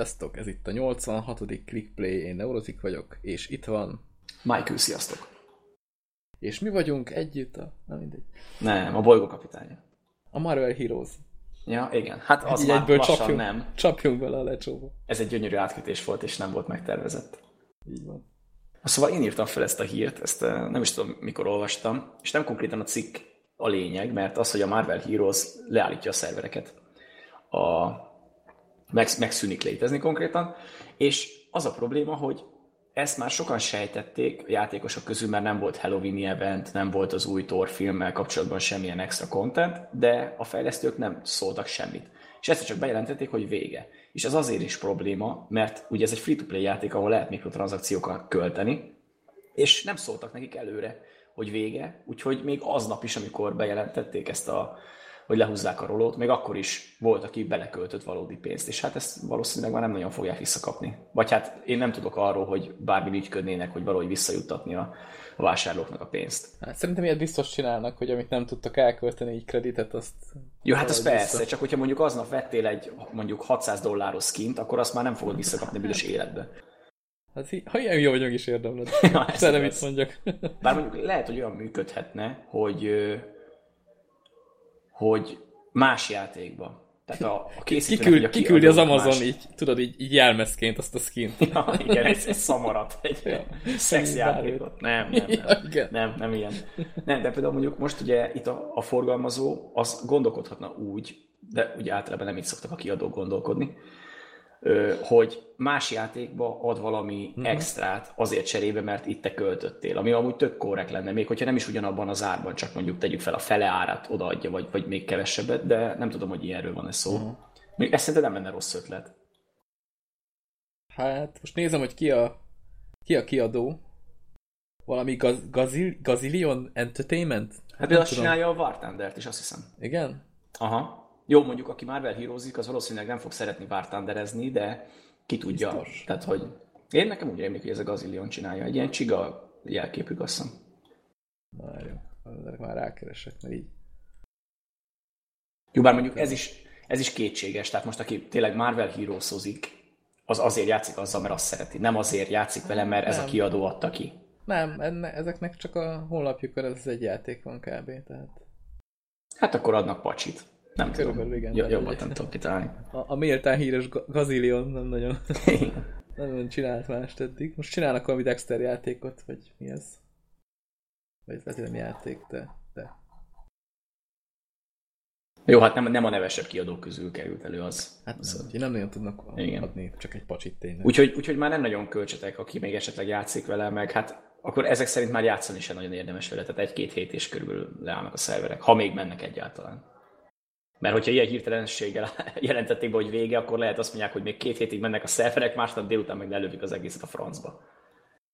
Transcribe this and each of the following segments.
Sziasztok, ez itt a 86. Clickplay, én Neurotik vagyok, és itt van... Michael, sziasztok! És mi vagyunk együtt a... Na mindegy. Nem, a bolygó kapitánya. A Marvel Heroes. Ja, igen. Hát az Így már egyből csapjunk, nem. csapjunk bele a lecsóba. Ez egy gyönyörű átkötés volt, és nem volt megtervezett. Így van. Szóval én írtam fel ezt a hírt, ezt eh, nem is tudom, mikor olvastam, és nem konkrétan a cikk a lényeg, mert az, hogy a Marvel Heroes leállítja a szervereket. A, meg, megszűnik létezni konkrétan, és az a probléma, hogy ezt már sokan sejtették a játékosok közül, mert nem volt Halloween event, nem volt az új Thor filmmel kapcsolatban semmilyen extra content, de a fejlesztők nem szóltak semmit. És ezt csak bejelentették, hogy vége. És ez azért is probléma, mert ugye ez egy free-to-play játék, ahol lehet mikrotranszakciókat költeni, és nem szóltak nekik előre, hogy vége, úgyhogy még aznap is, amikor bejelentették ezt a hogy lehúzzák a rolót, még akkor is volt, aki beleköltött valódi pénzt, és hát ezt valószínűleg már nem nagyon fogják visszakapni. Vagy hát én nem tudok arról, hogy bármi ügyködnének, hogy valahogy visszajuttatni a, a vásárlóknak a pénzt. Hát szerintem ilyet biztos csinálnak, hogy amit nem tudtak elkölteni így kreditet, azt... Jó, hát az persze, csak hogyha mondjuk aznap vettél egy mondjuk 600 dolláros skint, akkor azt már nem fogod visszakapni büdös életbe. Hát, ha ilyen jó vagyok is érdemled. Ja, Szerintem mit mondjak. Bár mondjuk lehet, hogy olyan működhetne, hogy, hogy más játékba. Tehát a, a Kiküld, a kiküldi az Amazon más- így, tudod, így, így jelmezként azt a skint. Ja, igen, egy, egy szamarat, egy Ja. szex játékot. Nem, nem, Ja, nem. igen. Nem, nem ilyen. Nem, de például mondjuk most ugye itt a, a forgalmazó, az gondolkodhatna úgy, de ugye általában nem így szoktak a kiadók gondolkodni, hogy más játékba ad valami Mhm. extrát azért cserébe, mert itt te költöttél, ami amúgy tök korrekt lenne, még hogyha nem is ugyanabban az árban, csak mondjuk tegyük fel a fele árát odaadja, vagy, vagy még kevesebbet, de nem tudom, hogy ilyenről van ez szó. Mhm. Még ez szerintem nem lenne rossz ötlet. Hát most nézem, hogy ki a, ki a kiadó. Valami gaz, gazil, Gazillion Entertainment? Hát azt tudom. csinálja a War Thunder-t is, azt hiszem. Igen? Aha. Jó, mondjuk aki Marvel heroes az valószínűleg nem fog szeretni War Thunderezni, de ki tudja. Biztos. Tehát, hogy én nekem úgy rémlik, hogy ez a Gazillion csinálja. Egy ilyen csiga jelképük, azt hiszem. Várjunk, ezek már rákeresek, mert így. Jó, bár mondjuk ez is, ez is kétséges. Tehát most aki tényleg Marvel heroes az azért játszik azzal, mert azt szereti. Nem azért játszik vele, mert ez a kiadó adta ki. Nem, enne, ezeknek csak a honlapjukon ez egy játék van kb. Tehát Hát akkor adnak pacsit. Nem tudom. Körülbelül igen, Jo- de- jobban nem tudom kitalálni. a, a méltán híres Ga- Gazillion nem nagyon, nem nagyon csinált mást eddig. Most csinálnak valami Dexter játékot, vagy mi ez? Vagy ez lehet, nem játék, de, de. Jó, hát nem, nem a nevesebb kiadók közül került elő az. Hát az nem, nem nagyon tudnak Igen. adni, csak egy pacsit tényleg. Úgyhogy, úgyhogy már nem nagyon költsetek, aki még esetleg játszik vele, meg hát akkor ezek szerint már játszani sem nagyon érdemes vele, tehát egy-két hét és körül leállnak a szerverek, ha még mennek egyáltalán. Mert hogyha ilyen hirtelenséggel jelentették be, hogy vége, akkor lehet azt mondják, hogy még két hétig mennek a szerverek, másnap délután meg lelövik az egészet a francba.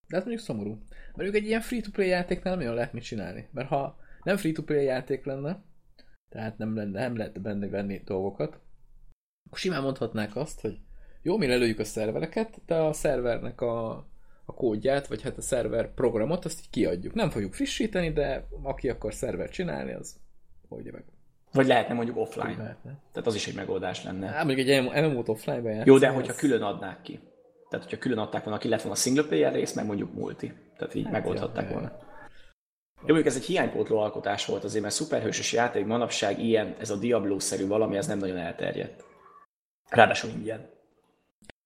De ez mondjuk szomorú. Mert mondjuk egy ilyen free-to-play játéknál nem nagyon lehet mit csinálni. Mert ha nem free-to-play játék lenne, tehát nem, lenne, nem lehet benne venni dolgokat, akkor simán mondhatnák azt, hogy jó, mi lelőjük a szervereket, de a szervernek a, a kódját, vagy hát a szerver programot, azt így kiadjuk. Nem fogjuk frissíteni, de aki akar szerver csinálni, az oldja meg. Vagy lehetne mondjuk offline. Lehetne. Tehát az is egy megoldás lenne. Hát mondjuk egy MMO-t offline-ben. Jó, de hogyha külön adnák ki. Tehát, hogyha külön adták volna, ki lett volna a single player rész, meg mondjuk multi. Tehát így Hát megoldhatták volna. Jó, mondjuk ez egy hiánypótló alkotás volt azért, mert szuperhősös játék manapság ilyen, ez a Diablo-szerű valami, ez nem nagyon elterjedt. Ráadásul ingyen.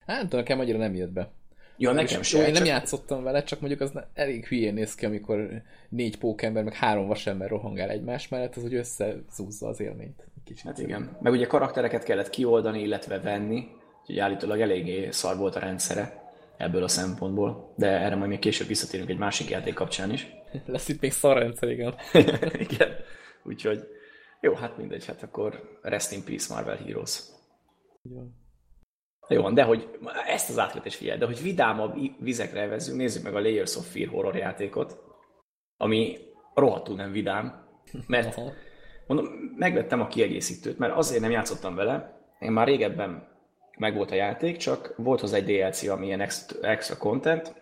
Hát nem tudom, nekem annyira nem jött be. Ja, nekem sem. Én nem csak- játszottam vele, csak mondjuk az elég hülyén néz ki, amikor négy pókember, meg három vasember rohangál egymás mellett, az úgy összezúzza az élményt. Kicsit. Hát igen. Meg ugye karaktereket kellett kioldani, illetve venni, úgyhogy állítólag eléggé szar volt a rendszere ebből a szempontból, de erre majd még később visszatérünk egy másik játék kapcsán is. Lesz itt még szarrendszer, igen. igen. Úgyhogy jó, hát mindegy, hát akkor rest in peace Marvel Heroes. Így van. Jó van, de hogy ezt az átkötés figyelj, de hogy vidámabb vizekre vezzünk, nézzük meg a Layers of Fear horror játékot, ami rohadtul nem vidám, mert mondom, megvettem a kiegészítőt, mert azért nem játszottam vele, én már régebben megvolt a játék, csak volt hozzá egy DLC, ami ilyen extra, extra content,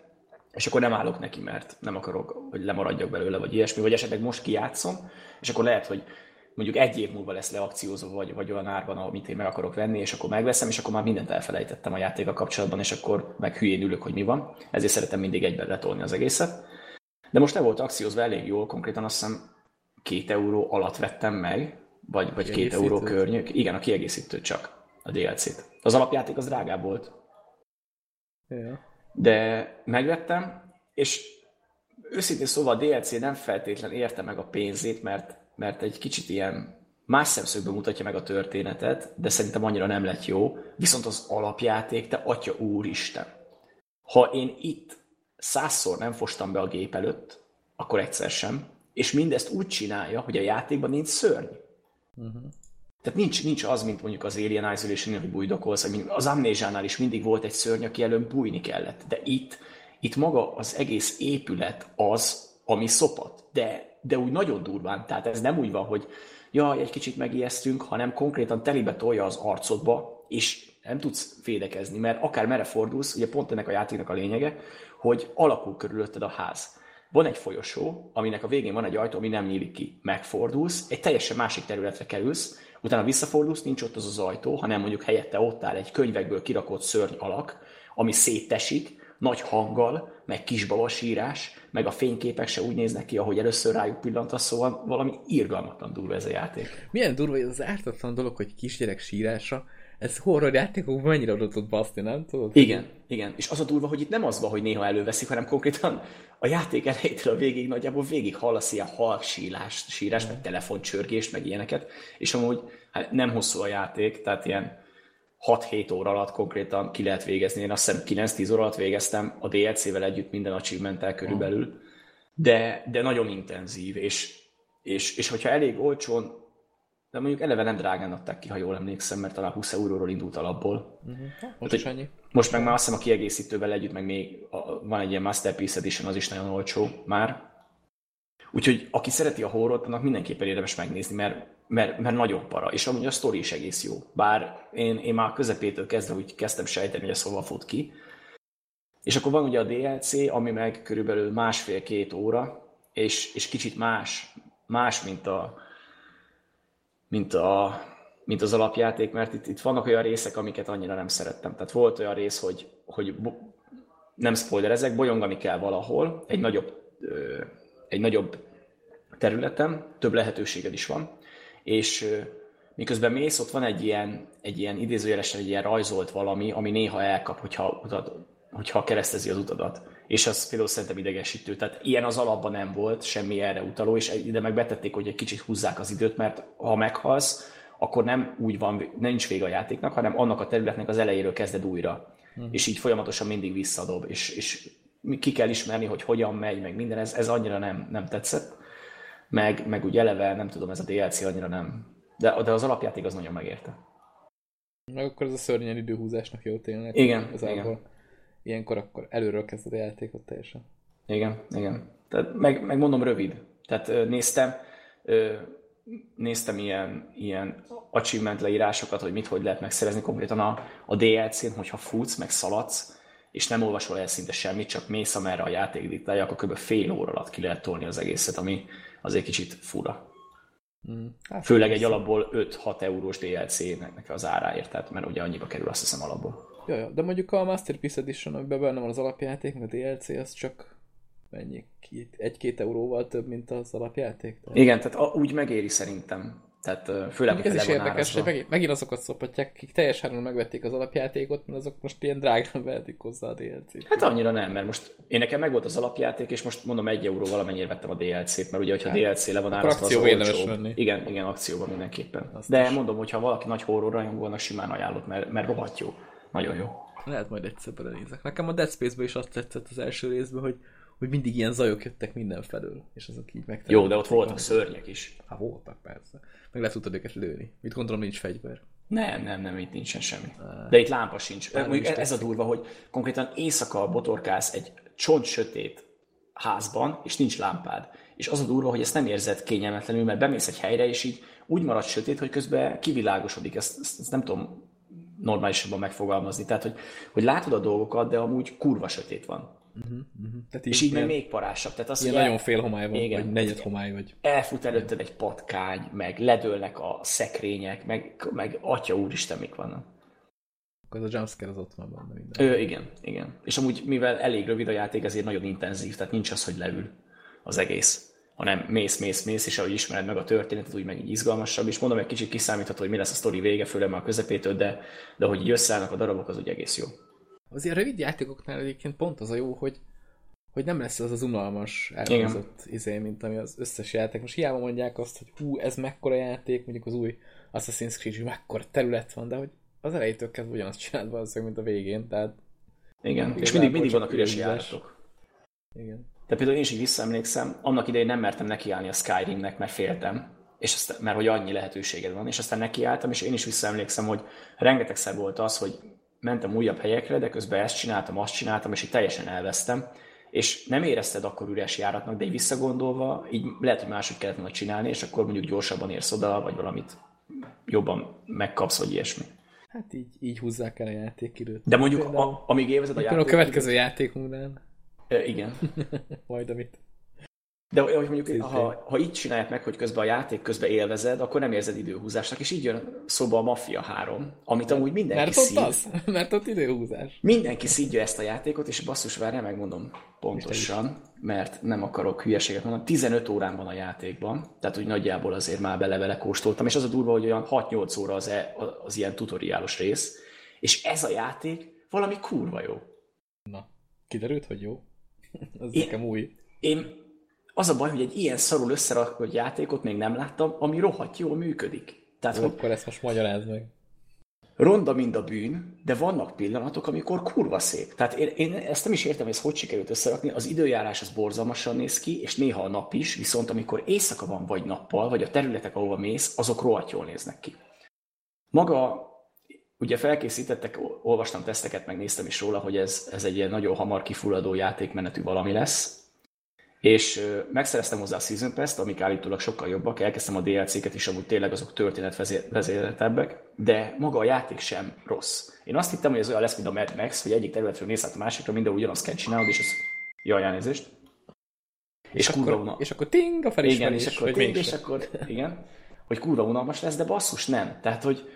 és akkor nem állok neki, mert nem akarok, hogy lemaradjak belőle, vagy ilyesmi, vagy esetleg most kijátszom, és akkor lehet, hogy mondjuk egy év múlva lesz leakciózva, vagy, vagy olyan árban, amit én meg akarok venni, és akkor megveszem, és akkor már mindent elfelejtettem a játéka kapcsolatban, és akkor meg hülyén ülök, hogy mi van. Ezért szeretem mindig egyben letolni az egészet. De most le volt akciózva elég jól, konkrétan azt hiszem két euró alatt vettem meg, vagy, vagy két euró környék. Igen, a kiegészítő csak, a DLC-t. Az alapjáték az drágább volt. Ja. De megvettem, és őszintén szóval a DLC nem feltétlen érte meg a pénzét, mert, mert egy kicsit ilyen más szemszögből mutatja meg a történetet, de szerintem annyira nem lett jó. Viszont az alapjáték, te atya úristen. Ha én itt százszor nem fostam be a gép előtt, akkor egyszer sem, és mindezt úgy csinálja, hogy a játékban nincs szörny. Uh-huh. Tehát nincs, nincs az, mint mondjuk az Alien Isolation, hogy bújdokolsz, vagy az amnézsánál is mindig volt egy szörny, aki előbb bújni kellett. De itt, itt maga az egész épület az, ami szopat. De, de úgy nagyon durván. Tehát ez nem úgy van, hogy jaj, egy kicsit megijesztünk, hanem konkrétan telibe tolja az arcodba, és nem tudsz fédekezni, mert akár merre fordulsz, ugye pont ennek a játéknak a lényege, hogy alakul körülötted a ház. Van egy folyosó, aminek a végén van egy ajtó, ami nem nyílik ki. Megfordulsz, egy teljesen másik területre kerülsz, utána visszafordulsz, nincs ott az az ajtó, hanem mondjuk helyette ott áll egy könyvekből kirakott szörny alak, ami széttesik, nagy hanggal, meg kisbalos írás, meg a fényképek se úgy néznek ki, ahogy először rájuk pillantasz, szóval valami irgalmatlan durva ez a játék. Milyen durva, hogy az ártatlan dolog, hogy kisgyerek sírása, ez horror játékokban mennyire adott baszni, nem tudod? Igen, igen. És az a durva, hogy itt nem az van, hogy néha előveszik, hanem konkrétan a játék elejétől a végig nagyjából végig hallasz ilyen halk sírást, sírás, meg telefoncsörgést, meg ilyeneket, és amúgy hát nem hosszú a játék, tehát ilyen 6-7 óra alatt konkrétan ki lehet végezni. Én azt hiszem 9-10 óra alatt végeztem a DLC-vel együtt minden achievement körülbelül, de, de nagyon intenzív, és, és, és hogyha elég olcsón de mondjuk eleve nem drágán adták ki, ha jól emlékszem, mert talán 20 euróról indult alapból. Uh-huh. Most, is annyi. most meg már azt hiszem a kiegészítővel együtt, meg még a, van egy ilyen Masterpiece Edition, az is nagyon olcsó már. Úgyhogy aki szereti a horrort, annak mindenképpen érdemes megnézni, mert, mert, mert nagyon para, és amúgy a sztori is egész jó. Bár én, én már közepétől kezdve úgy kezdtem sejteni, hogy ez hova fut ki. És akkor van ugye a DLC, ami meg körülbelül másfél-két óra, és, és kicsit más, más, mint a, mint, a, mint az alapjáték, mert itt, itt vannak olyan részek, amiket annyira nem szerettem. Tehát volt olyan rész, hogy, hogy nem spoilerezek, bolyongani kell valahol, egy nagyobb, egy nagyobb területen, több lehetőséged is van, és miközben mész, ott van egy ilyen, egy ilyen idézőjelesen egy ilyen rajzolt valami, ami néha elkap, hogyha, hogyha keresztezi az utadat és az például szerintem idegesítő. Tehát ilyen az alapban nem volt, semmi erre utaló, és ide meg betették, hogy egy kicsit húzzák az időt, mert ha meghalsz, akkor nem úgy van, nincs vége a játéknak, hanem annak a területnek az elejéről kezded újra. Uh-huh. És így folyamatosan mindig visszadob, és, és ki kell ismerni, hogy hogyan megy, meg minden, ez, ez annyira nem, nem tetszett. Meg, meg úgy eleve, nem tudom, ez a DLC annyira nem. De, de az alapjáték az nagyon megérte. Meg akkor ez a szörnyen időhúzásnak jó tényleg. Igen, igen ilyenkor akkor előről kezded a játékot teljesen. Igen, igen. Tehát meg, meg mondom rövid. Tehát néztem, néztem ilyen, ilyen achievement leírásokat, hogy mit hogy lehet megszerezni konkrétan a, a DLC-n, hogyha futsz, meg szaladsz, és nem olvasol el szinte semmit, csak mész, amerre a játék diktálja, akkor kb. fél óra alatt ki lehet tolni az egészet, ami azért kicsit fura. Mm, hát Főleg egy alapból 5-6 eurós DLC-nek az áráért, tehát mert ugye annyiba kerül azt hiszem alapból. Ja, ja, de mondjuk a Masterpiece Edition, amiben benne van az alapjáték, a DLC, az csak mennyi? Egy-két euróval több, mint az alapjáték? Tehát... Igen, tehát a, úgy megéri szerintem. Tehát főleg, hogy ez is érdekes, hogy megint, megint azokat szopatják, akik teljes áron megvették az alapjátékot, mert azok most ilyen drágán vehetik hozzá a DLC-t. Hát annyira nem, mert most én nekem megvolt az alapjáték, és most mondom egy euró valamennyire vettem a DLC-t, mert ugye, hogyha hát, DLC le van árazva, az olcsó. Igen, igen, akcióban mindenképpen. Azt De is. mondom, hogyha valaki nagy horror rajongónak simán ajánlott, mert, mert rohadt jó. Nagyon jó. Lehet majd egyszer belenézek. Nekem a Dead Space-ben is azt tetszett az első részben, hogy, hogy mindig ilyen zajok jöttek mindenfelől, és azok így meg. Jó, de ott voltak szörnyek is. Hát voltak, persze. Meg le tudtad őket lőni. Mit gondolom, nincs fegyver. Nem, nem, nem, itt nincsen semmi. De itt lámpa sincs. Mondjuk ez a durva, hogy konkrétan éjszaka botorkálsz egy csont sötét házban, és nincs lámpád. És az a durva, hogy ezt nem érzed kényelmetlenül, mert bemész egy helyre, és így úgy marad sötét, hogy közben kivilágosodik. Ezt, ezt, ezt nem tudom normálisabban megfogalmazni. Tehát, hogy, hogy látod a dolgokat, de amúgy kurva sötét van. Uh-huh, uh-huh. Tehát és így meg még parásabb. Tehát az, ilyen nagyon fél homály van, igen, vagy negyed homály vagy. Elfut előtted egy patkány, meg ledőlnek a szekrények, meg, meg atya úristen, mik vannak. Akkor az a jumpscare az ott van benne minden. Ő, igen, igen. És amúgy, mivel elég rövid a játék, ezért nagyon intenzív, tehát nincs az, hogy leül az egész hanem mész, mész, mész, és ahogy ismered meg a történetet, úgy meg így izgalmasabb, és mondom, egy kicsit kiszámítható, hogy mi lesz a sztori vége, főleg már a közepétől, de, de hogy így összeállnak a darabok, az úgy egész jó. Az ilyen rövid játékoknál egyébként pont az a jó, hogy, hogy nem lesz az az unalmas elhozott izé, mint ami az összes játék. Most hiába mondják azt, hogy hú, ez mekkora játék, mondjuk az új Assassin's Creed, hogy mekkora terület van, de hogy az elejétől kezdve ugyanazt csinált valószínűleg, mint a végén, tehát... Igen, és mindig, mindig vannak üres járatok. Igen. De például én is így visszaemlékszem, annak idején nem mertem nekiállni a Skyrimnek, mert féltem, és aztán, mert hogy annyi lehetőséged van, és aztán nekiálltam, és én is visszaemlékszem, hogy rengetegszer volt az, hogy mentem újabb helyekre, de közben ezt csináltam, azt csináltam, és így teljesen elvesztem, és nem érezted akkor üres járatnak, de így visszagondolva, így lehet, hogy máshogy kellett volna csinálni, és akkor mondjuk gyorsabban érsz oda, vagy valamit jobban megkapsz, vagy ilyesmi. Hát így, így húzzák el a játékidőt. De mondjuk, a, amíg élvezed a játékot... A következő játékunknál. E, igen. Majd amit. De hogy mondjuk, ha, ha így csinálják meg, hogy közben a játék közben élvezed, akkor nem érzed időhúzásnak, és így jön szóba a Mafia 3, amit amúgy mindenki Mert szív. ott az, mert ott időhúzás. Mindenki szídja ezt a játékot, és basszus, várjál, megmondom pontosan, mert nem akarok hülyeséget mondani. 15 órán van a játékban, tehát úgy nagyjából azért már bele-bele kóstoltam, és az a durva, hogy olyan 6-8 óra az, e, az ilyen tutoriálos rész, és ez a játék valami kurva jó. Na, kiderült, hogy jó? én, nekem új. Én, az a baj, hogy egy ilyen szarul összerakott játékot még nem láttam, ami rohadt jól működik. Tehát, Jó, hogy akkor ezt most magyarázd meg. Ronda, mind a bűn, de vannak pillanatok, amikor kurva szép. Tehát én, én ezt nem is értem, hogy ezt hogy sikerült összerakni. Az időjárás az borzalmasan néz ki, és néha a nap is, viszont amikor éjszaka van, vagy nappal, vagy a területek, ahova mész, azok rohadt jól néznek ki. Maga Ugye felkészítettek, olvastam teszteket, megnéztem is róla, hogy ez, ez egy ilyen nagyon hamar kifulladó játékmenetű valami lesz, és megszereztem hozzá a Season Pass-t, amik állítólag sokkal jobbak, elkezdtem a DLC-ket is, amúgy tényleg azok történetvezéretebbek, de maga a játék sem rossz. Én azt hittem, hogy ez olyan lesz, mint a Mad Max, hogy egyik területről mész át a másikra, minden ugyanazt kell csinálod, és ez... Jaj, elnézést. És, és, akkor, unalmas. és akkor ting a felismerés. Igen, és akkor ting, és akkor, igen, hogy kurva unalmas lesz, de basszus nem. Tehát, hogy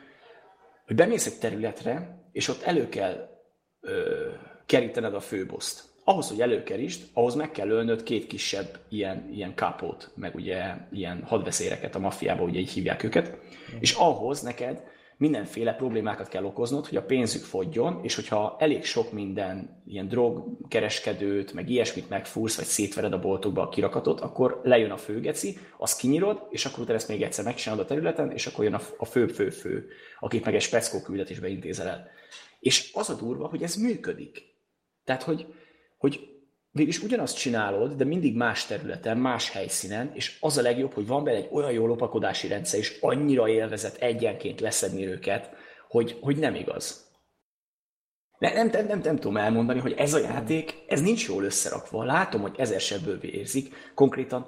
hogy bemész egy területre, és ott elő kell ö, kerítened a főboszt. Ahhoz, hogy előkerítsd, ahhoz meg kell ölnöd két kisebb ilyen, ilyen kapót, meg ugye ilyen hadveszéreket a maffiába, ugye így hívják őket, és ahhoz neked mindenféle problémákat kell okoznod, hogy a pénzük fogjon, és hogyha elég sok minden ilyen drogkereskedőt, meg ilyesmit megfúrsz, vagy szétvered a boltokba a kirakatot, akkor lejön a főgeci, azt kinyirod, és akkor utána ezt még egyszer megcsinálod a területen, és akkor jön a fő-fő-fő, akit meg egy speckó küldetésbe intézel el. És az a durva, hogy ez működik. Tehát, hogy, hogy végülis ugyanazt csinálod, de mindig más területen, más helyszínen, és az a legjobb, hogy van benne egy olyan jó lopakodási rendszer, és annyira élvezett egyenként leszedni őket, hogy, hogy nem igaz. Nem, nem, nem, nem, nem tudom elmondani, hogy ez a játék, ez nincs jól összerakva. Látom, hogy ezer sebből érzik. Konkrétan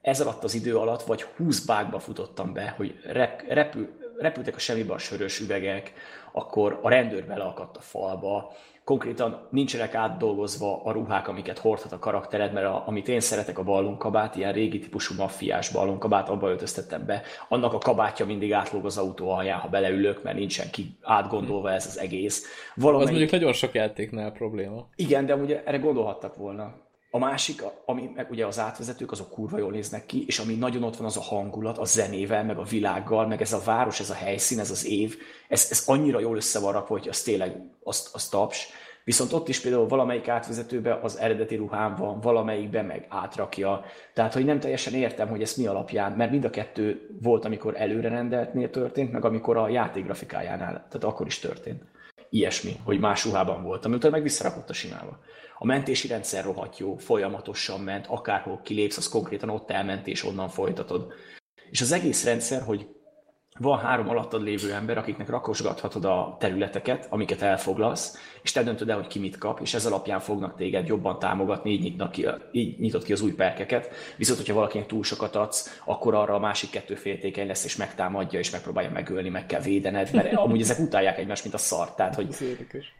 ez alatt az idő alatt vagy 20 bágba futottam be, hogy rep, repül, repültek a semmibe a sörös üvegek, akkor a rendőr beleakadt a falba, konkrétan nincsenek átdolgozva a ruhák, amiket hordhat a karaktered, mert a, amit én szeretek a ballonkabát, ilyen régi típusú maffiás ballonkabát, abba öltöztettem be. Annak a kabátja mindig átlóg az autó alján, ha beleülök, mert nincsen ki átgondolva ez az egész. Valamelyik... Az mondjuk nagyon sok játéknál probléma. Igen, de ugye erre gondolhattak volna. A másik, ami meg ugye az átvezetők, azok kurva jól néznek ki, és ami nagyon ott van, az a hangulat, a zenével, meg a világgal, meg ez a város, ez a helyszín, ez az év, ez, ez annyira jól össze van rakva, hogy az tényleg azt, azt taps. Viszont ott is például valamelyik átvezetőbe az eredeti ruhám van, valamelyikben meg átrakja. Tehát, hogy nem teljesen értem, hogy ezt mi alapján, mert mind a kettő volt, amikor előre rendeltnél történt, meg amikor a játék grafikájánál, tehát akkor is történt. Ilyesmi, hogy más ruhában voltam, utána meg visszarakott a simába. A mentési rendszer rohadt jó, folyamatosan ment, akárhol kilépsz, az konkrétan ott elment és onnan folytatod. És az egész rendszer, hogy van három alattad lévő ember, akiknek rakosgathatod a területeket, amiket elfoglalsz, és te döntöd el, hogy ki mit kap, és ez alapján fognak téged jobban támogatni, így, nyitnak ki, így nyitott ki az új perkeket. Viszont, hogyha valakinek túl sokat adsz, akkor arra a másik kettő féltékeny lesz, és megtámadja, és megpróbálja megölni, meg kell védened, mert amúgy ezek utálják egymást, mint a szar. Tehát, hogy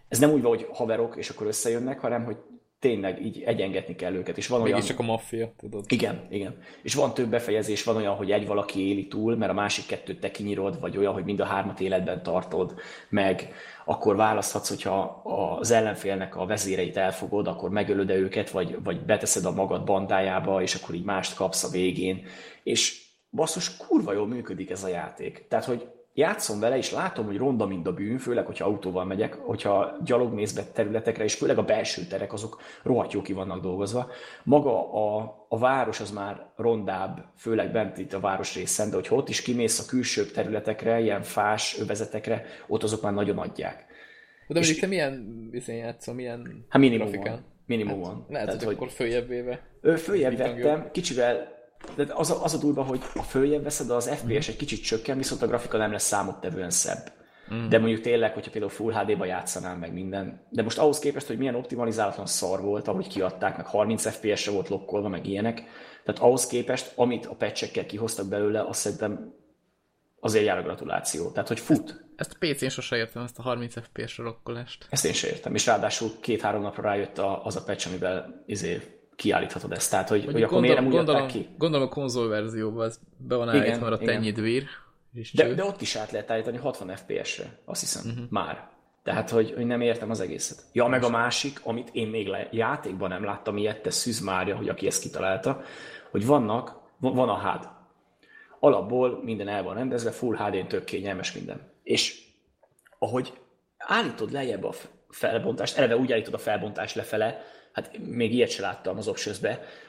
ez nem úgy van, hogy haverok, és akkor összejönnek, hanem hogy tényleg így egyengetni kell őket. És van olyan... csak a maffia, tudod. Igen, igen. És van több befejezés, van olyan, hogy egy valaki éli túl, mert a másik kettőt te kinyírod, vagy olyan, hogy mind a hármat életben tartod, meg akkor választhatsz, hogyha az ellenfélnek a vezéreit elfogod, akkor megölöd őket, vagy, vagy beteszed a magad bandájába, és akkor így mást kapsz a végén. És basszus, kurva jól működik ez a játék. Tehát, hogy játszom vele, és látom, hogy ronda, mint a bűn, főleg, hogyha autóval megyek, hogyha gyalog mész be területekre, és főleg a belső terek, azok rohadt jó ki vannak dolgozva. Maga a, a város az már rondább, főleg bent itt a város részen, de hogyha ott is kimész a külső területekre, ilyen fás övezetekre, ott azok már nagyon adják. De mondjuk te milyen vizén játszol, milyen hát minimum grafikán? Van. Minimum hát. Lehet, Tehát, hogy akkor följebb véve. Följebb vettem, kicsivel de az a, az a durva, hogy a följebb veszed, az FPS mm. egy kicsit csökken, viszont a grafika nem lesz számottevően szebb. Mm. De mondjuk tényleg, hogyha például Full HD-ba játszanál meg minden. De most ahhoz képest, hogy milyen optimalizálatlan szar volt, ahogy kiadták, meg 30 FPS-re volt lokkolva, meg ilyenek. Tehát ahhoz képest, amit a patchekkel kihoztak belőle, azt szerintem azért jár a gratuláció. Tehát, hogy fut. Ezt, ezt a PC-n sose értem, ezt a 30 FPS-re lokkolást. Ezt én sem értem. És ráadásul két-három napra rájött az a patch, amivel izé kiállíthatod ezt. Tehát, hogy, hogy akkor miért nem úgy gondolom, ki? Gondolom a konzol verzióban ez be van állítva, mert a tenyidvír. De, de ott is át lehet állítani 60 FPS-re, azt hiszem, uh-huh. már. Tehát, hogy, hogy nem értem az egészet. Ja, meg a másik, amit én még le, játékban nem láttam, ilyet te Szűz Mária, hogy aki ezt kitalálta, hogy vannak, van a HUD. Alapból minden el van rendezve, full HD-n tök kényelmes minden. És ahogy állítod lejjebb a felbontást, eleve úgy állítod a felbontást lefele, hát még ilyet se láttam az options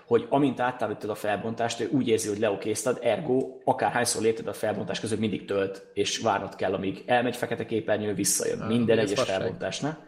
hogy amint átállítod a felbontást, ő úgy érzi, hogy leokéztad, ergo akárhányszor lépted a felbontás között mindig tölt, és várnod kell, amíg elmegy fekete képernyő, visszajön ah, minden egyes felbontásnál.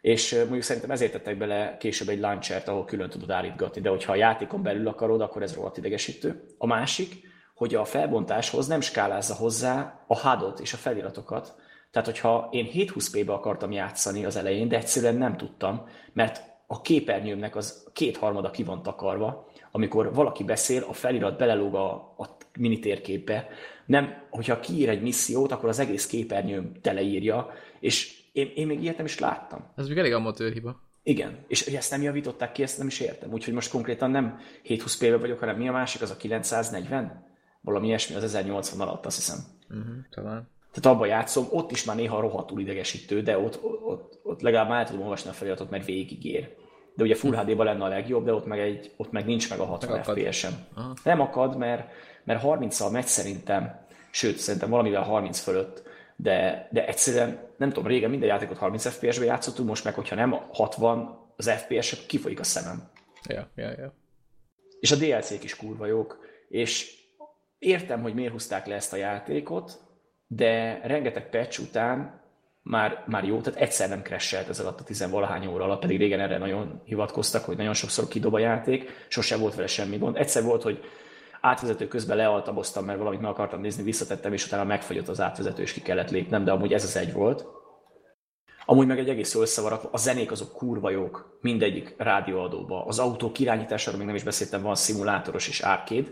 És mondjuk szerintem ezért tettek bele később egy launchert, ahol külön tudod állítgatni, de hogyha a játékon belül akarod, akkor ez rohadt idegesítő. A másik, hogy a felbontáshoz nem skálázza hozzá a HUD-ot és a feliratokat, tehát, hogyha én 720p-be akartam játszani az elején, de egyszerűen nem tudtam, mert a képernyőmnek az kétharmada ki van takarva, amikor valaki beszél, a felirat belelóg a, a mini térképbe. Nem, hogyha kiír egy missziót, akkor az egész képernyőm teleírja, és én, én még ilyet nem is láttam. Ez még elég amatőr hiba. Igen, és hogy ezt nem javították ki, ezt nem is értem. Úgyhogy most konkrétan nem 720p-be vagyok, hanem mi a másik, az a 940? Valami ilyesmi, az 1080 alatt, azt hiszem. Uh-huh, talán. Tehát abban játszom, ott is már néha rohadtul idegesítő, de ott, ott, ott legalább már el tudom olvasni a feliratot, mert végigér de ugye Full HD-ban lenne a legjobb, de ott meg, egy, ott meg nincs meg a 60 FPS sem. Nem akad, mert, mert 30-al megy szerintem, sőt, szerintem valamivel 30 fölött, de, de egyszerűen, nem tudom, régen minden játékot 30 FPS-be játszottunk, most meg, hogyha nem 60 az FPS, kifolyik a szemem. Ja, ja, ja. És a DLC-k is kurva jók, és értem, hogy miért húzták le ezt a játékot, de rengeteg patch után már, már jó, tehát egyszer nem crashelt ez alatt a tizenvalahány óra alatt, pedig régen erre nagyon hivatkoztak, hogy nagyon sokszor kidob a játék, sose volt vele semmi gond. Egyszer volt, hogy átvezető közben lealtaboztam, mert valamit meg akartam nézni, visszatettem, és utána megfagyott az átvezető, és ki kellett lépnem, de amúgy ez az egy volt. Amúgy meg egy egész jól összevarak, a zenék azok kurva jók, mindegyik rádióadóba. Az autó irányításáról még nem is beszéltem, van szimulátoros és arcade,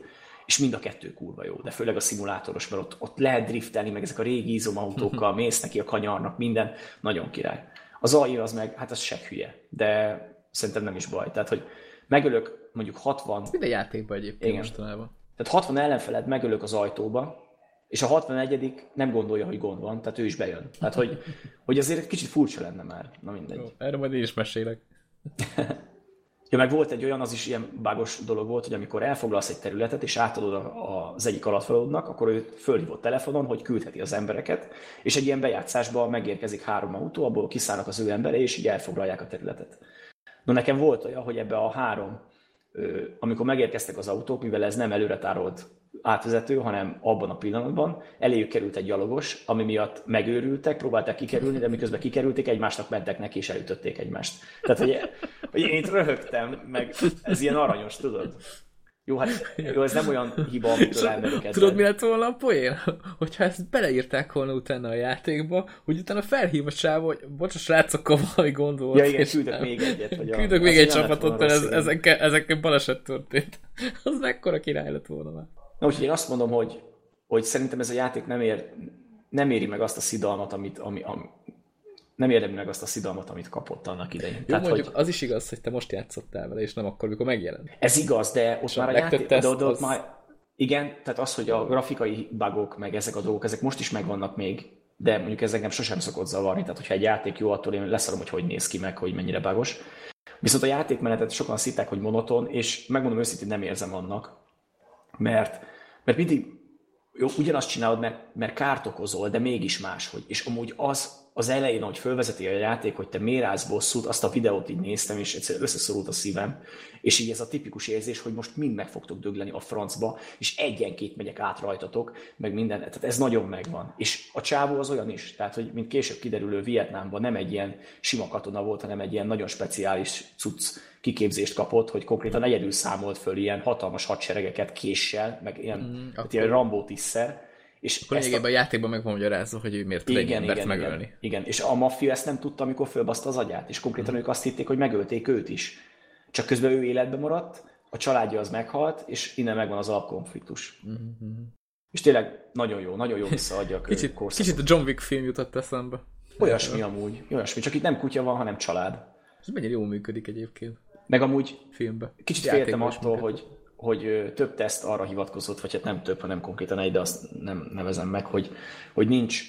és mind a kettő kurva jó, de főleg a szimulátoros, mert ott, ott lehet driftelni, meg ezek a régi izomautókkal, mész neki a kanyarnak, minden, nagyon király. Az AI az meg, hát az se hülye, de szerintem nem is baj. Tehát, hogy megölök mondjuk 60... Minden játékban egyébként igen. mostanában. Tehát 60 ellenfeled megölök az ajtóba, és a 61 nem gondolja, hogy gond van, tehát ő is bejön. Tehát, hogy, hogy azért egy kicsit furcsa lenne már. Na mindegy. Jó, erről majd én is mesélek. Ja, meg volt egy olyan, az is ilyen bágos dolog volt, hogy amikor elfoglalsz egy területet, és átadod az egyik alattvalódnak, akkor ő fölhívott telefonon, hogy küldheti az embereket, és egy ilyen bejátszásban megérkezik három autó, abból kiszállnak az ő embere, és így elfoglalják a területet. No, nekem volt olyan, hogy ebbe a három, amikor megérkeztek az autók, mivel ez nem előre tárolt átvezető, hanem abban a pillanatban eléjük került egy gyalogos, ami miatt megőrültek, próbálták kikerülni, de miközben kikerülték, egymásnak mentek neki, és elütötték egymást. Tehát, hogy, hogy én itt röhögtem, meg ez ilyen aranyos, tudod? Jó, hát jó, ez nem olyan hiba, amitől elmerőket. Tudod, mi lett volna a poén? Hogyha ezt beleírták volna utána a játékba, hogy utána felhív a sáv, hogy bocs, a srácok, valami gond volt. Ja, igen, küldök még egyet. Vagy küldök még egy csapatot, mert ez, ezekkel, ezekkel baleset történt. Az mekkora király lett volna már. Na, úgyhogy én azt mondom, hogy, hogy szerintem ez a játék nem, ér, nem éri meg azt a szidalmat, amit, ami, ami, nem érdemli meg azt a szidalmat, amit kapott annak idején. Jó, Tehát, mondjuk hogy az is igaz, hogy te most játszottál vele, és nem akkor, mikor megjelent. ez igaz, de ott a már a legtöbb játék, de, de az- már, igen, tehát az, hogy a grafikai bugok, meg ezek a dolgok, ezek most is megvannak még, de mondjuk ez engem sosem szokott zavarni, tehát hogyha egy játék jó, attól én leszarom, hogy hogy néz ki meg, hogy mennyire bugos. Viszont a játékmenetet sokan azt hitták, hogy monoton, és megmondom őszintén, nem érzem annak, mert, mert mindig jó, ugyanazt csinálod, mert, mert kárt okozol, de mégis máshogy. És amúgy az, az elején, ahogy fölvezeti a játék, hogy te miért állsz bosszút, azt a videót így néztem, és egyszerűen összeszorult a szívem. És így ez a tipikus érzés, hogy most mind meg fogtok dögleni a francba, és egyenként megyek át rajtatok, meg minden. Tehát ez nagyon megvan. És a csávó az olyan is, tehát, hogy mint később kiderülő Vietnámban nem egy ilyen sima katona volt, hanem egy ilyen nagyon speciális cucc kiképzést kapott, hogy konkrétan egyedül számolt föl ilyen hatalmas hadseregeket késsel, meg ilyen, mm, akkor- hát ilyen Rambó tízszer, és Akkor ezt a- lényegében a játékban meg van magyarázva, hogy ő miért tud egy igen, embert igen, megölni. igen, igen. És a maffia ezt nem tudta, amikor fölbaszta az agyát, és konkrétan Mhm. ők azt hitték, hogy megölték őt is. Csak közben ő életbe maradt, a családja az meghalt, és innen megvan az alapkonfliktus. És tényleg nagyon jó, nagyon jó visszaadja a Kicsit, korszakot. kicsit a John Wick film jutott eszembe. Olyasmi amúgy, olyasmi, csak itt nem kutya van, hanem család. Ez mennyire jól működik egyébként Meg amúgy filmbe. Kicsit Játékban féltem attól, hogy, hogy több teszt arra hivatkozott, vagy hát nem több, hanem konkrétan egy, de azt nem nevezem meg, hogy, hogy nincs,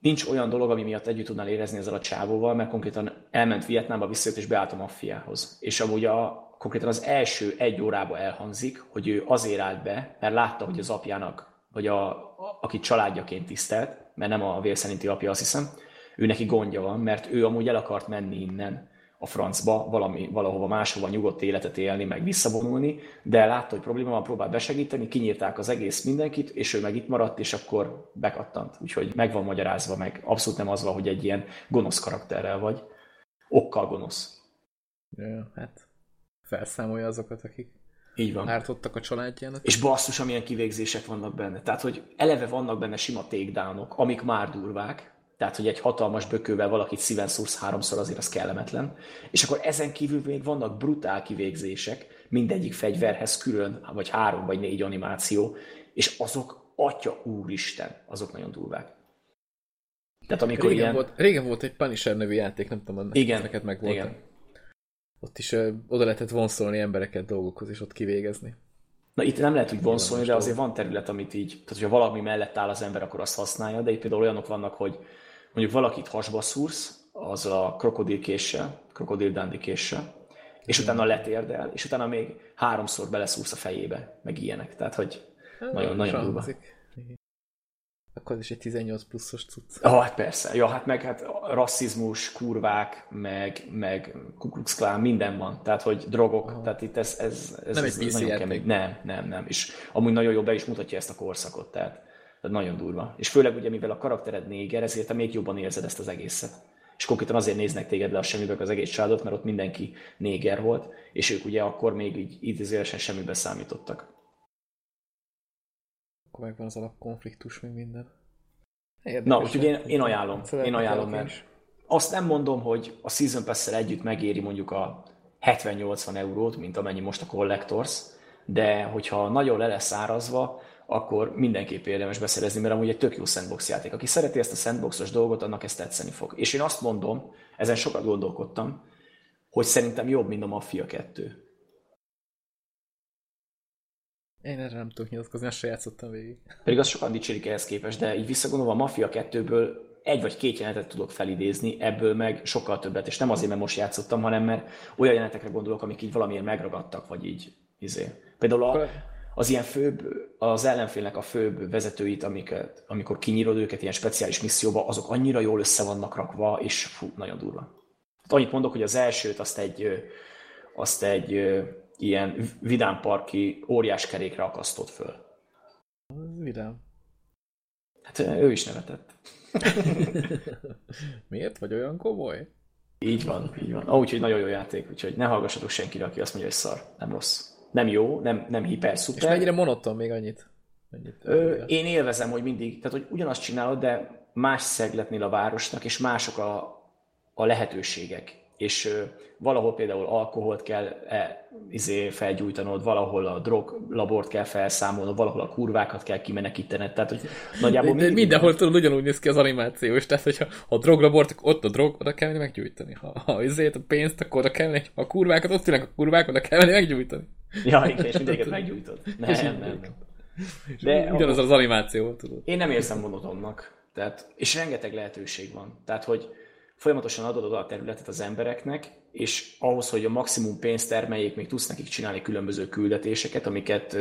nincs olyan dolog, ami miatt együtt tudnál érezni ezzel a csávóval, mert konkrétan elment Vietnámba, visszajött és beállt a maffiához. És amúgy a, konkrétan az első egy órába elhangzik, hogy ő azért állt be, mert látta, hogy az apjának, vagy a, a, akit családjaként tisztelt, mert nem a vér szerinti apja, azt hiszem, ő neki gondja van, mert ő amúgy el akart menni innen a francba, valami, valahova máshova nyugodt életet élni, meg visszavonulni, de látta, hogy probléma van, próbál besegíteni, kinyírták az egész mindenkit, és ő meg itt maradt, és akkor bekattant. Úgyhogy meg van magyarázva, meg abszolút nem az van, hogy egy ilyen gonosz karakterrel vagy. Okkal gonosz. Ja, hát felszámolja azokat, akik Így van. ártottak a családjának. És basszus, amilyen kivégzések vannak benne. Tehát, hogy eleve vannak benne sima takedownok, amik már durvák, tehát, hogy egy hatalmas bökővel valakit szíven szúrsz háromszor, azért az kellemetlen. És akkor ezen kívül még vannak brutál kivégzések, mindegyik fegyverhez külön, vagy három vagy négy animáció, és azok, atya úristen, azok nagyon durvák. Tehát amikor Régen, ilyen... volt, régen volt egy Punisher nevű játék, nem tudom, annak Igen, neked meg volt. igen. Ott is ö, oda lehetett vonszolni embereket dolgokhoz, és ott kivégezni. Na itt nem lehet úgy vonszolni, de azért van terület, amit így, tehát hogyha valami mellett áll az ember, akkor azt használja, de itt például olyanok vannak, hogy mondjuk valakit hasba szúrsz, az a krokodilkéssel, krokodildándikéssel, és utána letérdel, és utána még háromszor beleszúrsz a fejébe, meg ilyenek. Tehát, hogy nagyon, nagyon durva. Akkor is egy 18 pluszos cucc. Ah, hát persze. Ja, hát meg hát rasszizmus, kurvák, meg, meg Ku Klux Klan, minden van. Tehát, hogy drogok, Aha. tehát itt ez, ez, ez, Nem ez egy PC nagyon játék. kemény. Nem, nem, nem. És amúgy nagyon jó be is mutatja ezt a korszakot, tehát, tehát nagyon durva. És főleg ugye, mivel a karaktered néger, ezért te még jobban érzed ezt az egészet. És konkrétan azért néznek téged le a semmiből az egész családot, mert ott mindenki néger volt, és ők ugye akkor még így idézőjelesen semmibe számítottak. Akkor megvan az alapkonfliktus, meg minden. Érdekes, Na, úgyhogy én, én ajánlom, én ajánlom, mert is. azt nem mondom, hogy a Season pass együtt megéri mondjuk a 70-80 eurót, mint amennyi most a Collectors, de hogyha nagyon le lesz árazva, akkor mindenképp érdemes beszerezni, mert amúgy egy tök jó sandbox játék. Aki szereti ezt a sandboxos dolgot, annak ezt tetszeni fog. És én azt mondom, ezen sokat gondolkodtam, hogy szerintem jobb, mint a Mafia 2. Én erre nem tudok nyilatkozni, azt se játszottam végig. Pedig azt sokan dicsérik ehhez képest, de így visszagondolva a Mafia 2-ből egy vagy két jelenetet tudok felidézni, ebből meg sokkal többet, és nem azért, mert most játszottam, hanem mert olyan jelenetekre gondolok, amik így valamiért megragadtak, vagy így, izé. Például a, az ilyen főbb, az ellenfélnek a főbb vezetőit, amiket, amikor kinyírod őket ilyen speciális misszióba, azok annyira jól össze vannak rakva, és fú, nagyon durva. Hát annyit mondok, hogy az elsőt azt egy, azt egy ilyen vidámparki óriás kerékre akasztott föl. Vidám. Hát ő is nevetett. Miért vagy olyan komoly? Így van, így van. Ah, úgyhogy nagyon jó játék, úgyhogy ne hallgassatok senkire, aki azt mondja, hogy szar. Nem rossz. Nem jó, nem, nem hiper, És szuper. mennyire monoton még annyit? Mennyit Ö, én élvezem, hogy mindig, tehát hogy ugyanazt csinálod, de más szegletnél a városnak, és mások a, a lehetőségek. És valahol például alkoholt kell e, izé felgyújtanod, valahol a droglabort kell felszámolnod, valahol a kurvákat kell kimenekítened, tehát hogy nagyjából... De, de mindenhol tudod, ugyanúgy néz ki az animációs, tehát hogyha a droglabort, ott a drog, oda kell meggyújtani. Ha, ha izét, a pénzt, akkor oda kell ha a kurvákat, ott ülnek a kurvák, oda kell meggyújtani. Ja, igen, és mindegyiket meggyújtod. Nem, nem, nem. De ugyanaz az animáció, tudod. Én nem érzem monotonnak. Tehát, és rengeteg lehetőség van. Tehát, hogy folyamatosan adod oda a területet az embereknek, és ahhoz, hogy a maximum pénzt termeljék, még tudsz nekik csinálni különböző küldetéseket, amiket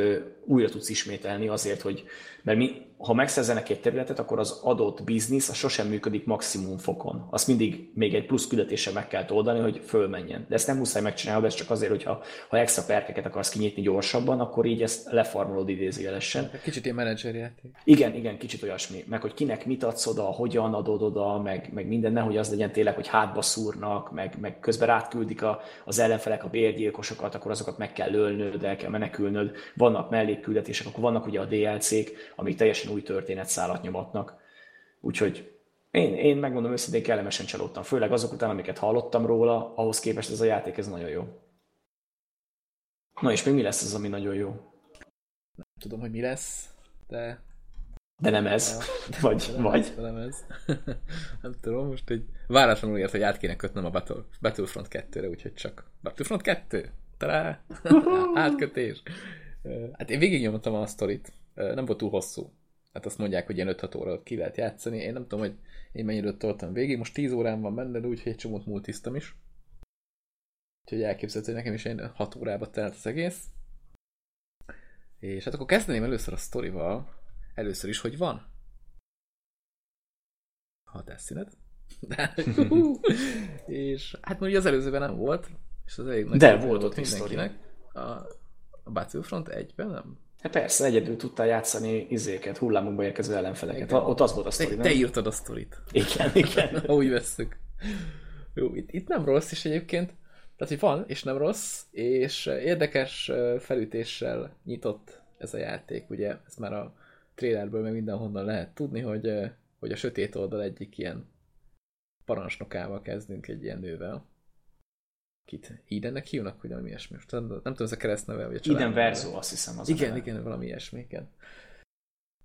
újra tudsz ismételni azért, hogy, mert mi, ha megszerzenek egy területet, akkor az adott biznisz az sosem működik maximum fokon. Azt mindig még egy plusz küldetéssel meg kell oldani, hogy fölmenjen. De ezt nem muszáj megcsinálni, ez csak azért, hogy ha, ha extra perkeket akarsz kinyitni gyorsabban, akkor így ezt lefarmolod idézőjelesen. Kicsit ilyen menedzserjáték. Igen, igen, kicsit olyasmi. Meg hogy kinek mit adsz oda, hogyan adod oda, meg, meg minden, nehogy az legyen tényleg, hogy hátba szúrnak, meg, meg közben átküldik a, az ellenfelek a bérgyilkosokat, akkor azokat meg kell lölnöd, el kell menekülnöd. Vannak mellékküldetések, akkor vannak ugye a DLC-k, amik teljesen új történetszálat nyomatnak. Úgyhogy én, én megmondom őszintén, kellemesen csalódtam. Főleg azok után, amiket hallottam róla, ahhoz képest ez a játék, ez nagyon jó. Na és még mi lesz az, ami nagyon jó? Nem tudom, hogy mi lesz, de... De nem ez. Ja, vagy, de vagy. Ez, de nem ez. nem tudom, most egy váratlanul ért, hogy át kéne kötnöm a Battle, Battlefront 2-re, úgyhogy csak Battlefront 2? Talán átkötés. Hát én végignyomtam a sztorit. Nem volt túl hosszú hát azt mondják, hogy ilyen 5-6 óra ki lehet játszani. Én nem tudom, hogy én mennyire toltam végig. Most 10 órán van benne, de úgyhogy egy csomót multiztam is. Úgyhogy elképzelhető, hogy nekem is egy 6 órába telt az egész. És hát akkor kezdeném először a sztorival. Először is, hogy van. Hatásszünet. De, és hát mondjuk az előzőben nem volt. És az elég De volt ott mindenkinek. A, a Battlefront 1-ben nem? Hát persze, egyedül tudtál játszani izéket, hullámokba érkező ellenfeleket. Igen. Ott az volt a sztori, te, te írtad a sztorit. Igen, igen. Úgy vesszük. Jó, itt, itt nem rossz is egyébként. Tehát, hogy van, és nem rossz, és érdekes felütéssel nyitott ez a játék, ugye, ez már a trailerből meg mindenhonnan lehet tudni, hogy, hogy a sötét oldal egyik ilyen parancsnokával kezdünk egy ilyen nővel kit Edennek hívnak, hogy valami ilyesmi. Nem, nem tudom, ez a keresztneve, vagy a család. Eden Verzo, azt hiszem az Igen, igen, valami ilyesmi, igen.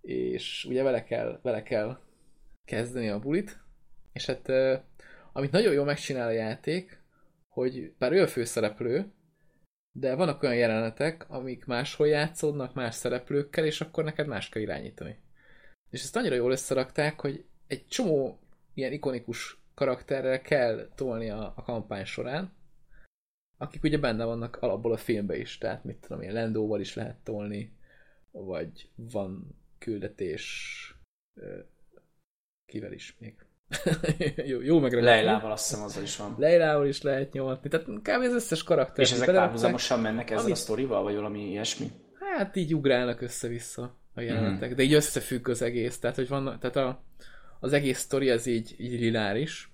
És ugye vele kell, vele kell kezdeni a bulit, és hát amit nagyon jól megcsinál a játék, hogy bár ő a főszereplő, de vannak olyan jelenetek, amik máshol játszódnak, más szereplőkkel, és akkor neked más kell irányítani. És ezt annyira jól összerakták, hogy egy csomó ilyen ikonikus karakterrel kell tolni a, a kampány során, akik ugye benne vannak alapból a filmbe is, tehát mit tudom én, Lendóval is lehet tolni, vagy van küldetés kivel is még. jó, jó meg Leilával azt hiszem azzal is van. Leilával is lehet nyomatni, tehát kb. az összes karakter. És ezek párhuzamosan mennek ezzel amit... a sztorival, vagy valami ilyesmi? Hát így ugrálnak össze-vissza a jelenetek, mm. de így összefügg az egész, tehát hogy van, tehát a, az egész sztori ez így, így liláris,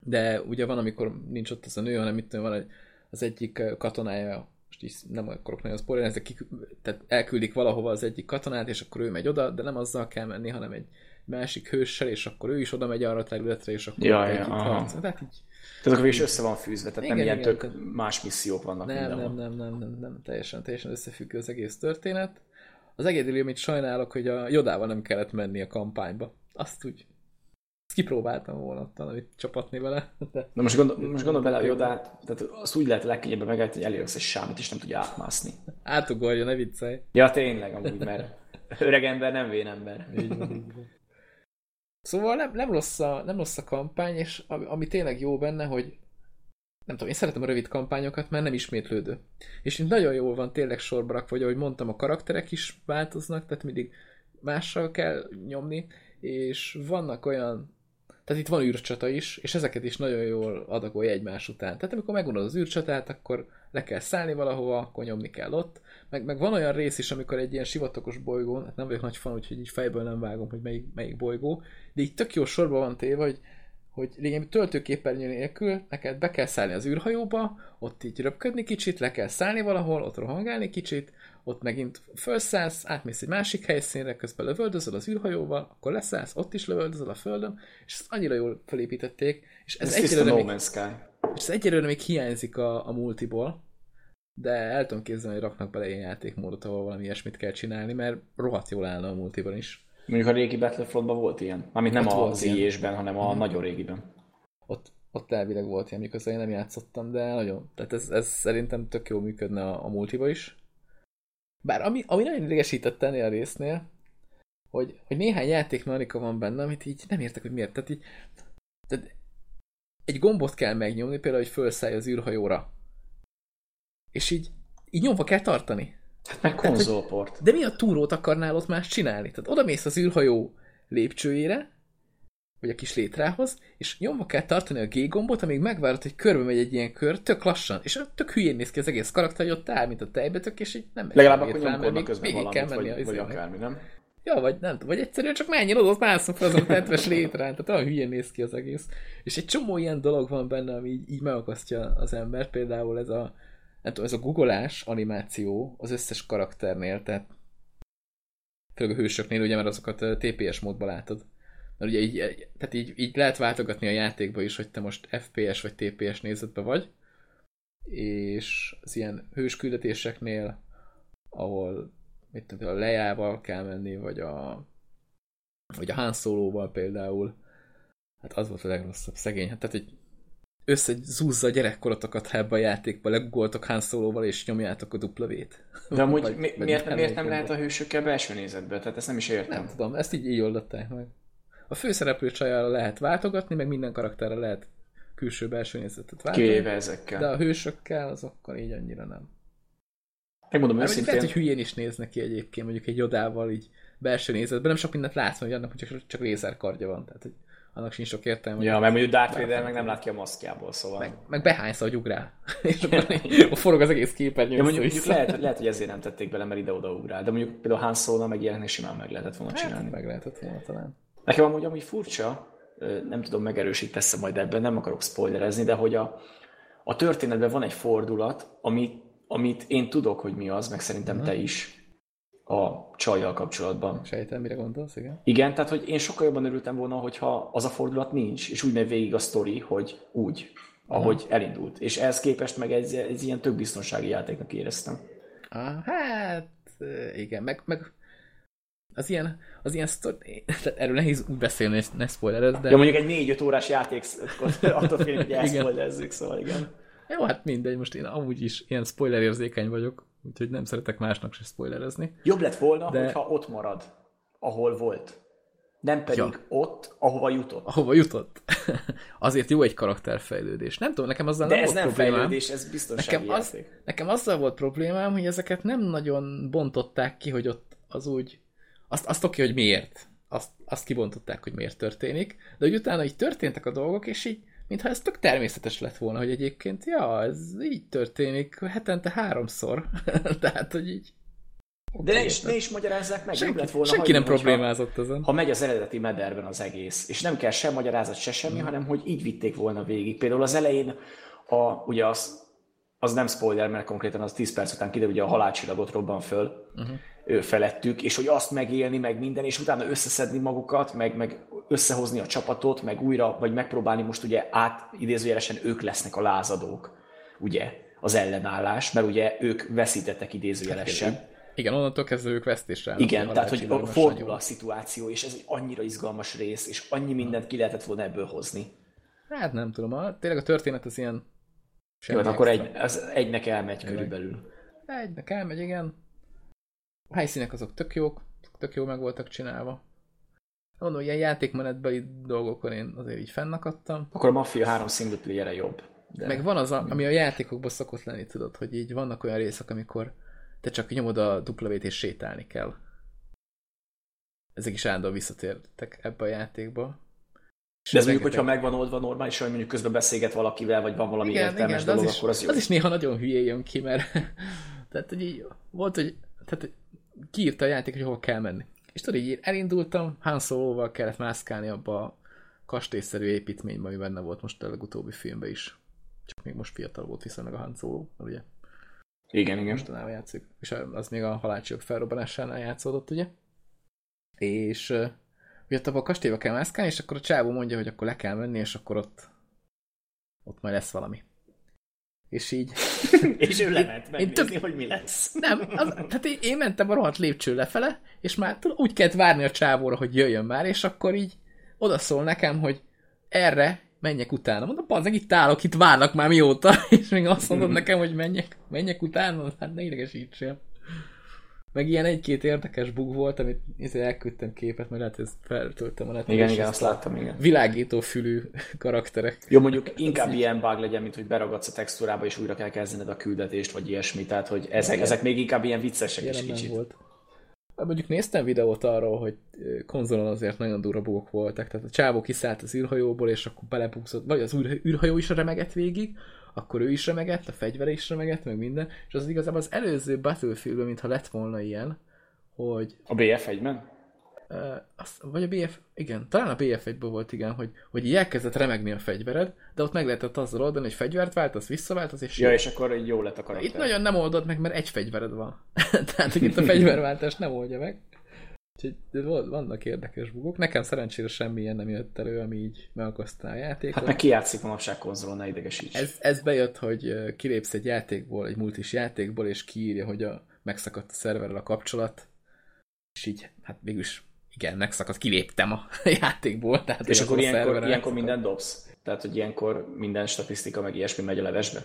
de ugye van, amikor nincs ott az a nő, hanem tudom, van egy, az egyik katonája, most is nem akarok nagyon spoilerni, ezek kik, tehát elküldik valahova az egyik katonát, és akkor ő megy oda, de nem azzal kell menni, hanem egy másik hőssel, és akkor ő is oda megy arra a területre, és akkor ja, ja, harc. Tehát így... Tehát akkor is össze van fűzve, tehát igen, nem ilyen igen, tök tehát... más missziók vannak nem, nem, nem, nem, nem, nem, teljesen, teljesen összefüggő az egész történet. Az egyedüli, amit sajnálok, hogy a Jodával nem kellett menni a kampányba. Azt úgy kipróbáltam volna talán csapatni vele. De... Na most gondol, most gondol bele a Jodát, tehát azt úgy lehet legkönnyebben megállni, hogy elérsz egy sámot, és nem tudja átmászni. Átugorja, ne viccelj. Ja, tényleg, amúgy, mert öreg ember nem vén ember. Szóval nem, nem, rossz a, nem rossz a kampány, és ami, ami tényleg jó benne, hogy nem tudom, én szeretem a rövid kampányokat, mert nem ismétlődő. És itt nagyon jól van tényleg sorba rakva, vagy ahogy mondtam, a karakterek is változnak, tehát mindig mással kell nyomni, és vannak olyan tehát itt van űrcsata is, és ezeket is nagyon jól adagolja egymás után. Tehát amikor megunod az űrcsatát, akkor le kell szállni valahova, akkor nyomni kell ott. Meg, meg van olyan rész is, amikor egy ilyen sivatagos bolygón, hát nem vagyok nagy fan, úgyhogy így fejből nem vágom, hogy melyik, melyik bolygó, de így tök jó sorban van téve, hogy hogy lényegében töltőképernyő nélkül neked be kell szállni az űrhajóba, ott így röpködni kicsit, le kell szállni valahol, ott rohangálni kicsit, ott megint felszállsz, átmész egy másik helyszínre, közben lövöldözöl az űrhajóval, akkor leszállsz, ott is lövöldözöl a földön, és ezt annyira jól felépítették, és ez, Ez, egyelőre, No még, Sky. és ez egyelőre még hiányzik a, a multiból, de el tudom képzelni, hogy raknak bele ilyen játékmódot, ahol valami ilyesmit kell csinálni, mert rohadt jól állna a multiban is. Mondjuk a régi Battlefrontban volt ilyen. Mármint nem Ott az. IE-sben, hanem a nagyon régiben. Ott, ott elvileg volt ilyen, miközben én nem játszottam, de nagyon. Tehát ez, ez szerintem tök jó működne a, a multiba is. Bár ami, ami nagyon idegesített ennél a résznél, hogy, hogy néhány játékmechanika van benne, amit így nem értek, hogy miért. Tehát így tehát egy gombot kell megnyomni, például, hogy felszállj az űrhajóra. És így, így nyomva kell tartani. Hát meg konzolport. De mi a túrót akarnál ott más csinálni? Tehát oda mész az űrhajó lépcsőjére, vagy a kis létrához, és nyomva kell tartani a G gombot, amíg megvárod, hogy körbe megy egy ilyen kör, tök lassan, és tök hülyén néz ki az egész karakter, hogy ott áll, mint a tejbetök, és így nem Legalább akkor nyomkodnak még közben kell valamit, menni vagy, vagy akármi, nem? Ja, vagy nem vagy egyszerűen csak menjen oda, mászom fel azon a tetves létrán, tehát olyan hülyén néz ki az egész. És egy csomó ilyen dolog van benne, ami így, így megakasztja az ember, például ez a, nem tudom, ez a googolás animáció az összes karakternél, tehát főleg a hősöknél, ugye, mert azokat TPS módban látod. Mert ugye így, eh, tehát így, így lehet váltogatni a játékba is, hogy te most FPS vagy TPS nézetbe vagy, és az ilyen hős küldetéseknél, ahol mit tudom, a lejával kell menni, vagy a vagy a Han Solo-val például, hát az volt a legrosszabb, szegény. Hát, tehát, hogy összezúzza a gyerekkorotokat ha ebbe a játékba, legugoltok Han Solo-val, és nyomjátok a W-t. De amúgy mi, miért, miért nem lehet a hősökkel belső nézetbe? Tehát ezt nem is értem. Nem tudom, ezt így így oldották meg. A főszereplő csajára lehet váltogatni, meg minden karakterre lehet külső-belső nézetet váltani. Kivéve ezekkel. De a hősökkel azokkal így annyira nem. Megmondom mondjuk őszintén, lehet, hogy hülyén is néznek ki egyébként, mondjuk egy jodával így belső nézetben, nem sok mindent látsz, hogy annak csak, csak lézerkardja van, tehát hogy annak sincs sok értelme. ja, mert mondjuk Darth Vader meg nem lát ki a maszkjából, szóval... meg, meg behánysz, hogy ugrál. és akkor forog az egész képernyő. Ja, mondjuk, mondjuk össze-vissza. lehet, hogy- lehet, hogy ezért nem tették bele, mert ide-oda ugrál. De mondjuk például Han Solo meg ilyeneknek simán meg lehetett volna Hát, csinálni. meg lehetett volna talán. Nekem amúgy, amúgy furcsa, nem tudom, megerősítesz majd ebben, nem akarok spoilerezni, de hogy a, a történetben van egy fordulat, amit, amit én tudok, hogy mi az, meg szerintem te is a csajjal kapcsolatban. Sejtem, mire gondolsz, igen? Igen, tehát hogy én sokkal jobban örültem volna, hogyha az a fordulat nincs, és úgy megy végig a sztori, hogy úgy, ahogy elindult. És ehhez képest meg egy, egy ilyen tök biztonsági játéknak éreztem. Ah, hát igen, meg, meg az ilyen, az ilyen sztori, tehát erről nehéz úgy beszélni, hogy ne spoilerez, de Ja, mondjuk egy 4-5 órás játék, attól félni, hogy elszpoilerezzük, szóval igen. jó, hát mindegy, most én amúgy is ilyen spoiler érzékeny vagyok, úgyhogy nem szeretek másnak se spoilerezni. Jobb lett volna, De- hogyha ott marad, ahol volt. Nem pedig Ja. ja. ott, ahova jutott. Ahova jutott. Azért jó egy karakterfejlődés. Nem tudom, nekem azzal De nem ez volt nem problémám. fejlődés, ez biztonsági Nekem, az, játék. nekem azzal volt problémám, hogy ezeket nem nagyon bontották ki, hogy ott az úgy... Azt, azt oké, hogy miért. Azt, azt kibontották, hogy miért történik. De hogy utána így történtek a dolgok, és így, mintha ez tök természetes lett volna, hogy egyébként, ja, ez így történik hetente háromszor. Tehát, hogy így... De ne is, ne is magyarázzák meg, senki, lett volna senki nem problémázott ezen. Ha megy az eredeti mederben az egész, és nem kell sem magyarázat, se semmi, hanem hogy így vitték volna végig. Például az elején, a, ugye az, az nem spoiler, mert konkrétan az 10 perc után kiderül, hogy a halálcsillagot robban föl uh-huh. felettük, és hogy azt megélni, meg minden, és utána összeszedni magukat, meg, meg összehozni a csapatot, meg újra, vagy megpróbálni most ugye át, idézőjelesen ők lesznek a lázadók, ugye, az ellenállás, mert ugye ők veszítettek idézőjelesen. Igen, onnantól kezdve ők vesztésre állnak, Igen, tehát hogy fordul a szituáció, és ez egy annyira izgalmas rész, és annyi mindent ki lehetett volna ebből hozni. Hát nem tudom, a, tényleg a történet az ilyen... Jó, semmi hát akkor egy, az egynek elmegy körülbelül. Egynek elmegy, igen. A helyszínek azok tök jók, tök jó meg voltak csinálva. Mondom, ilyen játékmenetbeli dolgokon én azért így fennakadtam. Akkor a Mafia 3 single player jobb. De... Meg van az, a, ami a játékokban szokott lenni, tudod, hogy így vannak olyan részek, amikor te csak nyomod a W-t és sétálni kell. Ezek is állandóan visszatértek ebbe a játékba. De ez mondjuk, hogyha megvan oldva normálisan, hogy mondjuk közben beszélget valakivel, vagy van valami igen, értelmes igen, az dolog, is, akkor az jó. az is néha nagyon hülyé jön ki, mert tehát, hogy így, volt, hogy tehát, hogy kiírta a játék, hogy hol kell menni. És tudod, így elindultam, Han Solo-val kellett mászkálni abba a kastélyszerű építménybe, ami benne volt most a legutóbbi filmben is. Csak még most fiatal volt viszonylag a Han Solo, ugye Igen, igen. Mostanában játszik. És az még a halálcsők felrobbanásánál játszódott, ugye? És ott a kastélyba kell mászkálni, és akkor a csávó mondja, hogy akkor le kell menni, és akkor ott ott majd lesz valami. És így... és ő lement megnézni, tök... hogy mi lesz. Nem, az, tehát én, én mentem a rohadt lépcső lefele, és már úgy kellett várni a csávóra, hogy jöjjön már, és akkor így odaszól nekem, hogy erre menjek utána. Mondom, bazdmeg, itt állok, itt várnak már mióta, és még azt mondod nekem, hogy menjek, menjek utána, hát ne idegesítsél. Meg ilyen egy-két érdekes bug volt, amit izé elküldtem képet, mert lehet, hogy ezt feltöltem a netre. Igen, igen, azt láttam, igen. Világító fülű karakterek. Jó, mondjuk inkább ilyen bug legyen, mint hogy beragadsz a textúrába, és újra kell kezdened a küldetést, vagy ilyesmi, tehát hogy ezek, ezek még inkább ilyen viccesek is kicsit. Volt. Hát mondjuk néztem videót arról, hogy konzolon azért nagyon durva bugok voltak, tehát a csávó kiszállt az űrhajóból, és akkor belebúszott, vagy az űrhajó is remegett végig, akkor ő is remegett, a fegyvere is remegett, meg minden, és az igazából az előző Battlefieldben, mintha lett volna ilyen, hogy... A BF1-ben? Uh, azt, vagy a BF, igen, talán a BF1-ben volt, igen, hogy, hogy így elkezdett remegni a fegyvered, de ott meg lehetett azzal oldani, hogy fegyvert váltasz, visszaváltasz, és Ja, jó. és akkor így jó lett a karakter. Itt nagyon nem oldod meg, mert egy fegyvered van. Tehát, hogy itt a fegyverváltás nem oldja meg. Úgyhogy vannak érdekes bugok. Nekem szerencsére semmi ilyen nem jött elő, ami így megakasztaná a játékot. Hát meg ki játszik manapság konzolon, ne idegesíts. Ez, ez bejött, hogy kilépsz egy játékból, egy multis játékból, és kiírja, hogy a, megszakadt a szerverrel a kapcsolat, és így, hát mégis igen, megszakadt, kiléptem a játékból. Tehát és akkor ilyenkor, ilyenkor minden dobsz? Tehát, hogy ilyenkor minden statisztika meg ilyesmi megy a levesbe?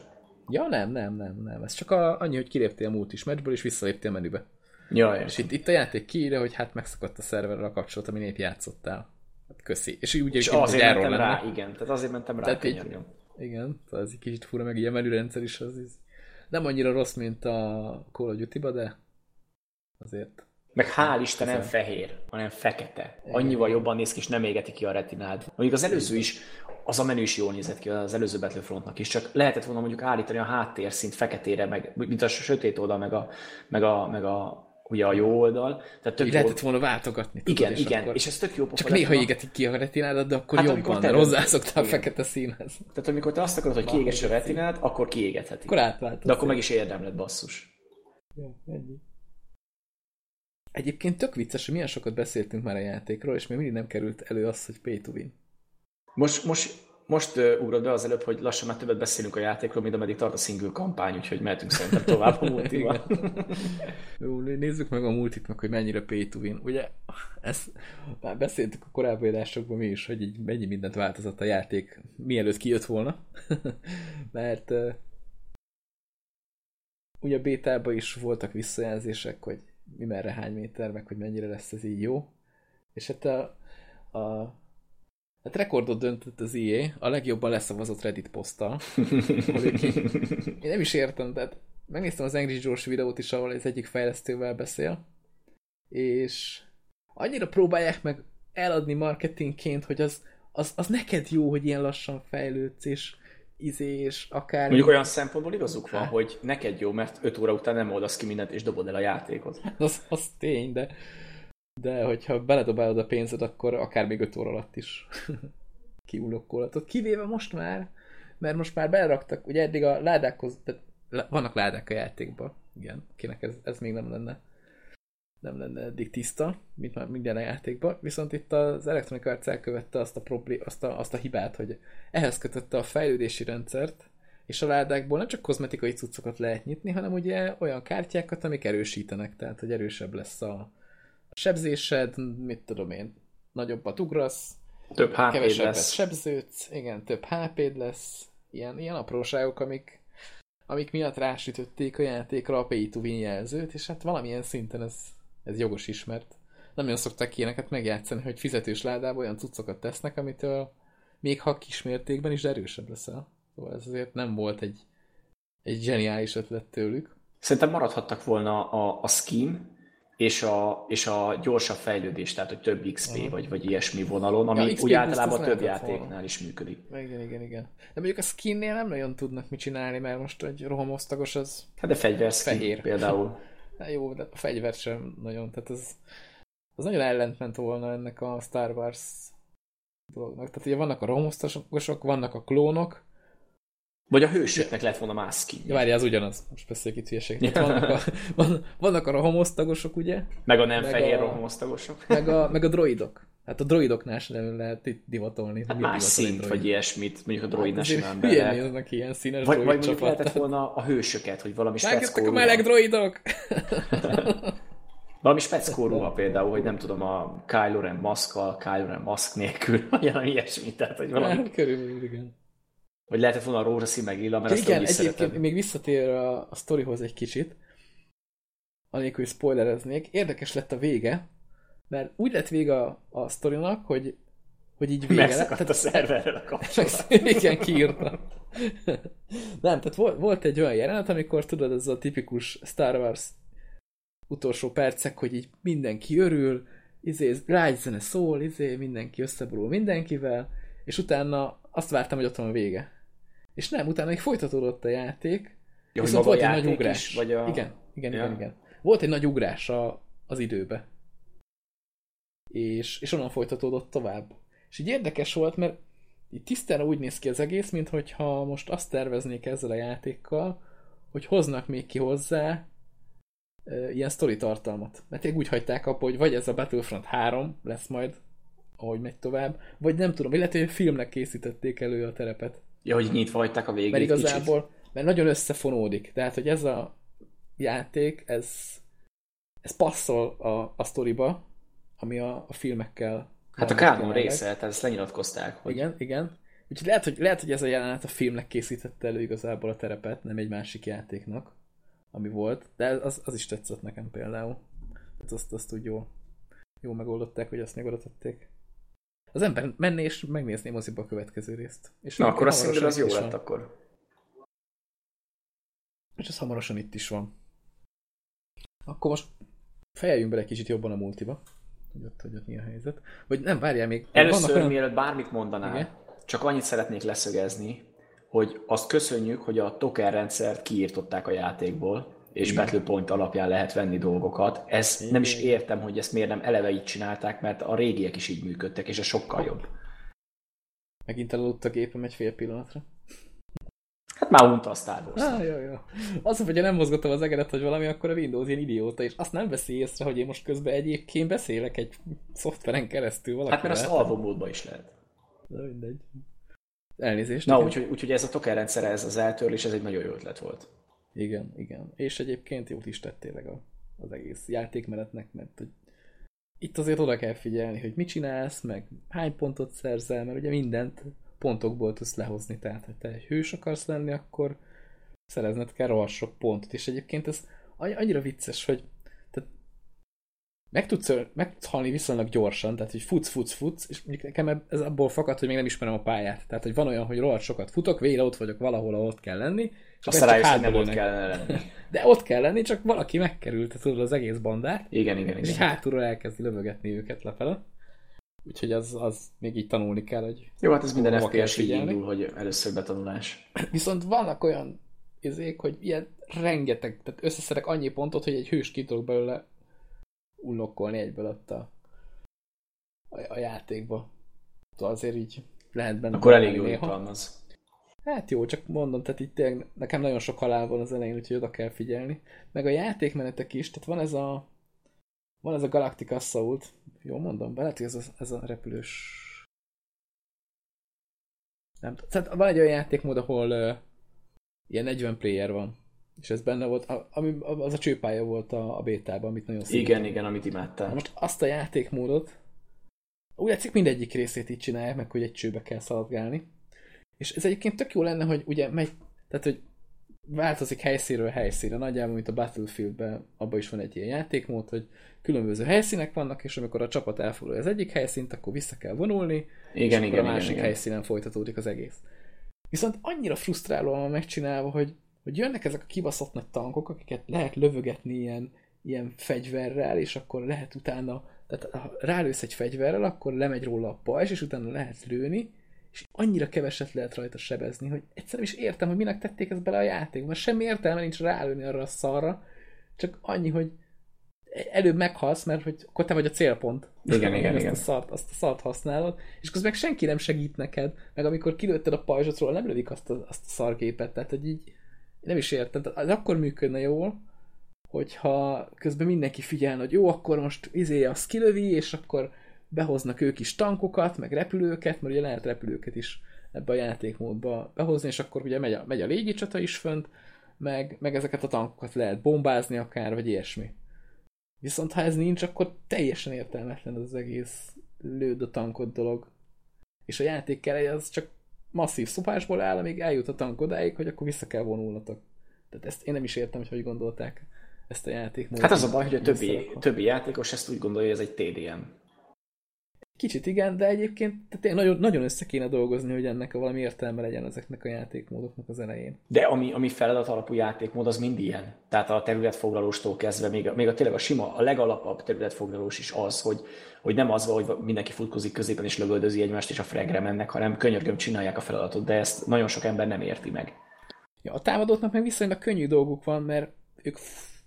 Ja, nem, nem, nem, nem. Ez csak a, annyi, hogy kiléptél a multis meccsből, és visszaléptél a menübe. Ja, és itt, itt a játék kiírja, hogy hát megszakadt a szerverrel a kapcsolat, amin épp játszottál. Hát köszi. És úgy és azért mentem lenne. rá, igen. Tehát azért mentem rá tehát így, Igen, tehát ez egy kicsit fura, meg ilyen menürendszer is az, az nem annyira rossz, mint a Call of duty de azért. Meg hál' Isten nem fehér, hanem fekete. Annyival jobban néz ki, és nem égeti ki a retinád. Mondjuk az előző is, az a menü is jól nézett ki, az előző Battlefrontnak is, csak lehetett volna mondjuk állítani a háttérszint feketére, meg, mint a sötét oldal, meg a, meg a, meg a ugye a jó oldal. Tehát tök lehetett volna váltogatni. Tudod, igen, és igen, akkor... és ez tök jó Csak néha égetik ki a retinádat, de akkor hát, jobban, mert hozzászoktál a fekete színhez. Tehát amikor te azt akarod, hogy kiégesse a retinát, akkor kiégetheti. Akkor. De akkor meg is érdemled basszus. Jó, ennyi. Egyébként tök vicces, hogy milyen sokat beszéltünk már a játékról, és még mindig nem került elő az, hogy pay to win. Most, most most uh, ugrott be az előbb, hogy lassan már többet beszélünk a játékról, mint ameddig tart a single kampány, úgyhogy mehetünk szerintem tovább a multival. Jó, nézzük meg a multit, meg hogy mennyire pay to win. Ugye, ezt már beszéltük a korábbi adásokban mi is, hogy így mennyi mindent változott a játék, mielőtt kijött volna. Mert uh, ugye a bétában is voltak visszajelzések, hogy mi merre hány méter, meg hogy mennyire lesz ez így jó. És hát a, a Hát rekordot döntött az IE, a legjobban leszavazott Reddit poszttal. Én nem is értem, tehát megnéztem az Angry George videót is, ahol az egyik fejlesztővel beszél, és annyira próbálják meg eladni marketingként, hogy az, az, az neked jó, hogy ilyen lassan fejlődsz, és izé, és akár... Mondjuk olyan szempontból igazuk van, hát. hogy neked jó, mert 5 óra után nem oldasz ki mindent, és dobod el a játékot. Az, az tény, de de hogyha beledobálod a pénzed, akkor akár még 5 óra alatt is kiulokkolhatod. Kivéve most már, mert most már beleraktak, ugye eddig a ládákhoz, tehát vannak ládák a játékban, igen, kinek ez, ez még nem lenne nem lenne eddig tiszta, mint már minden a játékban, viszont itt az Electronic Arts elkövette azt a, problé- azt, a, azt a hibát, hogy ehhez kötötte a fejlődési rendszert, és a ládákból nem csak kozmetikai cuccokat lehet nyitni, hanem ugye olyan kártyákat, amik erősítenek, tehát hogy erősebb lesz a, sebzésed, mit tudom én, nagyobbat ugrasz, több hp lesz. sebződsz, igen, több hp lesz, ilyen, ilyen apróságok, amik, amik miatt rásütötték a játékra a pay to win jelzőt, és hát valamilyen szinten ez, ez jogos is, mert nem nagyon szokták ilyeneket megjátszani, hogy fizetős ládába olyan cuccokat tesznek, amitől még ha kismértékben is erősebb leszel. Szóval ez azért nem volt egy, egy zseniális ötlet tőlük. Szerintem maradhattak volna a, a skin, és a, és a gyorsabb fejlődés, tehát hogy több XP uh-huh. vagy, vagy ilyesmi vonalon, ami ja, úgy általában több játéknál volna. is működik. Igen, igen, igen. De mondjuk a skinnél nem nagyon tudnak mit csinálni, mert most egy rohamosztagos az Hát de fegyver fehér. például. Hát jó, de a fegyver sem nagyon, tehát az, az nagyon ellentment volna ennek a Star Wars dolognak. Tehát ugye vannak a rohamosztagosok, vannak a klónok, Vagy a hősöknek lett volna más skin. Ja, várjál, az ugyanaz. Most beszéljük itt hülyeséget. Vannak a, van, vannak a rohamosztagosok, ugye? Meg a nem Meg fehér a- rohamosztagosok. Meg a, meg a droidok. Hát a droidoknál sem lehet itt divatolni. Hát más szint, vagy ilyesmit, mondjuk a droid ne Azért simán hülyén bele. néznek ilyen színes Vagy, droid vagy mondjuk csapat. lehetett volna a hősöket, hogy valami speckó a meleg droidok! Valami speckó ruha például, hogy nem tudom, a Kylo Ren maszkkal, Kylo Ren maszk nélkül, vagy valami ilyesmi, tehát hogy valami, Hát, körülbelül, igen. Vagy lehetett volna a rózsaszín meg lila, mert azt igen, is egyébként szeretem. még visszatér a, a sztorihoz egy kicsit, anélkül, spoilereznék, érdekes lett a vége, mert úgy lett vége a, a sztorinak, hogy, hogy így vége lett. Megszakadt a szerverrel a kapcsolat. Igen, kiírta. Nem, tehát volt, volt egy olyan jelenet, amikor tudod, ez a tipikus Star Wars utolsó percek, hogy így mindenki örül, izé, lágy zene szól, izé, mindenki összeborul mindenkivel, és utána azt vártam, hogy ott van a vége. És nem, utána még folytatódott a játék, Ja, viszont volt egy nagy ugrás. is, vagy a... Igen, igen, Ja. igen, igen. Volt egy nagy ugrás a, az időbe. És, és onnan folytatódott tovább. És így érdekes volt, mert így tisztára úgy néz ki az egész, mintha most azt terveznék ezzel a játékkal, hogy hoznak még ki hozzá e, ilyen sztori tartalmat. Mert tényleg úgy hagyták abba, hogy vagy ez a Battlefront 3 lesz majd, ahogy megy tovább, vagy nem tudom, lehet, hogy filmnek készítették elő a terepet. Ja, hogy nyitva hagyták a végét Mert kicsit. igazából, mert nagyon összefonódik. Tehát, hogy ez a játék, ez, ez passzol a, a sztoriba, ami a, a filmekkel Hát a kánon része, tehát ezt lenyilatkozták, hogy Igen, igen. Úgyhogy lehet hogy, lehet, hogy ez a jelenet a filmnek készítette elő igazából a terepet, nem egy másik játéknak, ami volt. De az, az is tetszett nekem például. Tehát azt, azt úgy jól, jól megoldották, hogy azt még oda tették. Az ember menné és megnézné moziba a következő részt. És Na, akkor hamarosan mondod, az jó lett akkor. És ez hamarosan itt is van. Akkor most fejeljünk bele kicsit jobban a multiba. Hogy ott, hogy ott mi a helyzet. Vagy nem, várjál még. Először, olyan... mielőtt bármit mondanál, Igen. csak annyit szeretnék leszögezni, hogy azt köszönjük, hogy a token rendszert kiírtották a játékból, és Igen. Battle Point alapján lehet venni dolgokat. Ez nem is értem, hogy ezt miért nem eleve így csinálták, mert a régiek is így működtek, és ez sokkal jobb. Megint elaludt a gépem egy fél pillanatra. Hát már unta a Star Wars. Ah, jó, jó. Az, hogyha nem mozgatom az egeret, vagy valami, akkor a Windows ilyen idióta, és azt nem veszi észre, hogy én most közben egyébként beszélek egy szoftveren keresztül valakivel. Hát mert azt alvó módban is lehet. De mindegy. Elnézést. Na, úgyhogy, úgyhogy ez a token rendszer, ez az eltörlés, ez egy nagyon jó ötlet volt. Igen, igen. És egyébként jót is tett tényleg a, az egész játékmenetnek, mert hogy itt azért oda kell figyelni, hogy mit csinálsz, meg hány pontot szerzel, mert ugye mindent pontokból tudsz lehozni, tehát ha te egy hős akarsz lenni, akkor szerezned kell rohadt sok pontot, és egyébként ez anny- annyira vicces, hogy meg tudsz, meg tudsz halni viszonylag gyorsan, tehát hogy futsz, futsz, futsz, és nekem ez abból fakad, hogy még nem ismerem a pályát. Tehát, hogy van olyan, hogy rohadt sokat futok, végre ott vagyok valahol, ahol ott kell lenni, és Aztán rájössz, hogy nem ott kellene lenni. de ott kell lenni, csak valaki megkerülte tudod az egész bandát, Igen, igen, és igen. hátulról elkezdi lövögetni őket lefele. Úgyhogy az, az még így tanulni kell, hogy... Jó, hát ez minden FPS így indul, hogy először betanulás. Viszont vannak olyan izék, hogy ilyen rengeteg, tehát összeszedek annyi pontot, hogy egy hős ki tudok belőle unlokkolni egyből ott a, a, a játékba. Szóval azért így lehet benne Akkor elég jó néha. jutalmaz. Hát jó, csak mondom, tehát itt tényleg nekem nagyon sok halál van az elején, úgyhogy oda kell figyelni. Meg a játékmenetek is, tehát van ez a van ez a Galactic Assault, jól mondom, be lehet, ez a, ez a repülős nem. Tehát van egy olyan játékmód, ahol uh, ilyen 40 player van. És ez benne volt, ami, az a csőpálya volt a, a bétában, amit nagyon Igen, igen, amit imádtál. most azt a játékmódot, úgy látszik mindegyik részét így csinálják, meg hogy egy csőbe kell szaladgálni. És ez egyébként tök jó lenne, hogy ugye megy, tehát hogy változik helyszínről helyszínre, nagyjából, mint a Battlefieldben, abban is van egy ilyen játékmód, hogy különböző helyszínek vannak, és amikor a csapat elfoglalja az egyik helyszínt, akkor vissza kell vonulni, és Igen, akkor igen, a másik igen, igen. helyszínen folytatódik az egész. Viszont annyira frusztrálóan megcsinálva, hogy, hogy jönnek ezek a kibaszott nagy tankok, akiket lehet lövögetni ilyen, ilyen fegyverrel, és akkor lehet utána, tehát ha rálősz egy fegyverrel, akkor lemegy róla a pajzs, és utána lehet lőni, és annyira keveset lehet rajta sebezni, hogy egyszerűen is értem, hogy minek tették ezt bele a játékba, mert semmi értelme nincs rálőni arra a szarra, csak annyi, hogy előbb meghalsz, mert hogy akkor te vagy a célpont. Igen, igen, azt igen. A szart, azt a szart használod, és közben meg senki nem segít neked, meg amikor kilőtted a pajzsotról, nem lövik azt a, azt a szargépet, tehát hogy így nem is értem, tehát az akkor működne jól, hogyha közben mindenki figyel, hogy jó, akkor most izé azt kilövi, és akkor behoznak ők is tankokat, meg repülőket, mert ugye lehet repülőket is ebbe a játékmódba behozni, és akkor ugye megy a, megy a légicsata is fönt, meg, meg ezeket a tankokat lehet bombázni akár, vagy ilyesmi. Viszont ha ez nincs, akkor teljesen értelmetlen az egész lőd a tankot dolog. És a játék kell, az csak masszív szopásból áll, amíg eljut a tank odáig, hogy akkor vissza kell vonulnatok. Tehát ezt én nem is értem, hogy hogy gondolták ezt a játékmódot. Hát az a baj, hogy a többi, többi játékos ezt úgy gondolja, hogy ez egy TDM. Kicsit igen, de egyébként tehát én nagyon, nagyon össze kéne dolgozni, hogy ennek a valami értelme legyen ezeknek a játékmódoknak az elején. De ami, ami feladat alapú játékmód, az mind ilyen. Tehát a területfoglalóstól kezdve, még, a, még a tényleg a sima, a legalapabb területfoglalós is az, hogy, hogy nem az hogy mindenki futkozik középen és lövöldözi egymást, és a fregre mennek, hanem könyörgöm csinálják a feladatot, de ezt nagyon sok ember nem érti meg. Ja, a támadóknak meg viszonylag könnyű dolguk van, mert ők,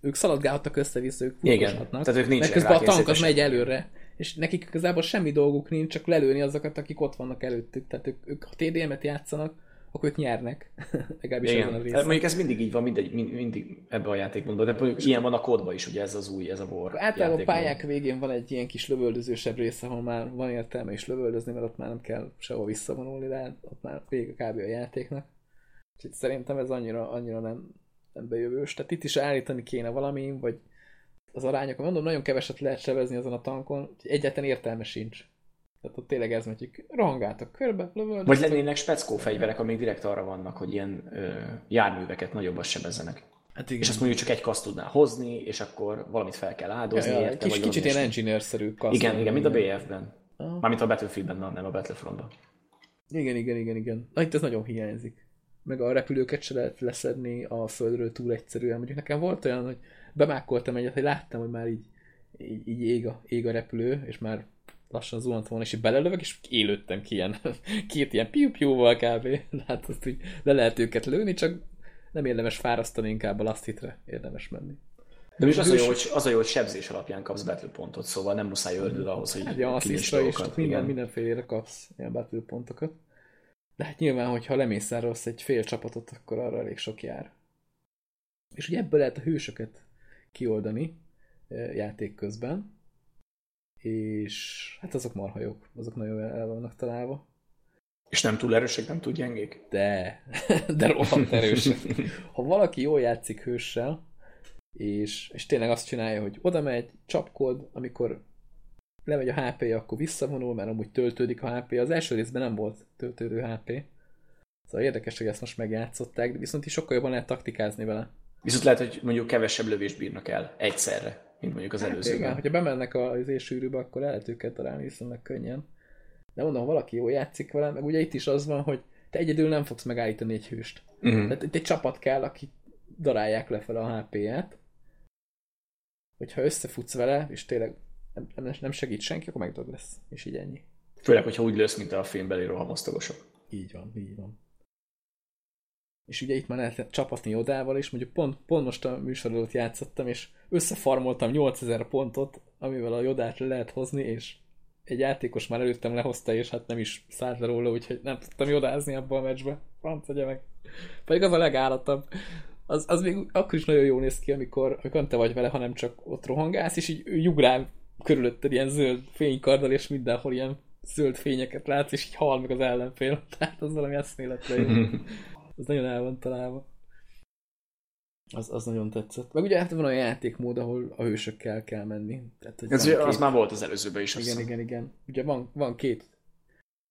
ők szaladgálhatnak össze-vissza, ők Igen, tehát ők Mert nincsenek közben a tank az megy előre, és nekik igazából semmi dolguk nincs, csak lelőni azokat, akik ott vannak előttük. Tehát ők, ők ha TDM-et játszanak, akkor ők nyernek. Legalábbis ezen a Igen. részen. Hát mondjuk ez mindig így van, mindegy, mind, mindig ebben a játékmódban, de mondjuk ilyen van a kódban is, ugye ez az új, ez a War Általában a pályák végén van egy ilyen kis lövöldözősebb része, ahol már van értelme is lövöldözni, mert ott már nem kell sehova visszavonulni, de hát ott már vége kb. a játéknak. Úgyhogy szerintem ez annyira, annyira nem, nem bejövős. Tehát itt is állítani kéne valami, vagy az arányok, mondom, nagyon keveset lehet sebezni azon a tankon, úgyhogy egyáltalán értelme sincs. Tehát ott tényleg ez, hogy rohangáltak körbe, lövöldöztek. Vagy lennének speckó fegyverek, amik direkt arra vannak, hogy ilyen ö, járműveket nagyobbat sebezzenek. Hát igen. És azt mondjuk csak egy kaszt tudnál hozni, és akkor valamit fel kell áldozni. ja, ja, érte, kis, vagy kicsit ilyen engineer-szerű kaszt. Igen, igen, mint a BF-ben. Aha. Mármint a Battlefieldben, na, nem a Battlefrontban. Igen, igen, igen, igen. Na itt ez nagyon hiányzik. Meg a repülőket se lehet leszedni a földről túl egyszerűen. Mondjuk nekem volt olyan, hogy bemákoltam egyet, hogy láttam, hogy már így, így, így ég, a, ég a repülő, és már lassan zuhant volna, és így belelövök, és élődtem ki ilyen, két ilyen piu-piuval kb. Hát azt így le lehet őket lőni, csak nem érdemes fárasztani, inkább a last hitre érdemes menni. De most az a, jó, hogy, az a jó, hogy sebzés alapján kapsz battle pontot, szóval nem muszáj öldöd ahhoz, hogy Hát ja, kinyisd asszisztra is, minden, mindenfélére kapsz ilyen battle pontokat. De hát nyilván, hogyha lemészárolsz egy fél csapatot, akkor arra elég sok jár. És ugye ebből lehet a hősöket kioldani eh, játék közben, és hát azok marha jók, azok nagyon el vannak találva. És nem túl erősek, nem túl gyengék. De, de rohadt erősek. Ha valaki jól játszik hőssel, és, és tényleg azt csinálja, hogy oda megy, csapkod, amikor lemegy a HP-ja, akkor visszavonul, mert amúgy töltődik a HP. Az első részben nem volt töltődő HP. Szóval érdekes, hogy ezt most megjátszották, de viszont is sokkal jobban lehet taktikázni vele. Viszont lehet, hogy mondjuk kevesebb lövést bírnak el egyszerre, mint mondjuk az Hát előzőben. igen, hogyha bemennek az éjsűrűbe, akkor el lehet őket találni viszonylag könnyen. De mondom, ha valaki jól játszik vele, meg ugye itt is az van, hogy te egyedül nem fogsz megállítani egy hőst. Mhm. Tehát itt egy csapat kell, akik darálják lefele a HP-ját. Hogyha összefutsz vele, és tényleg nem, nem, nem segít senki, akkor megdog lesz. És így ennyi. Főleg, hogyha úgy lősz, mint a filmbeli rohamosztagosok. Így van, így van. És ugye itt már lehet csapatni Jodával is, mondjuk pont, pont most a műsor előtt játszottam, és összefarmoltam 8000 pontot, amivel a Jodát le lehet hozni, és egy játékos már előttem lehozta, és hát nem is szállt le róla, úgyhogy nem tudtam jodázni abba a meccsbe. Franc agya meg. Pedig az a legállatabb. Az, az még akkor is nagyon jól néz ki, amikor, amikor nem te vagy vele, hanem csak ott rohangálsz, és így jugrál körülötted ilyen zöld fénykarddal, és mindenhol ilyen zöld fényeket látsz, és így hal meg az ellenfél. Tehát az valami eszméletlen jó. Az nagyon el van találva. Az, az nagyon tetszett. Meg ugye hát van olyan játékmód, ahol a hősökkel kell menni. Tehát, hogy Ez, van az két- már volt az előzőben is. igen, igen, igen. Ugye van, van két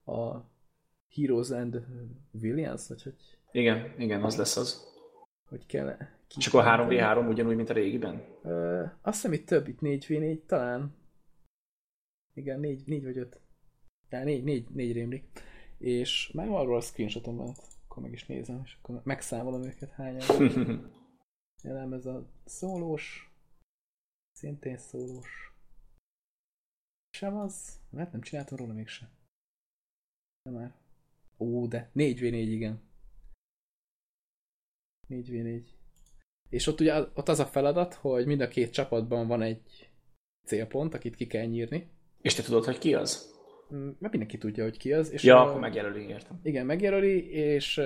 a Heroes and Villains, vagy hogy, igen, igen, az lesz az. hogy kell ki És akkor 3v3 ugyanúgy, mint a régiben? Ö, azt hiszem itt több, itt 4v4 talán. Igen, 4, 4 vagy 5. De 4, 4, 4 rémlik. És már arról a screenshotom van, akkor meg is nézem, és akkor megszámolom őket hányan. Jelen ez a szólós, szintén szólós. Sem az, mert nem csináltam róla mégsem. Nem már. Ó, de 4v4, igen. 4v4. és ott ugye ott az a feladat, hogy mind a két csapatban van egy célpont, akit ki kell nyírni. És te tudod, hogy ki az? Mm, Mert mindenki tudja, hogy ki az. És Ja, ö, akkor megjelöli, értem. Igen, megjelöli, és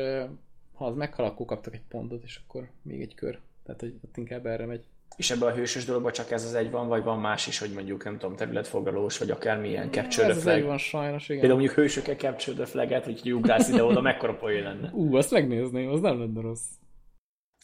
ha az meghal, akkor kaptak egy pontot, és akkor még egy kör. Tehát, hogy ott inkább erre megy. És ebben a hősös dologban csak ez az egy van, vagy van más is, hogy mondjuk, nem tudom, területfoglalós, vagy akármilyen capture Ez the az egy van sajnos, igen. Például mondjuk hősökkel capture the flag-et, hogy ugrálsz ide-oda, mekkora poén lenne. Ú, azt megnézném, az nem lenne rossz.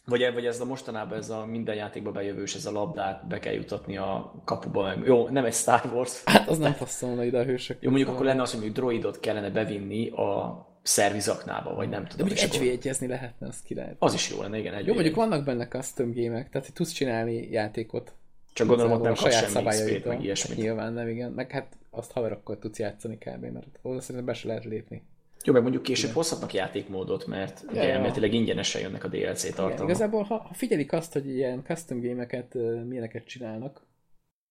Vagy, vagy ez a mostanában ez a minden játékba bejövős, ez a labdát be kell jutatni a kapuba. Meg. Jó, nem egy Star Wars. Hát az nem passzolna ide a hősök. Jó, mondjuk akkor lenne az, hogy mondjuk droidot kellene bevinni a szervizaknába, vagy nem De tudom. mondjuk és akkor- egy lehetne, az király. Az is jó lenne, igen. Egy Jó, mondjuk vannak benne custom gémek, tehát hogy tudsz csinálni játékot. Csak gondolom, ott nem kapsz semmi XP-t, meg ilyesmit. Hát Nyilván nem, igen. Meg hát azt haverokkal tudsz játszani kb. mert oda szerintem be se lehet lépni. Jó, meg mondjuk később hozhatnak játékmódot, mert Ja, ugye elméletileg ingyenesen jönnek a DLC Igen, tartalmak. igazából, ha, ha figyelik azt, hogy ilyen custom gémeket, milyeneket csinálnak,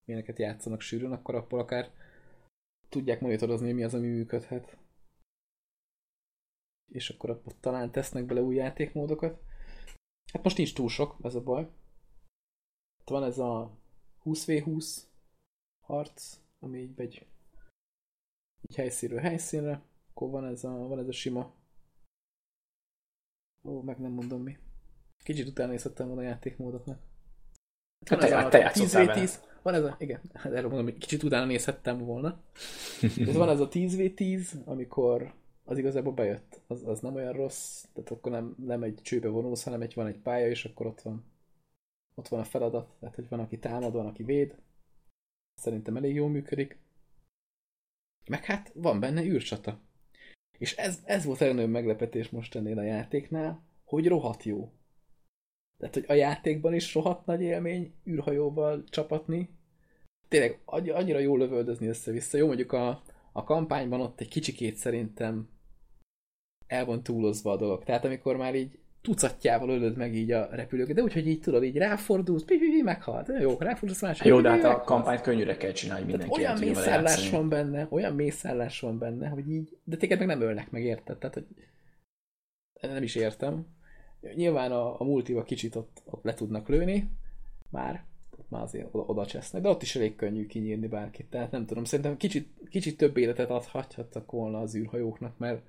milyeneket játszanak sűrűn, akkor abból akár tudják monitorozni, mi az, ami működhet. És akkor ott talán tesznek bele új játékmódokat. Hát most nincs túl sok, ez a baj. Ott van ez a 20v20 harc, ami így megy így helyszínről helyszínre. Akkor van ez a, van ez a sima Ó, meg nem mondom mi. Kicsit utána nézhettem volna a játékmódoknak. Hát Van te- ez a te játszottál 10v10, van ez a, igen, hát erről mondom, hogy kicsit utána nézhettem volna. Ez van ez a 10v10, amikor az igazából bejött. Az, az nem olyan rossz, tehát akkor nem, nem egy csőbe vonulsz, hanem egy, van egy pálya, és akkor ott van ott van a feladat, tehát hogy van, aki támad, van, aki véd. Szerintem elég jól működik. Meg hát van benne űrcsata. És ez, ez volt a legnagyobb meglepetés most ennél a játéknál, hogy rohadt jó. Tehát, hogy a játékban is rohadt nagy élmény űrhajóval csapatni. Tényleg annyi- annyira jól lövöldözni össze-vissza. Jó, mondjuk a, a kampányban ott egy kicsikét szerintem el van túlozva a dolog. Tehát amikor már így tucatjával ölöd meg így a repülőket, de úgy, hogy így tudod, így ráfordulsz, pi, pi, pi, meghalt. Jó, ráfordulsz másik. Jó, de hát a kampányt könnyűre kell csinálni, Tehát mindenki el olyan mészállás van benne, olyan mészállás van benne, hogy így, de téged meg nem ölnek meg, érted? Tehát, hogy nem is értem. Nyilván a, a multiba kicsit ott, ott le tudnak lőni, már, ott már azért oda, oda csesznek, de ott is elég könnyű kinyírni bárkit. Tehát nem tudom, szerintem kicsit, kicsit több életet adhattak volna az űrhajóknak, mert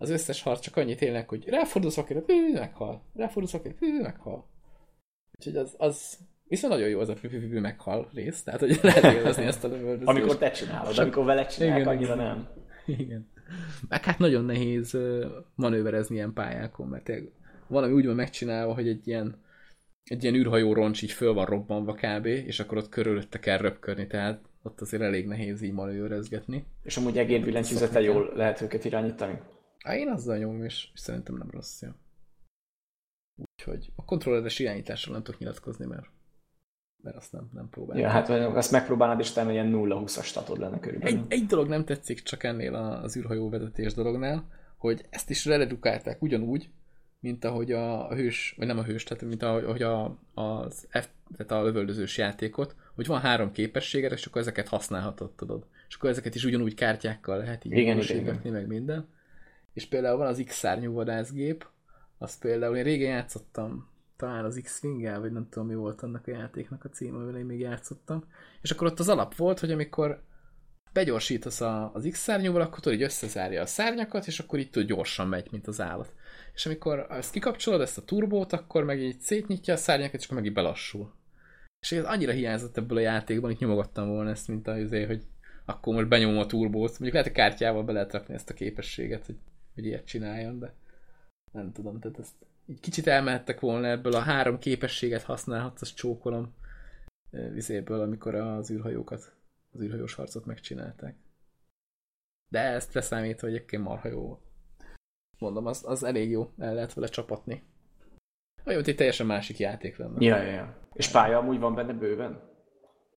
az összes harc csak annyi tényleg, hogy ráfordulsz akire, pü, meghal. Ráfordulsz akire, pü, meghal. Úgyhogy az, az viszont nagyon jó az a pü, meghal rész, tehát hogy lehet élvezni ezt a lövöldözést. Amikor te csinálod, Csak- amikor vele csinálják, Igen, annyira nem. Igen. Meg hát nagyon nehéz manőverezni ilyen pályákon, mert valami úgy van megcsinálva, hogy egy ilyen egy ilyen űrhajó roncs így föl van robbanva kb, és akkor ott körülötte kell röpködni, tehát ott azért elég nehéz így manőverezgetni. És amúgy egér billentyűzettel jól lehet őket irányítani. Á, én azzal nyomom, és, és szerintem nem rossz, ja. Úgyhogy a kontrolleres irányításról nem tudok nyilatkozni, mert, mert azt nem, nem próbálom. Ja, hát azt megpróbálnád, és utána ilyen 0-20-as statod lenne Egy, körülbelül. egy dolog nem tetszik csak ennél az űrhajó vezetés dolognál, hogy ezt is reledukálták ugyanúgy, mint ahogy a, a hős, vagy nem a hős, tehát mint ahogy, a, az F, tehát a lövöldözős játékot, hogy van három képességed, és akkor ezeket használhatod, tudod. És akkor ezeket is ugyanúgy kártyákkal lehet így Igen, igen, módosítgatni, meg minden. És például van az X-szárnyú vadászgép, az például én régen játszottam, talán az X-Wing-el, vagy nem tudom mi volt annak a játéknak a címe, amivel én még játszottam. És akkor ott az alap volt, hogy amikor begyorsítasz a, az X-szárnyúval, akkor tudod, így összezárja a szárnyakat, és akkor így tud gyorsan megy, mint az állat. És amikor ezt kikapcsolod, ezt a turbót, akkor meg így szétnyitja a szárnyakat, és akkor meg így belassul. És ez annyira hiányzott ebből a játékban, itt nyomogattam volna ezt, mint azért, hogy akkor most benyomom a turbót. Mondjuk lehet, hogy kártyával be lehet rakni ezt a képességet, hogy, hogy ilyet csináljon, de nem tudom, tehát ezt így kicsit elmehettek volna ebből a három képességet használhatsz, azt csókolom vizéből, amikor az űrhajókat, az űrhajós harcot megcsinálták. De ezt leszámítva egyébként marha jó volt. Mondom, az, az elég jó, el lehet vele csapatni. Olyan, mint egy teljesen másik játék lenne. Ja, ja, ja. És pálya amúgy van benne bőven?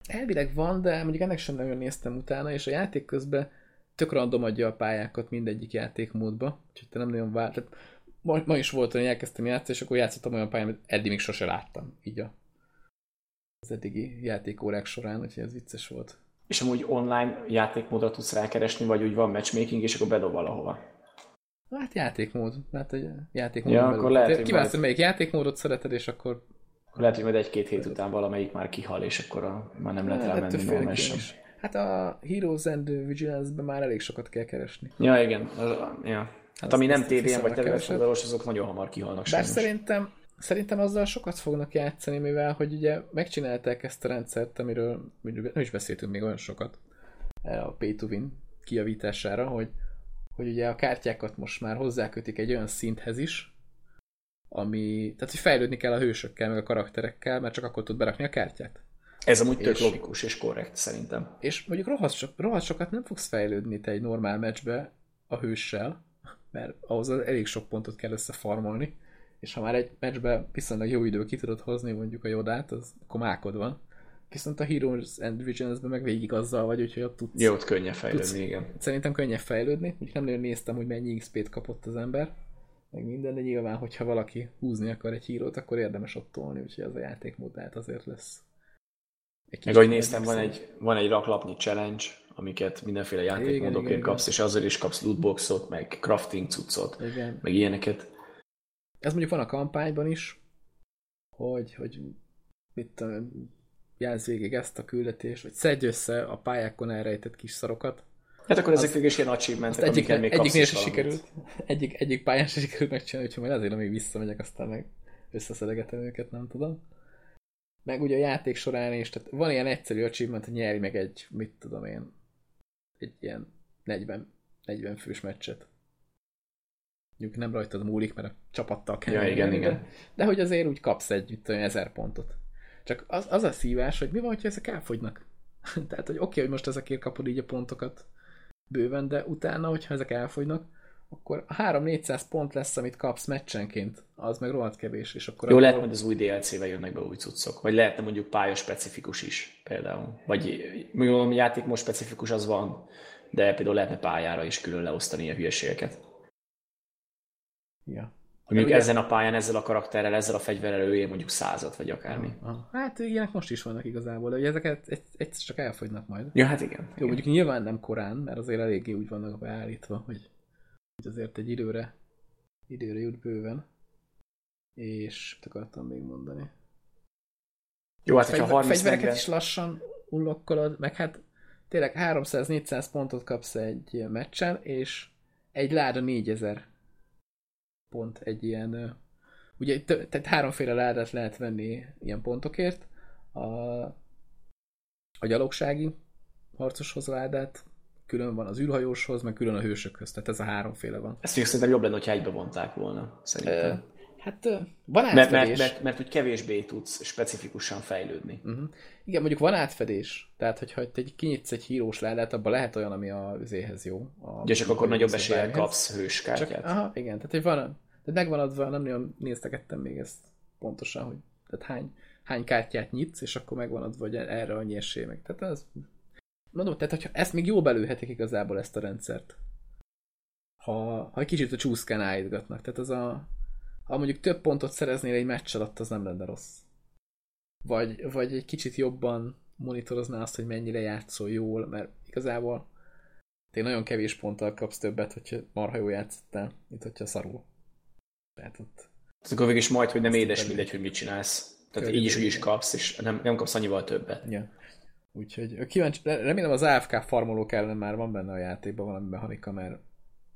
Elvileg van, de mondjuk ennek sem nagyon néztem utána, és a játék közben tök random adja a pályákat mindegyik játékmódba, úgyhogy te nem nagyon vár. Tehát ma, ma is volt, hogy elkezdtem játszani, és akkor játszottam olyan pályán, amit eddig még sose láttam, így a, az eddigi játékórák során, úgyhogy ez vicces volt. És amúgy online játékmódra tudsz rákeresni, vagy úgy van matchmaking, és akkor bedob valahova. Hát játékmód, hát egy játékmód. Ja, akkor lehet, hogy Kiválasztod, majd- melyik játékmódot szereted, és akkor Lehet, hogy majd egy-két hét után valamelyik már kihal, és akkor a, már nem lehet rámenni normálisan. Hát a Heroes and Vigilance-ben már elég sokat kell keresni. Ja, igen. Az, ja. Hát ami nem tévén vagy területfoglalós, azok nagyon hamar kihalnak Bár szerintem, szerintem azzal sokat fognak játszani, mivel hogy ugye megcsinálták ezt a rendszert, amiről nem is beszéltünk még olyan sokat a pay to win kiavítására, hogy, hogy ugye a kártyákat most már hozzákötik egy olyan szinthez is, ami, tehát hogy fejlődni kell a hősökkel, meg a karakterekkel, mert csak akkor tud berakni a kártyát. Ez amúgy tök és, logikus és korrekt szerintem. És mondjuk rohadt, so, rohadt sokat nem fogsz fejlődni te egy normál meccsbe a hőssel, mert ahhoz elég sok pontot kell összefarmolni, és ha már egy meccsbe viszonylag jó idő ki tudod hozni mondjuk a jodát, az akkor mákod van. Viszont a Heroes and Visions-ben meg végig azzal vagy, úgyhogy ott tudsz... Jó, ott könnyebb fejlődni, tudsz, igen. Szerintem könnyebb fejlődni, úgyhogy nem nagyon néztem, hogy mennyi XP-t kapott az ember, meg minden, de nyilván, hogyha valaki húzni akar egy hírót, akkor érdemes ott tolni, úgyhogy az a játékmód hát azért lesz. Meg ahogy néztem, van egy, van egy raklapnyi challenge, amiket mindenféle játékmódokért kapsz, igen. és azért is kapsz lootboxot, meg crafting cuccot, igen. meg ilyeneket. Ez mondjuk van a kampányban is, hogy, hogy mit tudom, jelz végig ezt a küldetést, vagy szedj össze a pályákon elrejtett kis szarokat. Hát akkor ezek végül is ilyen achievementek, egyik, amiket még egyik se sikerült, egyik, egyik pályán se sikerült megcsinálni, úgyhogy majd azért, amíg visszamegyek, aztán meg összeszedegetem őket, nem tudom. Meg ugye a játék során is, tehát van ilyen egyszerű achievement, hogy nyeri meg egy, mit tudom én, egy ilyen 40, 40 fős meccset. Mondjuk nem rajtad múlik, mert a csapattal kell. Ja, igen, igen. De hogy azért úgy kapsz egy, mit tudom, ezer pontot. Csak az, az a szívás, hogy mi van, hogyha ezek elfogynak. Tehát, hogy oké, okay, hogy most ezekért kapod így a pontokat bőven, de utána, hogyha ezek elfogynak, akkor 3-400 pont lesz, amit kapsz meccsenként, az meg rohadt kevés. És akkor Jó, akkor... lehet, hogy az új DLC-vel jönnek be új cuccok, vagy lehetne mondjuk pálya specifikus is például. Vagy mondjuk játék most specifikus az van, de például lehetne pályára is külön leosztani a hülyeségeket. Ja. Mondjuk ugye... ezen a pályán, ezzel a karakterrel, ezzel a fegyverrel ő mondjuk százat, vagy akármi. Hát ilyenek most is vannak igazából, de ugye ezeket egy, egyszer csak elfogynak majd. Ja, hát igen. Jó, igen. mondjuk nyilván nem korán, mert azért eléggé úgy vannak beállítva, hogy, hogy azért egy időre, időre jut bőven. És mit akartam még mondani? Jó, hát hogyha 30 Fegyvereket is lassan unlokkolod, meg hát tényleg 300-400 pontot kapsz egy meccsen, és egy láda 4000 pont egy ilyen, ugye tehát háromféle ládát lehet venni ilyen pontokért, a, a gyalogsági harcoshoz ládát, külön van az űrhajóshoz, meg külön a hősökhöz, tehát ez a háromféle van. Ezt még szerintem jobb lenne, hogyha egybe vonták volna, szerintem. Hát van átfedés. Mert, mert, mert, mert hogy kevésbé tudsz specifikusan fejlődni. Uh-huh. Igen, mondjuk van átfedés. Tehát, hogyha te kinyitsz egy hírós ládát, abban lehet olyan, ami a üzéhez jó. A, Ugye csak akkor nagyobb eséllyel kapsz hőskártyát. Csak, aha, igen, tehát hogy van, de megvan adva, nem nagyon néztegettem még ezt pontosan, hogy tehát hány, hány kártyát nyitsz, és akkor megvan adva, hogy erre annyi esély meg. Tehát ez, mondom, tehát hogyha ezt még jó belőhetik igazából ezt a rendszert, ha, ha egy kicsit a csúszkán állítgatnak. Tehát az a, ha mondjuk több pontot szereznél egy meccs alatt, az nem lenne rossz. Vagy, vagy egy kicsit jobban monitorozná azt, hogy mennyire játszol jól, mert igazából te nagyon kevés ponttal kapsz többet, hogyha marha jól játszottál, mint hogyha szarul. Tehát ott... Tehát akkor végig is majd, hogy nem édes mindegy, hogy mit csinálsz. Tehát így is úgy is kapsz, és nem, nem kapsz annyival többet. Ja. Úgyhogy kíváncsi, remélem az AFK farmolók ellen már van benne a játékban valami mechanika, mert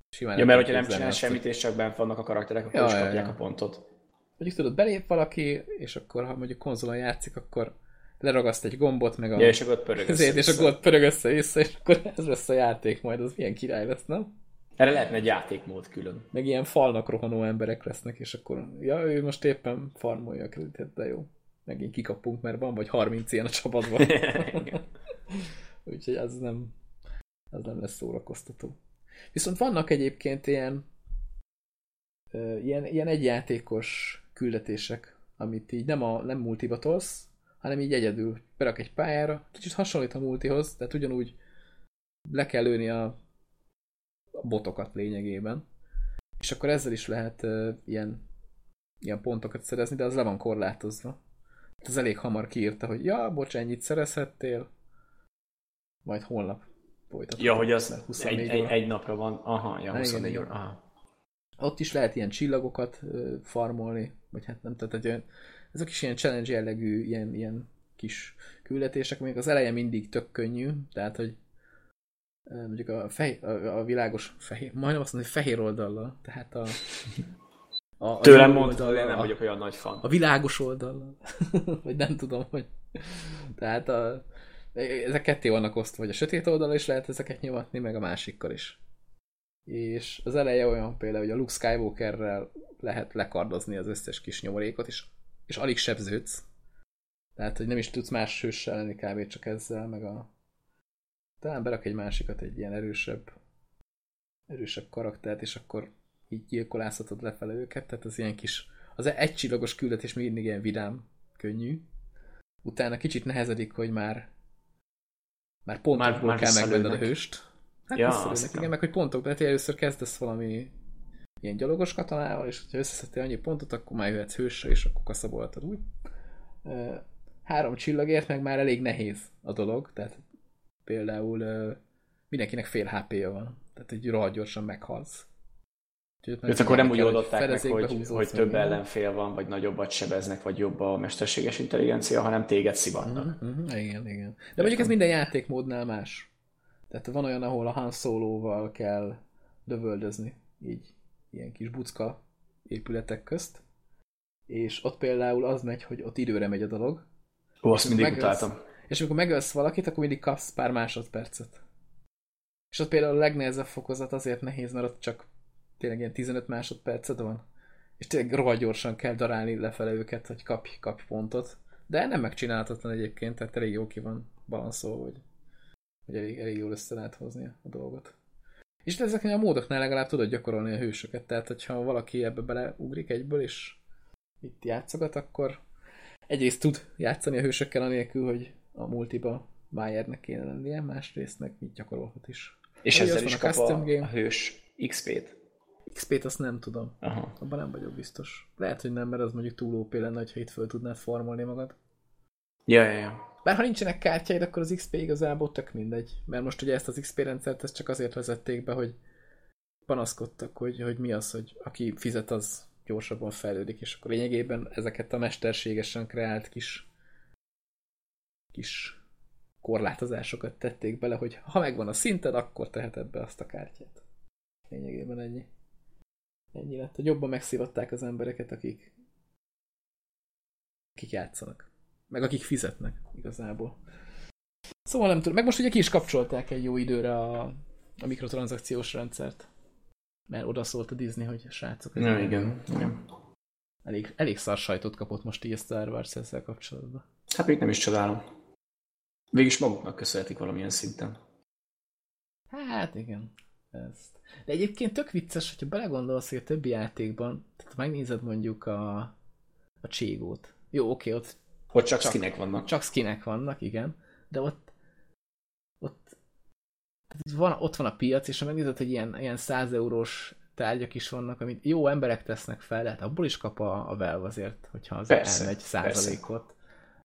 simán... Ja, mert hogyha nem csinál semmit, és csak bent vannak a karakterek, akkor ja, is kapják ja, a pontot. Mondjuk tudod, belép valaki, és akkor ha mondjuk konzolon játszik, akkor leragaszt egy gombot, meg a... Ja, és akkor pörög össze, És akkor pörög össze-vissza, és akkor ez lesz a játék majd, az milyen király lesz, nem? Erre lehetne egy játékmód külön. Meg ilyen falnak rohanó emberek lesznek, és akkor, ja, ő most éppen farmolja a kreditet, de jó. Megint kikapunk, mert van vagy 30 ilyen a csapatban. Úgyhogy az nem, az nem lesz szórakoztató. Viszont vannak egyébként ilyen, ilyen, ilyen egyjátékos küldetések, amit így nem, a, nem multiba tolsz, hanem így egyedül berak egy pályára, kicsit hasonlít a multihoz, tehát ugyanúgy le kell lőni a botokat lényegében. És akkor ezzel is lehet uh, ilyen, ilyen pontokat szerezni, de az le van korlátozva. Ez elég hamar kiírta, hogy ja, bocs, ennyit szerezhettél, majd holnap folytatom. Ja, hogy az egy, egy, egy, napra van. Aha, ja, 24 óra. Ott is lehet ilyen csillagokat farmolni, vagy hát nem, tehát egy olyan, ezek is ilyen challenge jellegű, ilyen, ilyen kis küldetések, még az eleje mindig tök könnyű, tehát, hogy mondjuk a, fej, a, a világos fehér, majdnem azt mondom, hogy fehér oldallal, tehát a, a, a Tőlem mondta, hogy nem vagyok olyan nagy fan. A világos oldallal, vagy nem tudom, hogy tehát a, ezek ketté vannak osztva, vagy a sötét oldalon is lehet ezeket nyomatni, meg a másikkal is. És az eleje olyan például, hogy a Luke Skywalkerrel lehet lekardozni az összes kis nyomorékot, és, és alig sebződsz. Tehát, hogy nem is tudsz más hőssel lenni kb. csak ezzel, meg a... Talán berak egy másikat, egy ilyen erősebb erősebb karaktert, és akkor így gyilkolászhatod lefele őket, tehát az ilyen kis, az egy csillagos küldetés még mindig ilyen vidám, könnyű. Utána kicsit nehezedik, hogy már már pontokból már, már kell megvenned a hőst. Hát ja, igen, meg hogy pontok, tehát először kezdesz valami ilyen gyalogos katonával, és ha összeszedtél annyi pontot, akkor már jöhetsz hősre, és akkor kaszaboltad úgy. Három csillagért meg már elég nehéz a dolog, tehát például mindenkinek fél HP-ja van, tehát egy rohadt gyorsan meghalsz. Úgyhogy akkor nem úgy oldották meg, hogy, hogy több ellenfél van, vagy nagyobbat sebeznek, vagy jobb a mesterséges intelligencia, hanem téged szivatnak. Uh-huh, uh-huh, igen, igen. De mondjuk ez minden játékmódnál más. Tehát van olyan, ahol a Han Solo-val kell dövöldözni, így ilyen kis bucka épületek közt, és ott például az megy, hogy ott időre megy a dolog. Ó, azt mindig megölsz, utáltam. És amikor megölsz valakit, akkor mindig kapsz pár másodpercet. És ott például a legnehezebb fokozat azért nehéz, mert ott csak tényleg ilyen 15 másodperced van, és tényleg rohadt gyorsan kell darálni lefele őket, hogy kapj, kapj pontot. De nem megcsinálhatatlan egyébként, tehát elég jó ki van balanszolva, hogy, hogy elég, elég jól össze lehet hozni a dolgot. És ezeknél a módoknál legalább tudod gyakorolni a hősöket, tehát hogyha valaki ebbe beleugrik egyből, és itt játszogat, akkor egyrészt tud játszani a hősökkel anélkül, hogy a multiba Bayernek kéne lennie, másrészt meg mit gyakorolhat is. És ezzel is kap a, a hős XP-t. XP-t azt nem tudom. Aha. Abban nem vagyok biztos. Lehet, hogy nem, mert az mondjuk túl OP lenne, ha itt föl tudnád formolni magad. Ja, ja, ja. Bár ha nincsenek kártyáid, akkor az XP igazából tök mindegy. Mert most ugye ezt az XP rendszert ezt csak azért vezették be, hogy panaszkodtak, hogy, hogy mi az, hogy aki fizet, az gyorsabban fejlődik, és akkor lényegében ezeket a mesterségesen kreált kis kis korlátozásokat tették bele, hogy ha megvan a szinted, akkor teheted be azt a kártyát. Lényegében ennyi. Ennyi lett, hogy jobban megszívatták az embereket, akik akik játszanak. Meg akik fizetnek igazából. Szóval nem tudom. Meg most ugye ki is kapcsolták egy jó időre a, a mikrotranszakciós rendszert. Mert oda szólt a Disney, hogy srácok. Ja, igen. igen. Elég, elég szar sajtot kapott most így a Star Wars ezzel kapcsolatban. Hát még nem is csodálom. Végis maguknak köszönhetik valamilyen szinten. Hát igen. Ezt. De egyébként tök vicces, hogyha belegondolsz, hogy a többi játékban, tehát megnézed mondjuk a, a Cségót. Jó, oké, ott ott csak, csak skinek vannak. Csak skinek vannak, igen. De ott ott van, ott van a piac, és ha megnézed, hogy ilyen, ilyen 100 eurós tárgyak is vannak, amit jó emberek tesznek fel, lehet abból is kap a, a Valve azért, hogyha az persze, elmegy százalékot. Persze.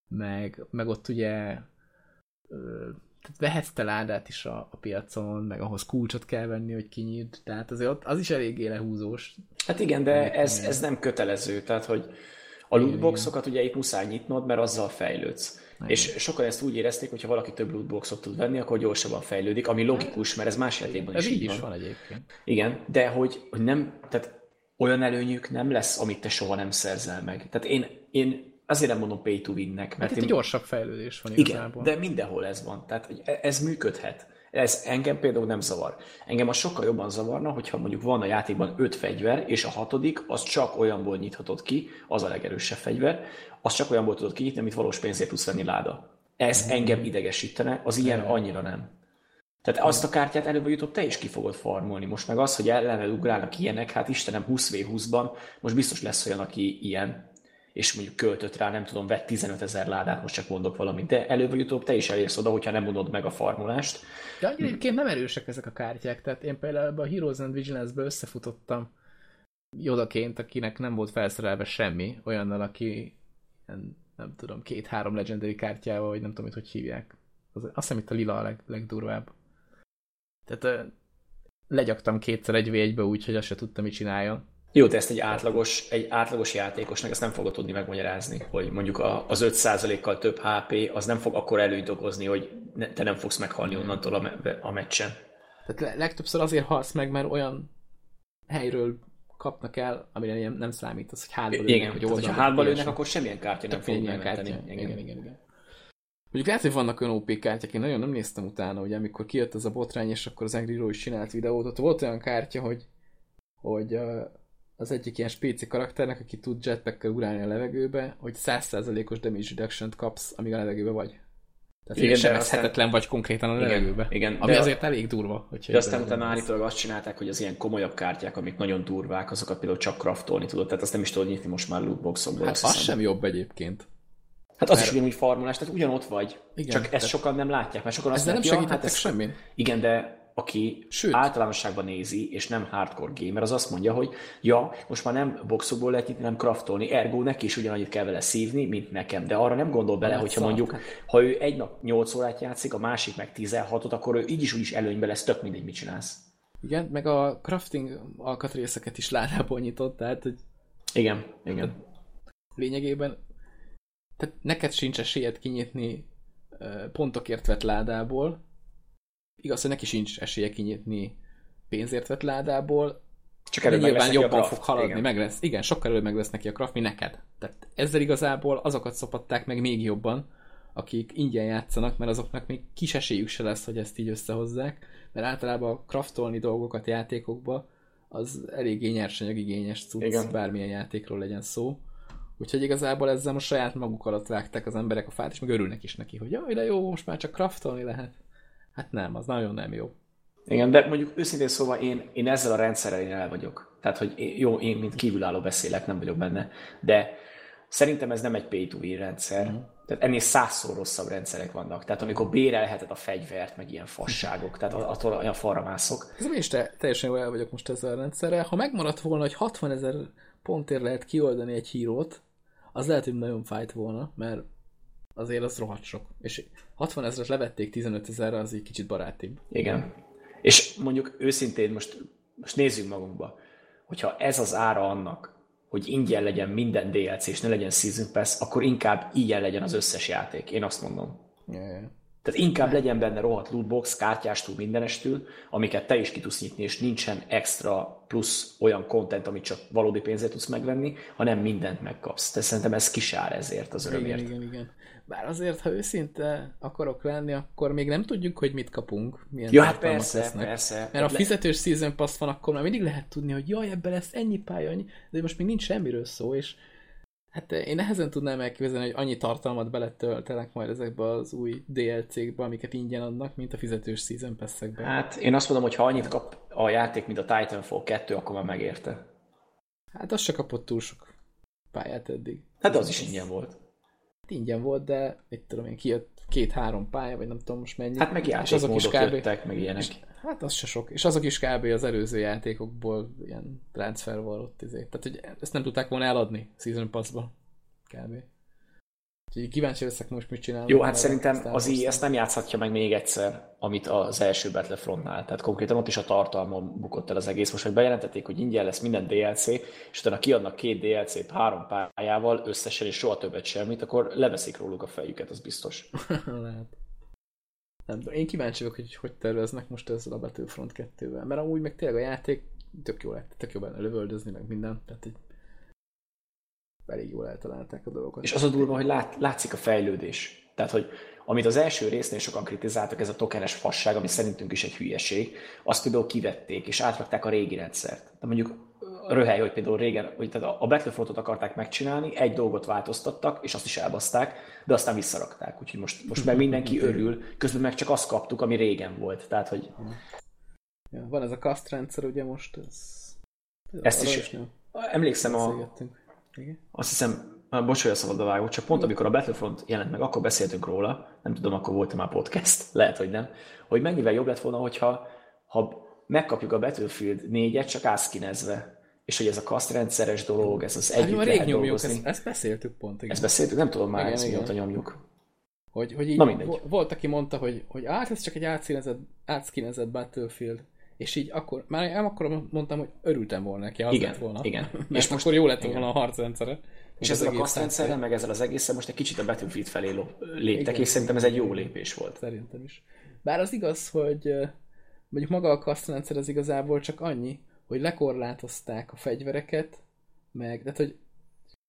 Meg, meg ott ugye tehát vehetsz te ládát is a, a piacon, meg ahhoz kulcsot kell venni, hogy kinyíd, tehát azért ott az is eléggé lehúzós. Hát igen, de ez, ez nem kötelező, tehát hogy a lootboxokat ugye itt muszáj nyitnod, mert azzal fejlődsz. Igen. És sokan ezt úgy érezték, hogy ha valaki több lootboxot tud venni, akkor gyorsabban fejlődik, ami logikus, mert ez más játékban is így van. van egyébként. Igen, de hogy, hogy nem, tehát olyan előnyük nem lesz, amit te soha nem szerzel meg. Tehát én, én azért nem mondom pay to win-nek. Mert hát itt én... gyorsabb fejlődés van Igen, igazából. de mindenhol ez van. Tehát e- ez működhet. Ez engem például nem zavar. Engem az sokkal jobban zavarna, hogyha mondjuk van a játékban öt fegyver, és a hatodik az csak olyanból nyithatod ki, az a legerősebb fegyver, az csak olyanból tudod kinyitni, amit valós pénzért tudsz venni láda. Ez mm. engem idegesítene, az ilyen annyira nem. Tehát azt a kártyát előbb vagy utóbb te is ki fogod farmolni. Most meg az, hogy ellened ugrálnak ilyenek, hát Istenem 20v20-ban most biztos lesz olyan, aki ilyen és mondjuk költött rá, nem tudom, vett 15 ezer ládát, most csak mondok valamit, de előbb vagy utóbb te is elérsz oda, hogyha nem mondod meg a farmolást. De egyébként nem erősek ezek a kártyák, tehát én például a Heroes and Vigilance-ből összefutottam jodaként, akinek nem volt felszerelve semmi, olyannal, aki nem tudom, két-három legendary kártyával, vagy nem tudom, hogy hogy hívják. Az, azt hiszem itt a lila a leg, legdurvább. Tehát legyaktam kétszer egy v úgy, hogy azt se tudtam, mit csináljon Jó, de ezt egy átlagos, egy átlagos játékosnak ezt nem fogod tudni megmagyarázni, hogy mondjuk a, az 5%-kal több HP, az nem fog akkor előidokozni, hogy ne, te nem fogsz meghalni onnantól a, me- a meccsen. Tehát legtöbbször azért halsz meg, mert olyan helyről kapnak el, amire nem, nem számít, az, hogy hátba lőnek. Igen, hogy hogyha hátba lőnek, akkor semmilyen kártya nem fog megmenteni. Igen. igen, igen, igen. Mondjuk lehet, hogy vannak olyan OP kártyák, én nagyon nem néztem utána, hogy amikor kijött ez a botrány, és akkor az Angry is csinált videót, ott volt olyan kártya, hogy, hogy az egyik ilyen spéci karakternek, aki tud jetpackkel ugrálni a levegőbe, hogy 100%-os damage reduction kapsz, amíg a levegőbe vagy. Tehát igen, sebezhetetlen vagy konkrétan a levegőbe. Igen, ami azért a... elég durva. De aztán utána állítólag azt csinálták, hogy az ilyen komolyabb kártyák, amik nagyon durvák, azokat például csak craftolni tudod. Tehát azt nem is tudod nyitni most már lootboxokból. Hát az sem jobb egyébként. Hát az Mert... is ugyanúgy formulás, tehát ugyanott vagy. Igen, csak ezt sokan nem látják, mert sokan azt nem segítettek hát ez... semmi. Igen, de aki Sőt. általánosságban nézi, és nem hardcore gamer, az azt mondja, hogy ja, most már nem boxokból lehet nyitni, nem craftolni, ergo neki is ugyanannyit kell vele szívni, mint nekem. De arra nem gondol bele, hogyha szart. mondjuk, ha ő egy nap 8 órát játszik, a másik meg 16-ot, akkor ő így is úgy is előnybe lesz, tök mindegy, mit csinálsz. Igen, meg a crafting alkatrészeket is ládából nyitott, tehát hogy... Igen, igen. Lényegében, tehát neked sincs esélyed kinyitni pontokért vett ládából, igaz, hogy neki sincs esélye kinyitni pénzért vett ládából, csak előbb nyilván jobban fog haladni, igen. meg lesz. Igen, sokkal előbb meg lesz neki a craft, mi neked. Tehát ezzel igazából azokat szopatták meg még jobban, akik ingyen játszanak, mert azoknak még kis esélyük se lesz, hogy ezt így összehozzák, mert általában craftolni dolgokat játékokba az eléggé nyersanyagigényes cucc, Igen. bármilyen játékról legyen szó. Úgyhogy igazából ezzel most saját maguk alatt vágták az emberek a fát, és meg örülnek is neki, hogy jaj, de jó, most már csak craftolni lehet. Hát nem, az nagyon nem jó. Igen, de mondjuk őszintén szóval én, én ezzel a rendszerrel én el vagyok. Tehát, hogy én, jó, én mint kívülálló beszélek, nem vagyok benne, de szerintem ez nem egy pay to win rendszer. Mm. Tehát ennél százszor rosszabb rendszerek vannak. Tehát amikor bérelheted a fegyvert, meg ilyen fasságok, tehát attól olyan falra mászok. Ez is te, teljesen jól el vagyok most ezzel a rendszerrel. Ha megmaradt volna, hogy 60 ezer pontért lehet kioldani egy hírót, az lehet, hogy nagyon fájt volna, mert azért az rohadt sok. És 60 ezeret levették 15 ezerre, az egy kicsit barátibb. Igen. És mondjuk őszintén most, most nézzünk magunkba, hogyha ez az ára annak, hogy ingyen legyen minden DLC, és ne legyen Season Pass, akkor inkább ilyen legyen az összes játék. Én azt mondom. Yeah. Tehát inkább legyen benne rohadt lootbox, kártyástól, mindenestül, amiket te is ki tudsz nyitni, és nincsen extra plusz olyan content, amit csak valódi pénzért tudsz megvenni, hanem mindent megkapsz. Tehát szerintem ez kisár ezért az örömért. Igen, igen, igen. Bár azért, ha őszinte akarok lenni, akkor még nem tudjuk, hogy mit kapunk. Milyen ja, hát persze, lesznek. persze. Mert hát a fizetős Season Pass van, akkor már mindig lehet tudni, hogy jaj, ebben lesz ennyi pálya, annyi, de most még nincs semmiről szó, és hát én nehezen tudnám elképzelni, hogy annyi tartalmat beletöltenek majd ezekbe az új DLC-kbe, amiket ingyen adnak, mint a fizetős Season Pass-ekbe. Hát én azt mondom, hogy ha annyit kap a játék, mint a Titanfall 2, akkor már megérte. Hát az se kapott túl sok pályát eddig. Hát az is ingyen volt ingyen volt, de mit tudom én, kijött két-három pálya, vagy nem tudom most mennyi. Hát meg és azok is kb. jöttek, meg ilyenek. És, hát az se sok. És azok is kb. az előző játékokból ilyen transfer volt. Izé. Tehát, hogy ezt nem tudták volna eladni Season Pass-ba. Kb. Úgyhogy kíváncsi leszek most, mit csinálnak. Jó, hát szerintem az így ezt nem játszhatja meg még egyszer, amit az első Battlefrontnál. Tehát konkrétan ott is a tartalmon bukott el az egész. Most, hogy bejelentették, hogy ingyen lesz minden DLC, és utána kiadnak két DLC-t három pályával összesen, és soha többet semmit, akkor leveszik róluk a fejüket, az biztos. Lehet. Nem, én kíváncsi vagyok, hogy hogy terveznek most ezzel a Battlefront 2-vel. Mert amúgy meg tényleg a játék tök jó lett, tök jó benne lövöldözni, meg minden. Tehát egy elég jól eltalálták a dolgokat. És az a durva, hogy lát, látszik a fejlődés. Tehát, hogy amit az első résznél sokan kritizáltak, ez a tokenes fasság, ami szerintünk is egy hülyeség, azt például kivették, és átrakták a régi rendszert. De mondjuk röhely, hogy például régen, hogy tehát a Battlefrontot akarták megcsinálni, egy dolgot változtattak, és azt is elbaszták, de aztán visszarakták. Úgyhogy most, most meg mindenki örül, közben meg csak azt kaptuk, ami régen volt. Tehát, hogy... Ja, van ez a kasztrendszer, ugye most ez... ez Ezt is, is emlékszem a, igen. Azt hiszem, bocs, hogy a szabad vágó, csak pont amikor a Battlefront jelent meg, akkor beszéltünk róla, nem tudom, akkor volt már podcast, lehet, hogy nem, hogy mennyivel jobb lett volna, hogyha ha megkapjuk a Battlefield 4-et csak ászkinezve, és hogy ez a kasztrendszeres dolog, ez az hát, együtt hát, lehet nyomjuk, dolgozni. Ezt, ezt, beszéltük pont, igen. Ezt beszéltük, nem tudom már, igen, ezt mióta nyomjuk. Hogy, hogy így Na mindegy. Volt, aki mondta, hogy, hogy át, ez csak egy átszínezett, átszínezett Battlefield, és így akkor, már nem akkor mondtam, hogy örültem volna neki, az Igen, lett volna. igen. Mert És most- akkor jó lett igen. volna a harcrendszere. És ezzel a kasztrendszerrel, meg ezzel az egészen most egy kicsit a Battlefield felé léptek, Igen. és szerintem ez egy jó lépés volt. Szerintem is. Bár az igaz, hogy mondjuk maga a kasztrendszer az igazából csak annyi, hogy lekorlátozták a fegyvereket, meg, tehát hogy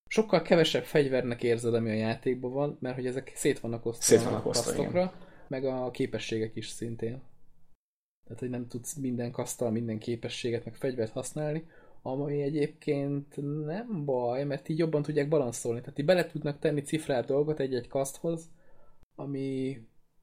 sokkal kevesebb fegyvernek érzed, ami a játékban van, mert hogy ezek szét vannak osztva Szét vannak a kasztokra, meg a képességek is szintén. Tehát, hogy nem tudsz minden kasztal, minden képességet, meg fegyvert használni, ami egyébként nem baj, mert így jobban tudják balanszolni. Tehát így bele tudnak tenni cifrált dolgot egy-egy kaszthoz, ami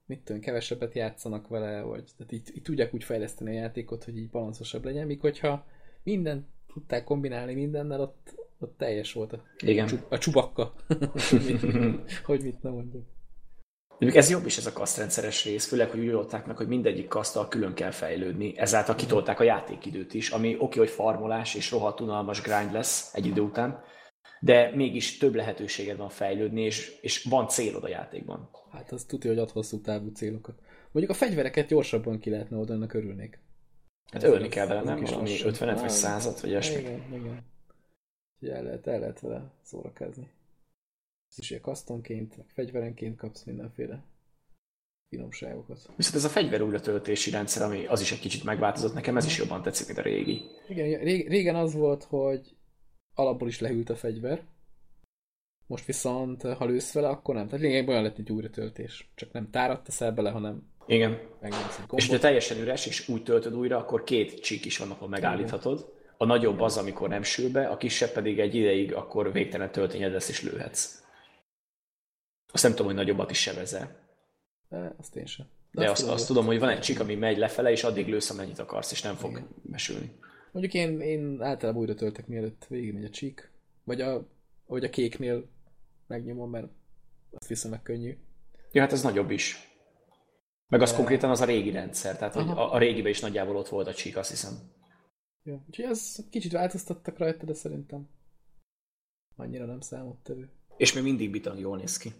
mit tudom, kevesebbet játszanak vele, vagy tehát így, így tudják úgy fejleszteni a játékot, hogy így balanszosabb legyen, míg hogyha mindent tudták kombinálni mindennel, ott, ott teljes volt a, Igen. a csubakka. hogy mit nem mondjuk. Mondjuk ez jobb is ez a kasztrendszeres rész, főleg, hogy úgy oldották meg, hogy mindegyik kasztal külön kell fejlődni, ezáltal kitolták a játékidőt is, ami oké, hogy farmolás és rohadt unalmas grind lesz egy idő után, de mégis több lehetőséged van fejlődni, és, és van célod a játékban. Hát az tudja, hogy ad hosszú távú célokat. Mondjuk a fegyvereket gyorsabban ki lehetne oldani, annak örülnék. Hát ölni kell vele, nem? Valami lassan. 50 vagy Ah, 100 vagy ilyesmi. Igen, igen. El lehet, el lehet vele szórakázni. Is ilyen kasztonként, meg fegyverenként kapsz mindenféle finomságokat. Viszont ez a fegyver újratöltési rendszer, ami az is egy kicsit megváltozott, nekem ez is jobban tetszik, mint a régi. Igen, ré- régen az volt, hogy alapból is lehűlt a fegyver, most viszont, ha lősz vele, akkor nem. Tehát lényegében olyan lett, egy újratöltés. Csak nem tárat teszel bele, hanem Igen. És gombot. teljesen üres, és úgy töltöd újra, akkor két csík is van, ahol megállíthatod. A nagyobb az, amikor nem sül be, a kisebb pedig egy ideig, akkor végtelen töltényed lesz, és lőhetsz. Azt nem tudom, hogy nagyobbat is sevezel. De azt én sem. De azt, tudom, azt tudom, hogy van egy csík, ami megy lefele, és addig lősz, amennyit akarsz, és nem fog mesülni. Mondjuk én, én általában újra töltek, mielőtt végigmegy a csík. Vagy a, vagy a kéknél megnyomom, mert azt viszonylag könnyű. Ja, hát ez nagyobb is. Meg az konkrétan az a régi rendszer, tehát hogy a, a régiben is nagyjából ott volt a csík, azt hiszem. Ja. Úgyhogy ez kicsit változtattak rajta, de szerintem annyira nem számottevő. És még mindig bitang jól néz ki.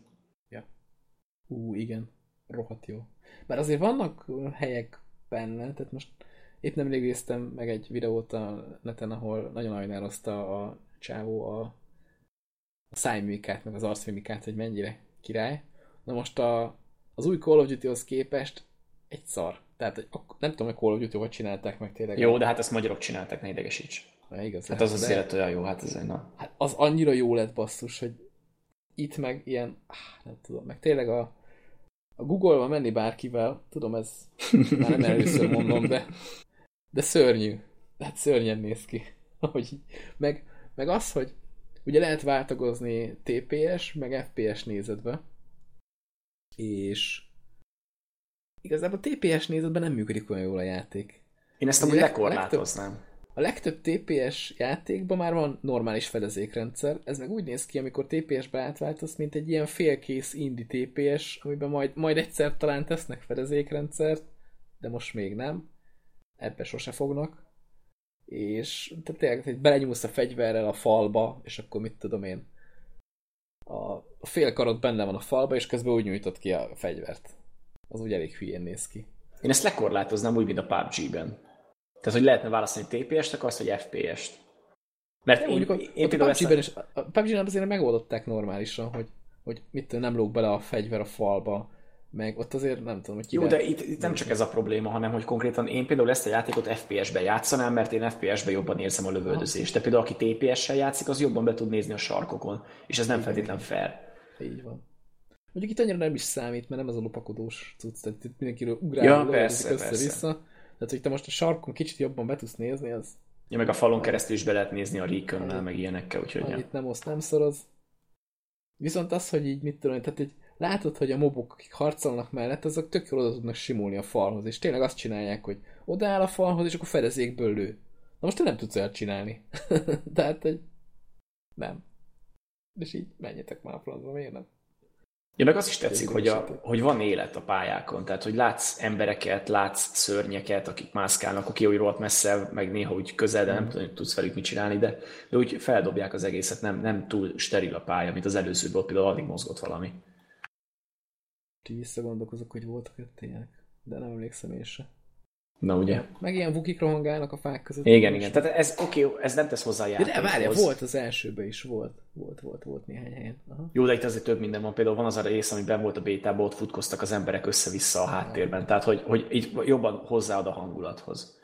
Ú, igen. Rohadt jó. Mert azért vannak helyek benne, tehát most épp nemrég néztem meg egy videót a neten, ahol nagyon ajnározta a csávó a, a szájmimikát, meg az arcmimikát, hogy mennyire király. Na most a, az új Call of Duty-hoz képest egy szar. Tehát nem tudom, hogy Call of Duty hogy csinálták meg tényleg. Jó, de hát ezt magyarok csinálták, ne idegesíts. Ja, igaz, Hát az de- az élet olyan jó, hát ez egy na. Hát az annyira jó lett basszus, hogy itt meg ilyen, áh, nem tudom, meg tényleg a, a Google-ba menni bárkivel, tudom, ez már nem először mondom, de, de szörnyű. Hát szörnyen néz ki. Hogy, így- meg, meg az, hogy ugye lehet váltogozni TPS, meg FPS nézetbe, és igazából TPS nézetben nem működik olyan jól a játék. Én ezt amúgy lekorlátoznám. A legtöbb TPS játékban már van normális fedezékrendszer, ez meg úgy néz ki, amikor TPS-be átváltasz, mint egy ilyen félkész indie TPS, amiben majd, majd egyszer talán tesznek fedezékrendszert, de most még nem. Ebbe sose fognak. És tehát tényleg, hogy belenyúlsz a fegyverrel a falba, és akkor mit tudom én, a, a félkarod benne van a falba, és közben úgy nyújtott ki a fegyvert. Az úgy elég hülyén néz ki. Én ezt lekorlátoznám úgy, mint a PUBG-ben. Tehát, hogy lehetne választani TPS-t, akarsz, vagy FPS-t. Mert én, mondjuk a, én én például a PUBG-ben ezt is, a PUBG-ben azért megoldották normálisan, hogy, hogy mit nem lóg bele a fegyver a falba, meg ott azért nem tudom, hogy Jó, kivel- de itt, itt nem csak ez a probléma, hanem hogy konkrétan én például ezt a játékot FPS-ben játszanám, mert én FPS-ben jobban érzem a lövöldözést. De például aki TPS-sel játszik, az jobban be tud nézni a sarkokon, és ez nem feltétlenül fair. Így van. Mondjuk itt annyira nem is számít, mert nem ez a lopakodós cucc, tehát itt mindenkiről ugrál, Ja, persze, össze-vissza. Tehát, hogy te most a sarkon kicsit jobban be tudsz nézni, az Ja, meg a falon keresztül is be lehet nézni a recon meg ilyenekkel, úgyhogy ja. annyit nem oszt, nem szoroz. Viszont az, hogy így mit tudom, tehát így látod, hogy a mobok, akik harcolnak mellett, azok tök jól oda tudnak simulni a falhoz, és tényleg azt csinálják, hogy odaáll a falhoz, és akkor fedezékből lő. Na most te nem tudsz olyat csinálni. Tehát, hogy nem. És így menjetek már a francba, miért nem? Ja, meg az is tetszik, hogy, a, hogy van élet a pályákon, tehát hogy látsz embereket, látsz szörnyeket, akik mászkálnak, oké, hogy rohadt messze, meg néha úgy közel, de nem hogy tudsz velük mit csinálni, de, de úgy feldobják az egészet, nem, nem túl steril a pálya, mint az előzőből, például addig mozgott valami. Így visszagondolkozok, hogy voltak ott ilyenek. De nem emlékszem én se. Na ugye? Meg ilyen vukik rohangálnak a fák között. Igen, igen. Tehát ez oké, okay, ez nem tesz hozzá a De, játékhoz. de várjál, volt az elsőben is, volt. Volt, volt, volt néhány helyen. Aha. Jó, de itt azért több minden van. Például van az a rész, ami ben volt a bétában, ott futkoztak az emberek össze-vissza a háttérben. Tehát, hogy, hogy így jobban hozzáad a hangulathoz.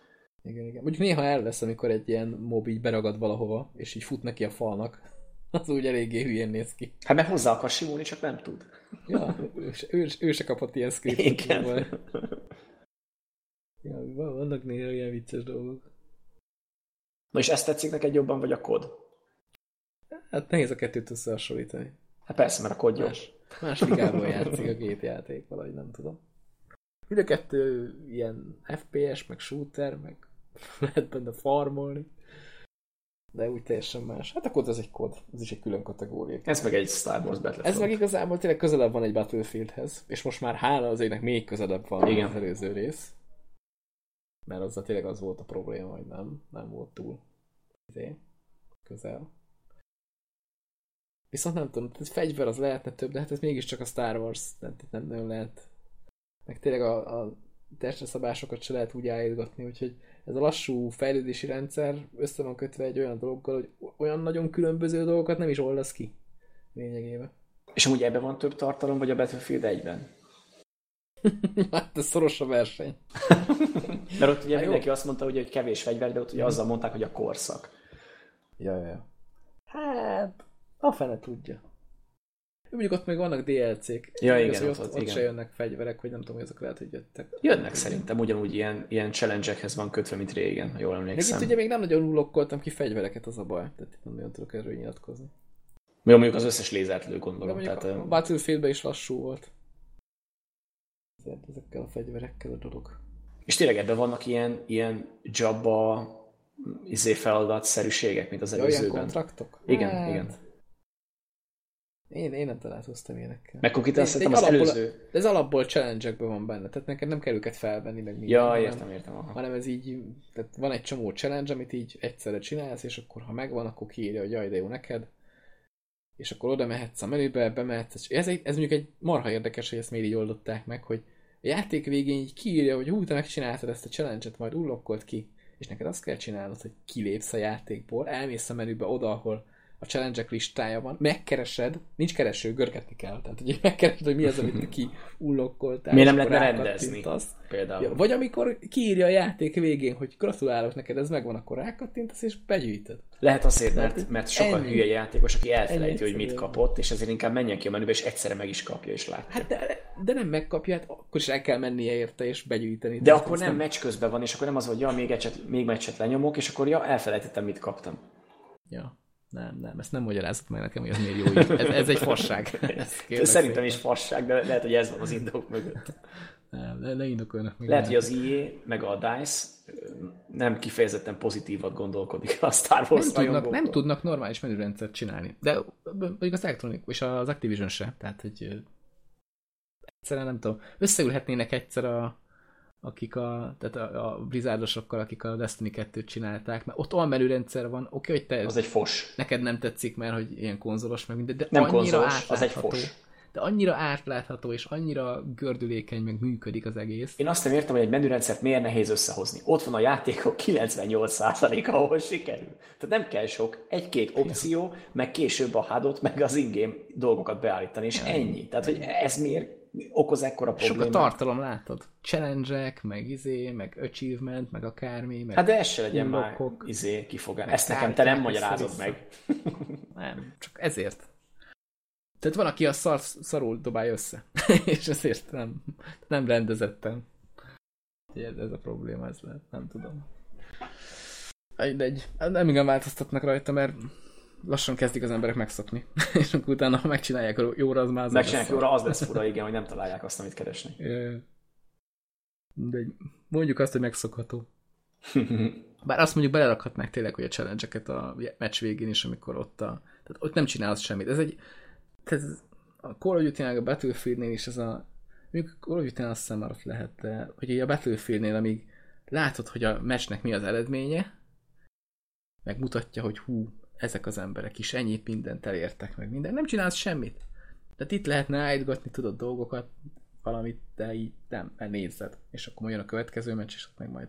Igen, igen. Mondjuk néha elvesz, amikor egy ilyen mob így beragad valahova, és így fut neki a falnak. Az úgy eléggé hülyén néz ki. Hát mert hozzá akar simulni, csak nem tud. Ja, ő, ő, ő se kapott ilyen scriptet. Igen. Ja, van- vannak néha ilyen vicces dolgok. Na és ezt tetszik neked jobban, vagy a kod? Hát nehéz a kettőt összehasonlítani. Hát persze, mert a jobb. Más, más ligában játszik a két játék, valahogy nem tudom. Mind a kettő ilyen FPS, meg shooter, meg lehet benne farmolni. De úgy teljesen más. Hát akkor ez egy kod, ez is egy külön kategória. Ez meg egy Star Wars Battlefront. Ez meg igazából tényleg közelebb van egy Battlefieldhez, és most már hála az égnek még közelebb van Igen. az előző rész. Mert azzal tényleg az volt a probléma, hogy nem, nem volt túl izé, közel. Viszont nem tudom, ez fegyver az lehetne több, de hát ez mégiscsak a Star Wars, itt nem nagyon lehet. Meg tényleg a, a testre szabásokat se lehet úgy állítgatni, úgyhogy ez a lassú fejlődési rendszer össze van kötve egy olyan dologgal, hogy olyan nagyon különböző dolgokat nem is oldasz ki lényegében. És amúgy ebben van több tartalom, vagy a Battlefield 1-ben? hát ez szoros a verseny. Mert ott ugye jó. mindenki azt mondta, ugye, hogy kevés fegyver, de ott ugye azzal mondták, hogy a korszak. Ja, ja, ja. Hát, a fene tudja. Mondjuk ott még vannak DLC-k. Ja, igen, hogy ott- ott, ott igen. se jönnek fegyverek, vagy nem tudom, hogy azok lehet, hogy jöttek. Jönnek szerintem, ugyanúgy ilyen, ilyen challenge-ekhez van kötve, mint régen, ha jól Még emlékszem. itt ugye még nem nagyon unlokkoltam ki fegyvereket, az a baj. Tehát nem nagyon tudok erről nyilatkozni. Jó, mondjuk az összes lézert lő, gondolom. Tehát, a Battlefieldben is lassú volt. Ezért ezekkel a fegyverekkel a dolog. És tényleg ebben vannak ilyen, ilyen Jabba izé feladatszerűségek, mint az Ja, előzőben. kontraktok? Igen, igen. Én, én nem találkoztam ilyenekkel. Meg konkrétan szerintem az alapból- előző... De ez alapból challenge van benne, tehát neked nem kell őket felvenni, meg minden. Ja, hanem- értem, értem. Aha. hanem ez így, tehát van egy csomó challenge, amit így egyszerre csinálsz, és akkor ha megvan, akkor kiírja, hogy jaj, de jó neked, és akkor oda mehetsz a menübe, bemehetsz, és ez, egy, ez mondjuk egy marha érdekes, hogy ezt miért így oldották meg, hogy a játék végén így kiírja, hogy hú, te megcsináltad ezt a challenge-et, majd unlockolt ki, és neked azt kell csinálnod, hogy kilépsz a játékból, elmész a menübe oda, ahol a challenge listája van, megkeresed, nincs kereső, görgetni kell, tehát hogy megkeresed, hogy mi az, amit ki unlockoltál. Miért nem lehetne rendezni? Például. Ja, vagy amikor kiírja a játék végén, hogy gratulálok neked, ez megvan, akkor rákattintasz és begyűjtöd. Lehet azért, mert, mert sokkal Ennyi. hülye játékos, aki elfelejti, Ennyi hogy mit kapott, és ezért inkább menjen ki a menübe, és egyszerre meg is kapja, és látja. Hát de, de nem megkapja, hát akkor is el kell mennie érte és begyűjteni. De akkor ez nem meccs közben van, és akkor nem az, hogy ja, még, egyet, még meccset lenyomok, és akkor ja, elfelejtettem, mit kaptam. Ja, nem, nem, ezt nem magyarázott meg nekem, hogy ez miért jó. így. Ez, ez egy fasság. Kérlek szerintem is fasság, de lehet, hogy ez van az indok mögött. Nem, ne, ne indokolnak meg. Lehet, hogy az EA meg a DICE nem kifejezetten pozitívat gondolkodik a Star Wars nem tudnak, nem tudnak normális menürendszert csinálni. De mondjuk az Electronic és az Activision se. Tehát, hogy egyszerűen nem tudom. Összeülhetnének egyszer a akik a, tehát a, a Blizzardosokkal, akik a Destiny 2-t csinálták, mert ott olyan menürendszer van, oké, hogy te Az egy fos. neked nem tetszik, mert hogy ilyen konzolos, meg minden, de Nem annyira konzolos, az egy átlátható. fos. De annyira átlátható, és annyira gördülékeny, meg működik az egész. Én azt nem értem, hogy egy menürendszert miért nehéz összehozni. Ott van a játékok 98%-a, ahol sikerül. Tehát nem kell sok, egy-két opció, meg később a hadot, meg az ingame dolgokat beállítani, és ennyi. Tehát, hogy ez miért okoz ekkora Sok a problémát? tartalom, látod? Challenge-ek, meg izé, meg achievement, meg akármi, meg Hát de ez se legyen már izé, kifogás. Ezt nekem te nem magyarázod meg. Nem, csak ezért. Tehát van, aki a szar, szarul dobálja össze, és ezért nem, nem rendezetten. Úgyhogy Ez, ez a probléma, ez lehet, nem tudom. Egy, egy, nem igen változtatnak rajta, mert lassan kezdik az emberek megszokni. és akkor utána, ha megcsinálják jóra, az már az Megcsinálják jóra, az lesz fura, igen, hogy nem találják azt, amit keresnek. De mondjuk azt, hogy megszokható. Bár azt mondjuk belerakhatnák tényleg, hogy a challenge a meccs végén is, amikor ott a... Tehát ott nem csinálsz semmit. Ez egy... Tehát ez, a Call of duty a Battlefieldnél is ez a... Mondjuk Call of duty azt hiszem már ott lehet, de hogy a Battlefieldnél, amíg látod, hogy a meccsnek mi az eredménye, meg mutatja, hogy hú, ezek az emberek is ennyi mindent elértek, meg minden. Nem csinálsz semmit. Tehát itt lehetne állítgatni, tudod, dolgokat, valamit, de így nem, nézed. És akkor jön a következő meccs, és ott meg majd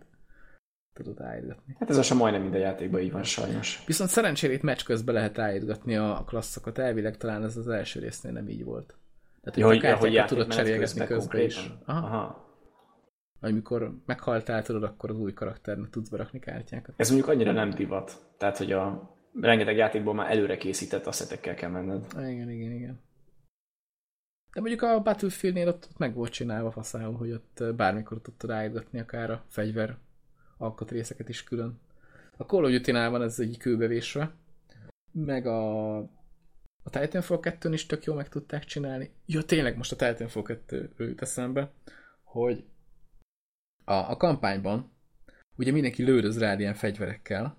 tudod ráírgatni. Hát ez sem majdnem minden játékban így van sajnos. Viszont szerencsére itt meccs közben lehet ráírgatni a klasszokat. Elvileg talán ez az első résznél nem így volt. Tehát, hogy Jó, a kártyákat tudod cserélgetni közben közben is. Aha. Aha. Amikor meghaltál, tudod, akkor az új karakternek tudsz berakni kártyákat. Ez mondjuk annyira nem divat. Tehát, hogy a rengeteg játékból már előre készített asszetekkel kell menned. Igen, igen, igen. De mondjuk a Battlefieldnél ott, ott meg volt csinálva faszául, hogy ott bármikor tudtad ráírgatni akár a fegyver alkatrészeket is külön. A Call of Duty-nál van ez egy kőbevésve, meg a, a Titanfall 2-n is tök jó meg tudták csinálni. Ja, tényleg most a Titanfall 2 jut eszembe, hogy a, a kampányban ugye mindenki lődöz rád ilyen fegyverekkel,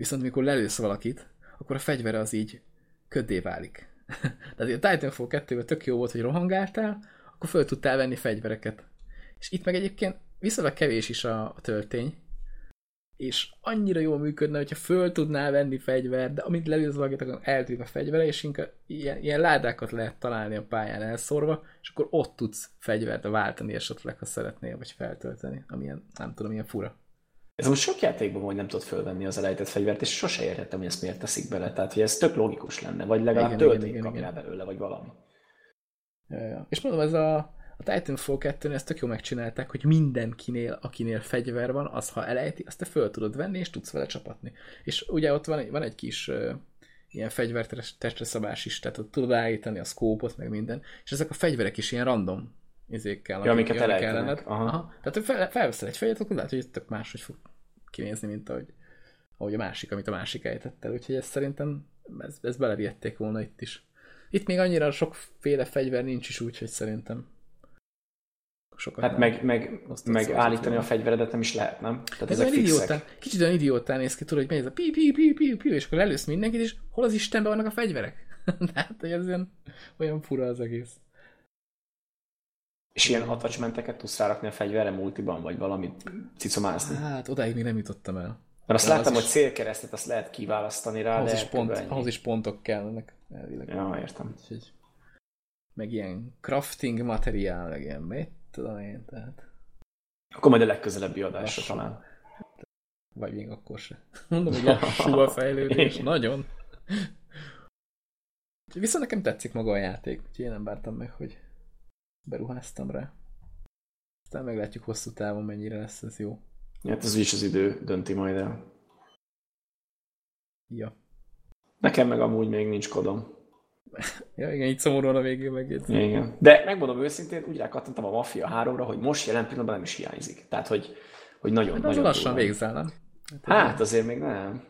viszont mikor lelősz valakit, akkor a fegyvere az így köddé válik. Tehát a Titanfall 2 tök jó volt, hogy rohangáltál, akkor föl tudtál venni fegyvereket. És itt meg egyébként viszonylag kevés is a, töltény, és annyira jól működne, hogyha föl tudnál venni fegyvert, de amint lelősz valakit, akkor eltűnik a fegyvere, és inkább ilyen, ilyen ládákat lehet találni a pályán elszórva, és akkor ott tudsz fegyvert váltani esetleg, ha szeretnél, vagy feltölteni, amilyen, nem tudom, ilyen fura. Ez most sok játékban, hogy nem tudod fölvenni az elejtett fegyvert, és sose értettem, hogy ezt miért teszik bele. Tehát, hogy ez tök logikus lenne, vagy legalább igen, kapjál belőle, vagy valami. Ja, ja. És mondom, ez a, a Titanfall 2 ezt tök jó megcsinálták, hogy mindenkinél, akinél fegyver van, az ha elejti, azt te föl tudod venni, és tudsz vele csapatni. És ugye ott van, egy- van egy kis uh, ilyen fegyvertestre szabás is, tehát ott tudod állítani a szkópot, meg minden, és ezek a fegyverek is ilyen random izékkel, Ja, amiket elejtenek. Aha. Aha. Tehát fel, felveszel egy fegyvert, akkor lehet, hogy tök máshogy fog kinézni, mint ahogy, ahogy a másik, amit a másik ejtett el. Úgyhogy ez szerintem ez, ez belevihették volna itt is. Itt még annyira sokféle fegyver nincs is úgy, hogy szerintem sokat Hát meg, meg, meg állítani a fegyveredet nem is lehet, nem? Tehát Ez ezek idiótán, kicsit olyan idiótán néz ki, tudod, hogy megy ez a pi pi pi pi pi és akkor lelősz mindenkit, és hol az Istenben vannak a fegyverek? Tehát, hogy ez olyan, olyan fura az egész. És ilyen attachmenteket tudsz rárakni a fegyverre multiban, vagy valamit cicomázni. Hát, odáig még nem jutottam el. Mert azt de láttam, az hogy is- célkeresztet azt lehet kiválasztani rá, Ahhoz de is, pont, ennyi. ahhoz is pontok kellenek elvileg. Ja, értem. Úgyhogy, meg ilyen crafting materiál, meg ilyen, mit tudom én, tehát, Akkor majd a legközelebbi adásra Lassan. talán. vagy még akkor se. Mondom, hogy lassú a fejlődés, nagyon. Viszont nekem tetszik maga a játék, úgyhogy én nem bártam meg, hogy beruháztam rá. Aztán meglátjuk hosszú távon, mennyire lesz ez jó. Hát ez is az idő dönti majd el. Ja. Nekem meg amúgy még nincs kodom. Ja, igen, így szomorúan a végén megjegyzem. Igen. De megmondom őszintén, úgy rákattantam a Mafia 3-ra, hogy most jelen pillanatban nem is hiányzik. Tehát, hogy, hogy nagyon, Hát nagyon lassan végzel, nem? Hát azért még nem.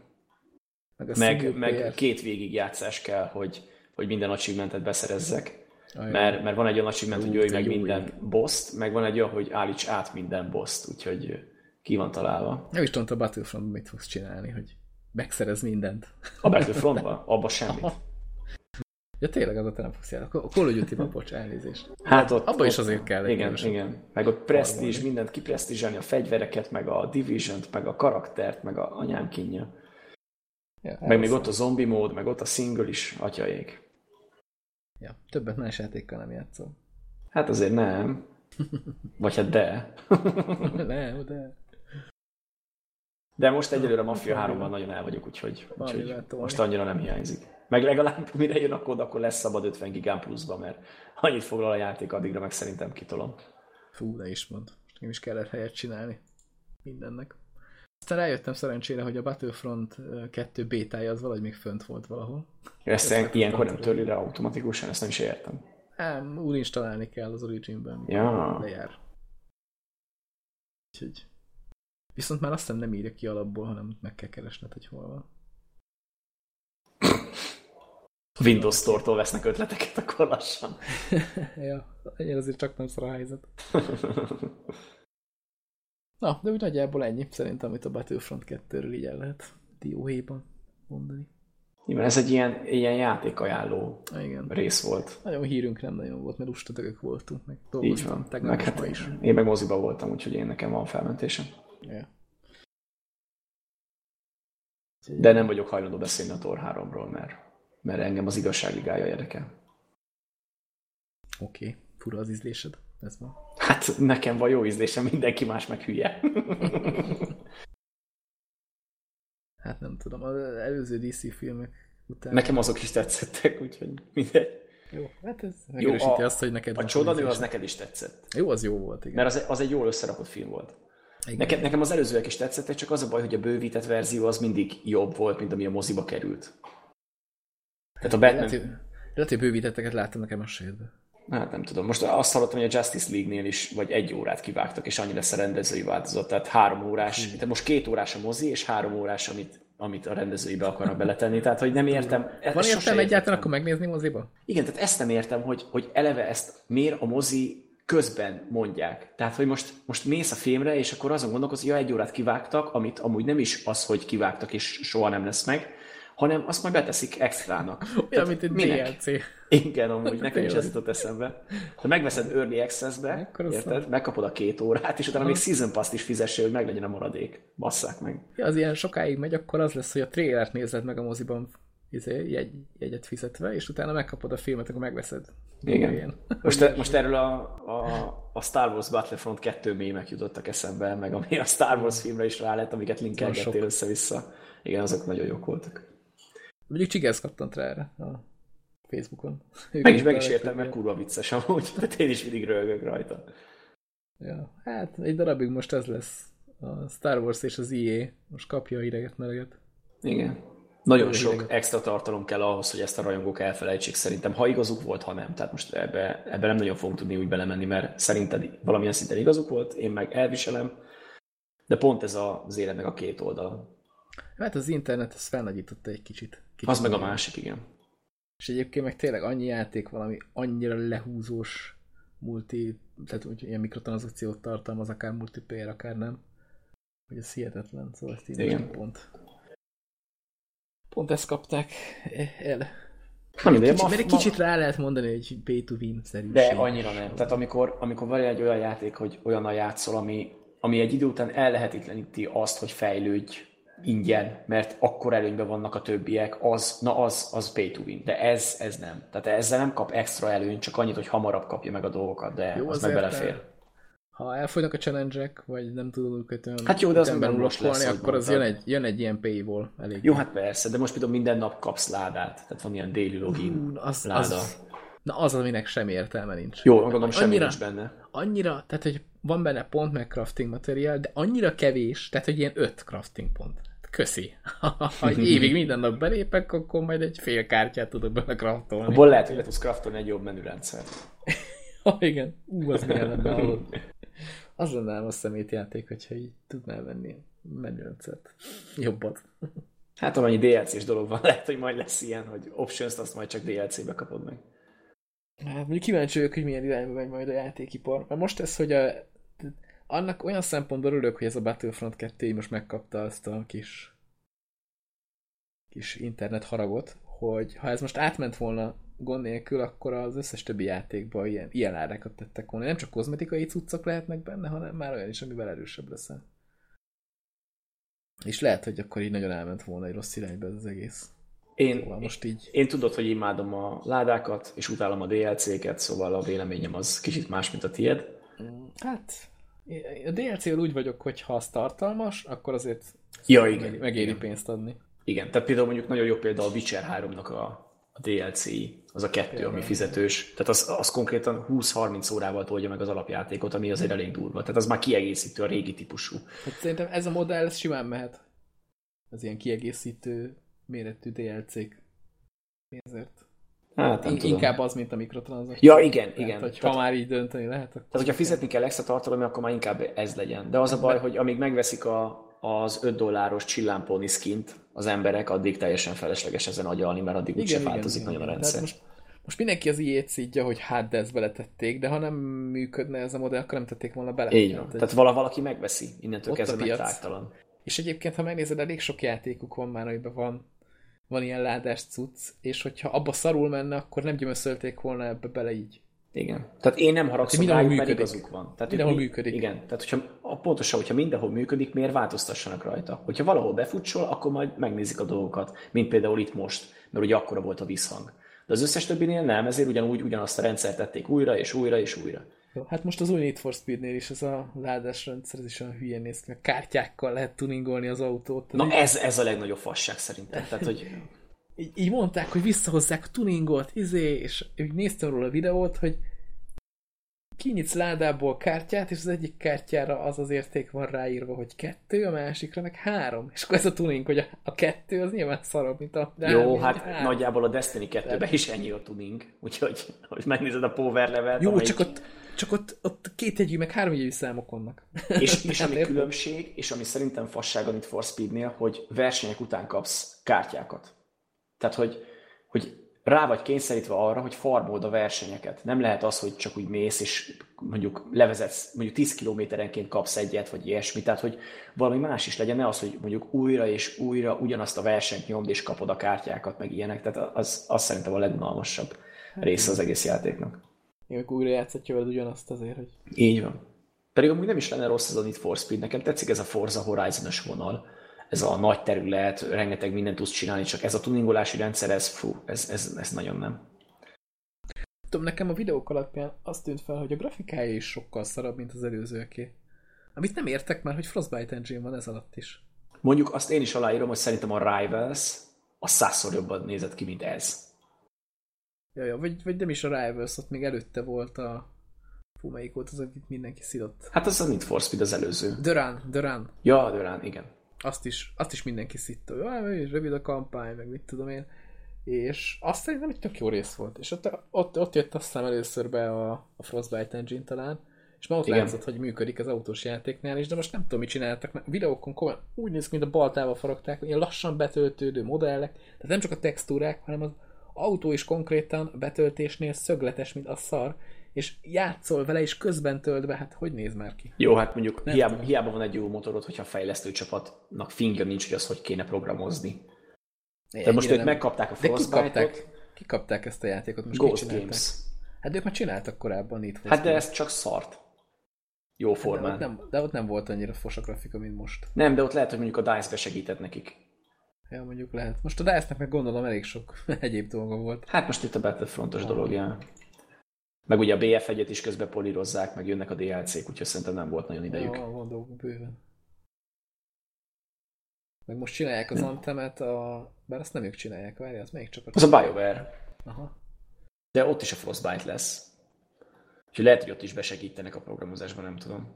meg, Meg, meg két végig játszás kell, hogy, hogy minden achievementet beszerezzek. Ajaj. Mert, mert van egy olyan achievement, hogy de meg minden boss meg van egy olyan, hogy állíts át minden boss úgyhogy ki van találva. Nem is tudom, a Battlefront mit fogsz csinálni, hogy megszerez mindent. A Battlefrontban, abba semmit. Ja, tényleg az te nem fogsz játszani. A Call of Duty-ban, bocs, elnézést. Hát ott, Abba is ott- azért kell egy Igen, erősebb igen. Meg ott harmónia. mindent kipresztízselni, a fegyvereket, meg a Division-t, meg a karaktert, meg a anyám kínja. Ja, Meg még ott a zombi mód, meg ott a single is, atyaék. Ja, többet más játékkal nem játszom. Hát azért nem. Vagy hát de. nem, de... De most egyelőre a Mafia 3-ban nagyon el vagyok, úgyhogy, úgyhogy most annyira nem hiányzik. Meg legalább mire jön a kód, akkor lesz szabad 50 gigán pluszba, mert annyit foglal a játék, addigra meg szerintem kitolom. Fú, ne is mond. Most nekem is kellett helyet csinálni. Mindennek. Aztán rájöttem szerencsére, hogy a Battlefront ö, 2 bétája az valahogy még fönt volt valahol. Ezt Ezt ilyenkor nem törli le automatikusan, ezt nem is értem. Nem, úgy installálni kell az Origin-ben. Ja. Lejár. Úgyhogy... Viszont már azt hiszem nem írja ki alapból, hanem meg kell keresned, hogy hol van. Windows Store-tól vesznek ötleteket akkor lassan. ja, ennyire azért csak nem szar a helyzet. Na, de úgy nagyjából ennyi, szerintem, amit a Battlefront 2-ről így el lehet dióhéjban mondani. Igen, ez egy ilyen, ilyen játékajánló igen. rész volt. Nagyon hírünk nem nagyon volt, mert lustadögök voltunk, meg Így dolgoztam van. tegnap Meg is, hát is. én meg moziba voltam, úgyhogy én nekem van felmentésem. Ja. De nem vagyok hajlandó beszélni a Tor 3-ról, mert, mert engem az igazságligája érdekel. Oké, okay. fura az ízlésed. Ez van. Hát nekem van jó ízlésem, mindenki más meg hülye. hát nem tudom, az előző DC filmek után... Nekem azok is tetszettek, úgyhogy mindegy. Jó, hát ez megerősíti azt, hogy neked... A csodanő az neked is tetszett. Jó, az jó volt, igen. Mert az, az egy jól összerakott film volt. Igen. Nekem, nekem az előzőek is tetszettek, csak az a baj, hogy a bővített verzió az mindig jobb volt, mint ami a moziba került. Tehát a Batman... Lehet, hogy bővítetteket láttam nekem a sérbe. Hát nem tudom. Most azt hallottam, hogy a Justice League-nél is vagy egy órát kivágtak, és annyi lesz a rendezői változat. Tehát három órás, hmm. tehát most két órás a mozi, és három órás, amit, amit a rendezőibe akarnak beletenni. Tehát, hogy nem értem. Van értem egyáltalán akkor megnézni moziba? Igen, tehát ezt nem értem, hogy, hogy eleve ezt miért a mozi közben mondják. Tehát, hogy most, most mész a filmre, és akkor azon gondolkozol, hogy ja, egy órát kivágtak, amit amúgy nem is az, hogy kivágtak, és soha nem lesz meg, hanem azt majd beteszik extrának. Olyan, mint egy DLC. Igen, amúgy nekem is ez jutott eszembe. Ha megveszed Early Access-be, érted? Megkapod a két órát, és utána még Season Pass-t is fizessél, hogy meglegyen a maradék. Basszák meg. Ja, az ilyen sokáig megy, akkor az lesz, hogy a trailert nézed meg a moziban izé, jegy, jegyet fizetve, és utána megkapod a filmet, akkor megveszed. Igen. Most, most erről a, a, a Star Wars Battlefront 2 mémek jutottak eszembe, meg ami a Star Wars filmre is rá lett, amiket linkelgettél össze-vissza. Igen, azok nagyon jók voltak. Mondjuk Csigász kattant rá erre a Facebookon. meg is, meg is értem, mert kurva vicces amúgy, de én is mindig rögök rajta. Ja, hát egy darabig most ez lesz. A Star Wars és az EA most kapja a ideget meleget. Igen. Nagyon sok ideget. extra tartalom kell ahhoz, hogy ezt a rajongók elfelejtsék szerintem, ha igazuk volt, ha nem. Tehát most ebbe, ebbe nem nagyon fogunk tudni úgy belemenni, mert szerinted valamilyen szinten igazuk volt, én meg elviselem, de pont ez az életnek a két oldal. Hát az internet ezt felnagyította egy kicsit. Az meg a másik, igen. És egyébként meg tényleg annyi játék valami annyira lehúzós multi, tehát úgy ilyen mikrotranszakciót tartalmaz, akár multiplayer, akár nem. Hogy ez hihetetlen, szóval ezt így pont. Pont ezt kapták el. Nem, de kicsit, ma, mert egy kicsit ma... rá lehet mondani, hogy pay to win szerűség. De annyira nem. Tehát amikor, amikor van egy olyan játék, hogy olyan a játszol, ami, ami egy idő után ellehetetleníti azt, hogy fejlődj, ingyen, mert akkor előnyben vannak a többiek, az, na az, az pay to win. De ez, ez nem. Tehát ezzel nem kap extra előnyt, csak annyit, hogy hamarabb kapja meg a dolgokat, de Jó, az meg belefér. Ha elfogynak a challenge vagy nem tudod őket olyan hát jó, de az ember lesz, akkor az jön egy, jön egy ilyen paywall elég. Jó, hát persze, de most például minden nap kapsz ládát, tehát van ilyen daily login uh, az, láda. Az, na az, aminek sem értelme nincs. Jó, gondolom semmi annyira, nincs benne. Annyira, tehát hogy van benne pont meg crafting material, de annyira kevés, tehát hogy ilyen öt crafting pont köszi. ha egy évig minden nap belépek, akkor majd egy fél kártyát tudok bele kraftolni. Abból lehet, hogy le tudsz kraftolni egy jobb menürendszer. ha igen, ú, az milyen lenne Az lenne a szemétjáték, hogyha így tudnál venni menürendszert. Jobbat. Hát amennyi DLC-s dolog van, lehet, hogy majd lesz ilyen, hogy options azt majd csak DLC-be kapod meg. Hát mondjuk kíváncsi vagyok, hogy milyen irányba megy majd a játékipar. Mert most ez, hogy a annak olyan szempontból örülök, hogy ez a Battlefront 2 most megkapta azt a kis kis internet haragot, hogy ha ez most átment volna gond nélkül, akkor az összes többi játékban ilyen, ilyen árákat tettek volna. Nem csak kozmetikai cuccok lehetnek benne, hanem már olyan is, amivel erősebb leszel. És lehet, hogy akkor így nagyon elment volna egy rossz irányba ez az egész. Én, szóval most így... én tudod, hogy imádom a ládákat, és utálom a DLC-ket, szóval a véleményem az kicsit más, mint a tied. Hát, a DLC-vel úgy vagyok, hogy ha az tartalmas, akkor azért ja, igen, megéri igen. pénzt adni. Igen, tehát például mondjuk nagyon jó példa a Witcher 3-nak a, a DLC, az a kettő, igen, ami fizetős. Tehát az, az konkrétan 20-30 órával tolja meg az alapjátékot, ami azért elég durva. Tehát az már kiegészítő, a régi típusú. Hát szerintem ez a modell ez simán mehet. Az ilyen kiegészítő méretű DLC-k. Miért? Hát, nem Inkább tudom. az, mint a mikrotranszakció. Ja, igen, igen. Tehát, hogy tehát, ha már így dönteni lehet, akkor... Tehát, hogyha fizetni kell extra tartalom, akkor már inkább ez legyen. De az a baj, hogy amíg megveszik a, az 5 dolláros csillámpóni skint az emberek, addig teljesen felesleges ezen agyalni, mert addig úgyse változik igen, nagyon igen. a rendszer. Most, most mindenki az ilyet szídja, hogy hát de ezt beletették, de ha nem működne ez a modell, akkor nem tették volna bele. Így van. Tehát vala valaki megveszi, innentől kezdve megtártalan. És egyébként, ha megnézed, elég sok játékuk van már, amiben van van ilyen ládás cucc, és hogyha abba szarul menne, akkor nem gyömöszölték volna ebbe bele így. Igen. Tehát én nem haragszom rá, mert igazuk van. Tehát, mindenhol mi, működik. Igen. Tehát hogyha, pontosan, hogyha mindenhol működik, miért változtassanak rajta? Hogyha valahol befutsol, akkor majd megnézik a dolgokat, mint például itt most, mert ugye akkora volt a visszhang. De az összes többinél nem, ezért ugyanúgy ugyanazt a rendszert tették újra és újra és újra. Jó, hát most az új Need for Speednél is ez a ládás rendszer, ez is olyan hülyén néz ki, kártyákkal lehet tuningolni az autót. Na ez, ez a legnagyobb fasság szerintem. Tehát, hogy így, így mondták, hogy visszahozzák a tuningot, izé, és úgy néztem róla a videót, hogy kinyitsz ládából kártyát, és az egyik kártyára az az érték van ráírva, hogy kettő, a másikra meg három. És akkor ez a tuning, hogy a, a kettő az nyilván szarabb, mint a... Jó, hát három. nagyjából a Destiny 2-ben is ennyi a tuning, úgyhogy hogy megnézed a power level Jó, amelyik... csak ott, csak ott, ott két jegyű, meg három jegyű számok vannak. És, és ami különbség, és ami szerintem fasság a Need for Speednél, hogy versenyek után kapsz kártyákat. Tehát, hogy, hogy rá vagy kényszerítve arra, hogy farmold a versenyeket. Nem lehet az, hogy csak úgy mész, és mondjuk levezetsz, mondjuk 10 kilométerenként kapsz egyet, vagy ilyesmi. Tehát, hogy valami más is legyen, ne az, hogy mondjuk újra és újra ugyanazt a versenyt nyomd, és kapod a kártyákat, meg ilyenek. Tehát az, az szerintem a legunalmasabb hát, része az egész játéknak. Én újra játszhatja veled ugyanazt azért, hogy... Így van. Pedig amúgy nem is lenne rossz ez a Need for Speed. Nekem tetszik ez a Forza Horizon-ös vonal ez a nagy terület, rengeteg mindent tudsz csinálni, csak ez a tuningolási rendszer, ez, fú, ez, ez, ez nagyon nem. Tudom, nekem a videók alapján azt tűnt fel, hogy a grafikája is sokkal szarabb, mint az előzőké. Amit nem értek már, hogy Frostbite Engine van ez alatt is. Mondjuk azt én is aláírom, hogy szerintem a Rivals a százszor jobban nézett ki, mint ez. Ja, ja, vagy, vagy nem is a Rivals, ott még előtte volt a... Fú, melyik volt az, amit mindenki szidott? Hát az a Need for Speed az előző. Durán, Durán. Ja, Durán, igen azt is, azt is mindenki szitta, hogy rövid a kampány, meg mit tudom én. És azt szerintem egy tök jó rész volt. És ott, ott, ott jött aztán először be a, a Frostbite Engine talán, és már ott Igen. látszott, hogy működik az autós játéknál is, de most nem tudom, mit csináltak, mert videókon komolyan úgy néz ki, mint a baltával faragták, hogy ilyen lassan betöltődő modellek, tehát nem csak a textúrák, hanem az autó is konkrétan betöltésnél szögletes, mint a szar, és játszol vele, és közben tölt be, hát hogy néz már ki? Jó, hát mondjuk hiába, hiába van egy jó motorod, hogyha a fejlesztő csapatnak finger nincs, hogy az hogy kéne programozni. De most ők nem... megkapták a Frostbite-ot. Kikapták ezt a játékot, most Ghost Games. Hát ők már csináltak korábban itt. Hát de ez csak szart. Jó formán. Hát de, ott nem, de ott nem volt annyira fos a grafika, mint most. Nem, de ott lehet, hogy mondjuk a DICE besegített nekik. Ja, mondjuk lehet. Most a DICE-nek meg gondolom elég sok egyéb dolga volt. Hát most itt a Battlefrontos dolog, ja. Meg ugye a BF1-et is közben polírozzák, meg jönnek a DLC-k, úgyhogy szerintem nem volt nagyon idejük. Ja, van dolgok bőven. Meg most csinálják az Antemet, a... bár azt nem ők csinálják, várj, az melyik csapat? Az a BioWare. Aha. De ott is a Frostbite lesz. Úgyhogy lehet, hogy ott is besegítenek a programozásban, nem tudom.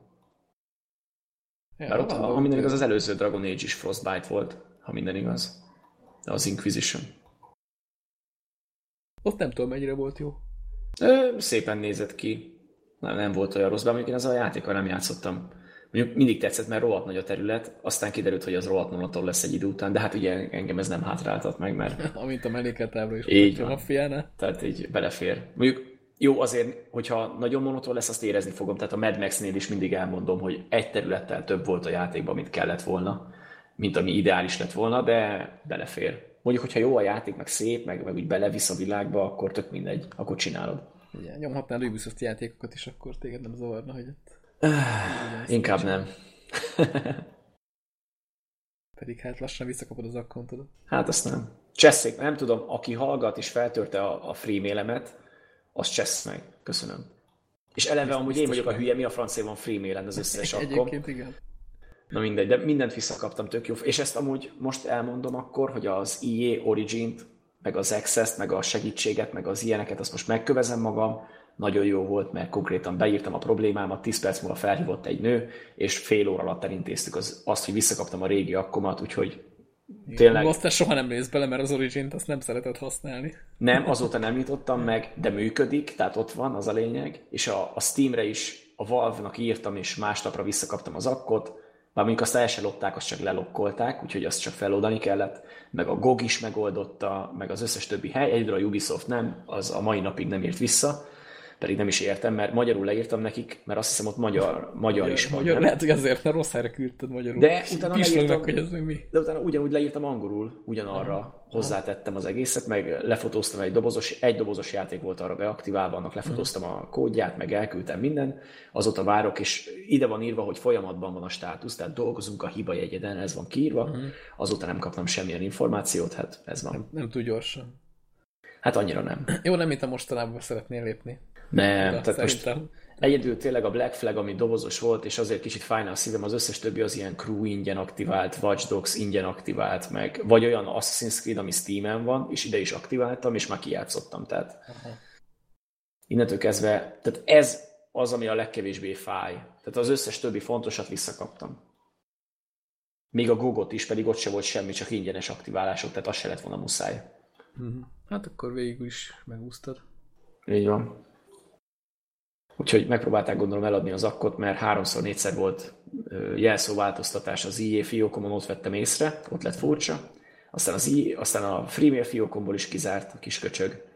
Ja, Bár ott, ha minden igaz, az előző Dragon Age is Frostbite volt, ha minden igaz. Az Inquisition. Ott nem tudom, mennyire volt jó. Ö, szépen nézett ki. Nem, nem volt olyan rossz, bár mondjuk én az a játékkal nem játszottam. Mondjuk mindig tetszett, mert rohadt nagy a terület, aztán kiderült, hogy az rohadt monoton lesz egy idő után, de hát ugye engem ez nem hátráltat meg, mert... Amint a melléketábra is így van. a fiána. Tehát így belefér. Mondjuk jó, azért, hogyha nagyon monoton lesz, azt érezni fogom. Tehát a Mad Max-nél is mindig elmondom, hogy egy területtel több volt a játékban, mint kellett volna, mint ami ideális lett volna, de belefér. Mondjuk, hogyha jó a játék, meg szép, meg, meg úgy belevisz a világba, akkor tök mindegy, akkor csinálod. Igen, nyomhatnál Ubisoft játékokat is, akkor téged nem zavarna, hogy ott... Uh, inkább nem. Pedig hát lassan visszakapod az akkontodat. Hát azt nem. Cseszék, nem tudom, aki hallgat és feltörte a, a free mailemet, az csessz meg. Köszönöm. És eleve amúgy én vagyok a hülye, mi a francia van free mailen az összes akkom. Egyébként igen. Na mindegy, de mindent visszakaptam, tök jó. És ezt amúgy most elmondom akkor, hogy az EA Origin-t, meg az Access-t, meg a segítséget, meg az ilyeneket, azt most megkövezem magam. Nagyon jó volt, mert konkrétan beírtam a problémámat, 10 perc múlva felhívott egy nő, és fél óra alatt elintéztük az, azt, hogy visszakaptam a régi akkomat, úgyhogy Tényleg. Aztán soha nem mész bele, mert az Origin-t azt nem szereted használni. Nem, azóta nem nyitottam meg, de működik, tehát ott van, az a lényeg. És a, a Steamre is a Valve-nak írtam, és másnapra visszakaptam az akkot, Mármint azt el se lopták, azt csak lelokkolták, úgyhogy azt csak feloldani kellett, meg a GOG is megoldotta, meg az összes többi hely, egyre a Ubisoft nem, az a mai napig nem ért vissza, pedig nem is értem, mert magyarul leírtam nekik, mert azt hiszem ott magyar, magyar is van. Magyar, lehet, hogy azért, mert rossz helyre küldted magyarul. De utána, leírtam, hogy ez mi. de utána ugyanúgy leírtam angolul, ugyanarra Aha. hozzátettem az egészet, meg lefotóztam egy dobozos, egy dobozos játék volt arra beaktiválva, annak lefotóztam a kódját, meg elküldtem minden, azóta várok, és ide van írva, hogy folyamatban van a státusz, tehát dolgozunk a hiba jegyeden, ez van kiírva, uh-huh. azóta nem kaptam semmilyen információt, hát ez van. Nem, nem túl gyorsan. Hát annyira nem. Jó, nem, mint a mostanában szeretnél lépni. Nem, tehát most Egyedül tényleg a Black Flag, ami dobozos volt, és azért kicsit fájna a szívem, az összes többi az ilyen Crew ingyen aktivált, Watch Dogs ingyen aktivált, meg vagy olyan Assassin's Creed, ami Steam-en van, és ide is aktiváltam, és már kijátszottam, tehát Aha. innentől kezdve, tehát ez az, ami a legkevésbé fáj. Tehát az összes többi fontosat visszakaptam. Még a Gogot is, pedig ott se volt semmi, csak ingyenes aktiválások, tehát az se lett volna muszáj. Uh-huh. Hát akkor végül is megúsztad. Így van. Úgyhogy megpróbálták gondolom eladni az akkot, mert háromszor, négyszer volt jelszóváltoztatás az IE fiókomon, ott vettem észre, ott lett furcsa. Aztán, az IE, aztán a Freemail fiókomból is kizárt a kis köcsög.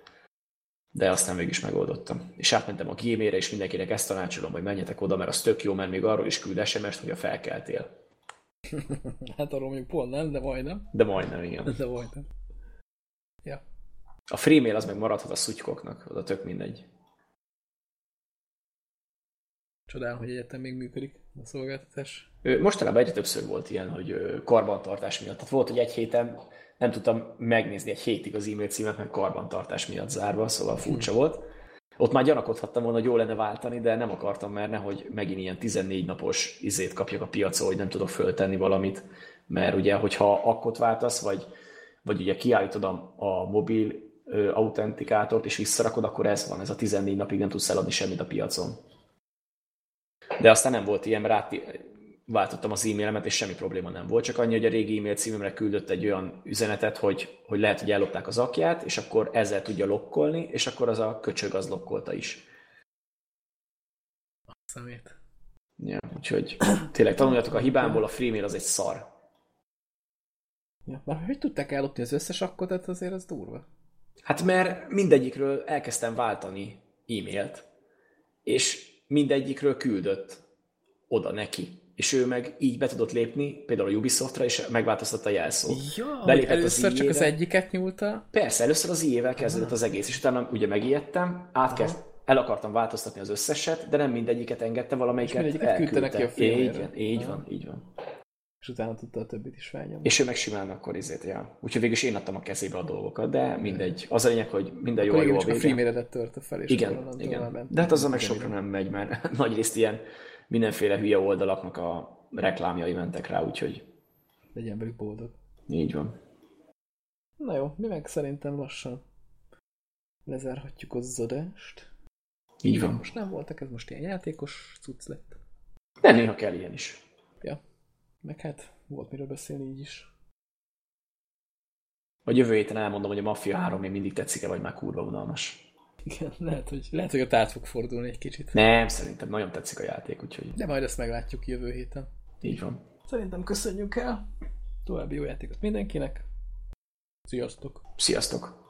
De aztán mégis is megoldottam. És átmentem a Gmail-re, és mindenkinek ezt tanácsolom, hogy menjetek oda, mert az tök jó, mert még arról is küld SMS-t, hogy a felkeltél. hát arról még pont nem, de majdnem. De majdnem, igen. De majdnem. Ja. A Freemail az meg maradhat a szutykoknak, az a tök mindegy. Csodálom, hogy egyetem még működik a szolgáltatás. Mostanában egyre többször volt ilyen, hogy karbantartás miatt. Tehát volt, hogy egy héten nem tudtam megnézni egy hétig az e-mail címet, mert karbantartás miatt zárva, szóval furcsa hmm. volt. Ott már gyanakodhattam volna, hogy jó lenne váltani, de nem akartam, mert nehogy megint ilyen 14 napos izét kapjak a piacon, hogy nem tudok föltenni valamit. Mert ugye, hogyha akkot váltasz, vagy, vagy ugye kiállítod a, a mobil autentikátort és visszarakod, akkor ez van, ez a 14 napig nem tudsz eladni semmit a piacon. De aztán nem volt ilyen, mert váltottam az e-mailemet, és semmi probléma nem volt, csak annyi, hogy a régi e-mail címemre küldött egy olyan üzenetet, hogy, hogy lehet, hogy ellopták az akját, és akkor ezzel tudja lokkolni, és akkor az a köcsög az lokkolta is. A szemét. Ja, úgyhogy tényleg tanuljatok a hibámból, a freemail az egy szar. Ja, már hogy tudták ellopni az összes akkodat, azért az durva. Hát mert mindegyikről elkezdtem váltani e-mailt, és mindegyikről küldött oda neki. És ő meg így be tudott lépni, például a Ubisoftra, és megváltoztatta a jelszót. Ja, Belépett először az csak az egyiket nyúlta? Persze, először az IE-vel kezdődött az egész, és utána ugye megijedtem, átkezd, el akartam változtatni az összeset, de nem mindegyiket engedte, valamelyiket és elküldte. neki a így, van, így van, így van. És utána tudta a többit is felnyomni. És ő meg simán akkor izét, ja. Úgyhogy végül is én adtam a kezébe a dolgokat, de mindegy. Az a lényeg, hogy minden jó, jó a vége. a freemail törte fel, és igen, igen. De hát azzal meg sokra nem megy, mert nagyrészt ilyen mindenféle hülye oldalaknak a reklámjai mentek rá, úgyhogy... Legyen velük boldog. Így van. Na jó, mi meg szerintem lassan lezárhatjuk az adást. Így van. Most nem voltak, ez most ilyen játékos cucc lett. De néha kell ilyen is. Ja. Meg hát volt miről beszélni így is. Vagy jövő héten elmondom, hogy a Mafia 3 még mindig tetszik-e, vagy már kurva unalmas. Igen, lehet, hogy, lehet, hogy ott át fog fordulni egy kicsit. Nem, szerintem nagyon tetszik a játék, úgyhogy... De majd ezt meglátjuk jövő héten. Így van. Szerintem köszönjük el. További jó játékot mindenkinek. Sziasztok! Sziasztok!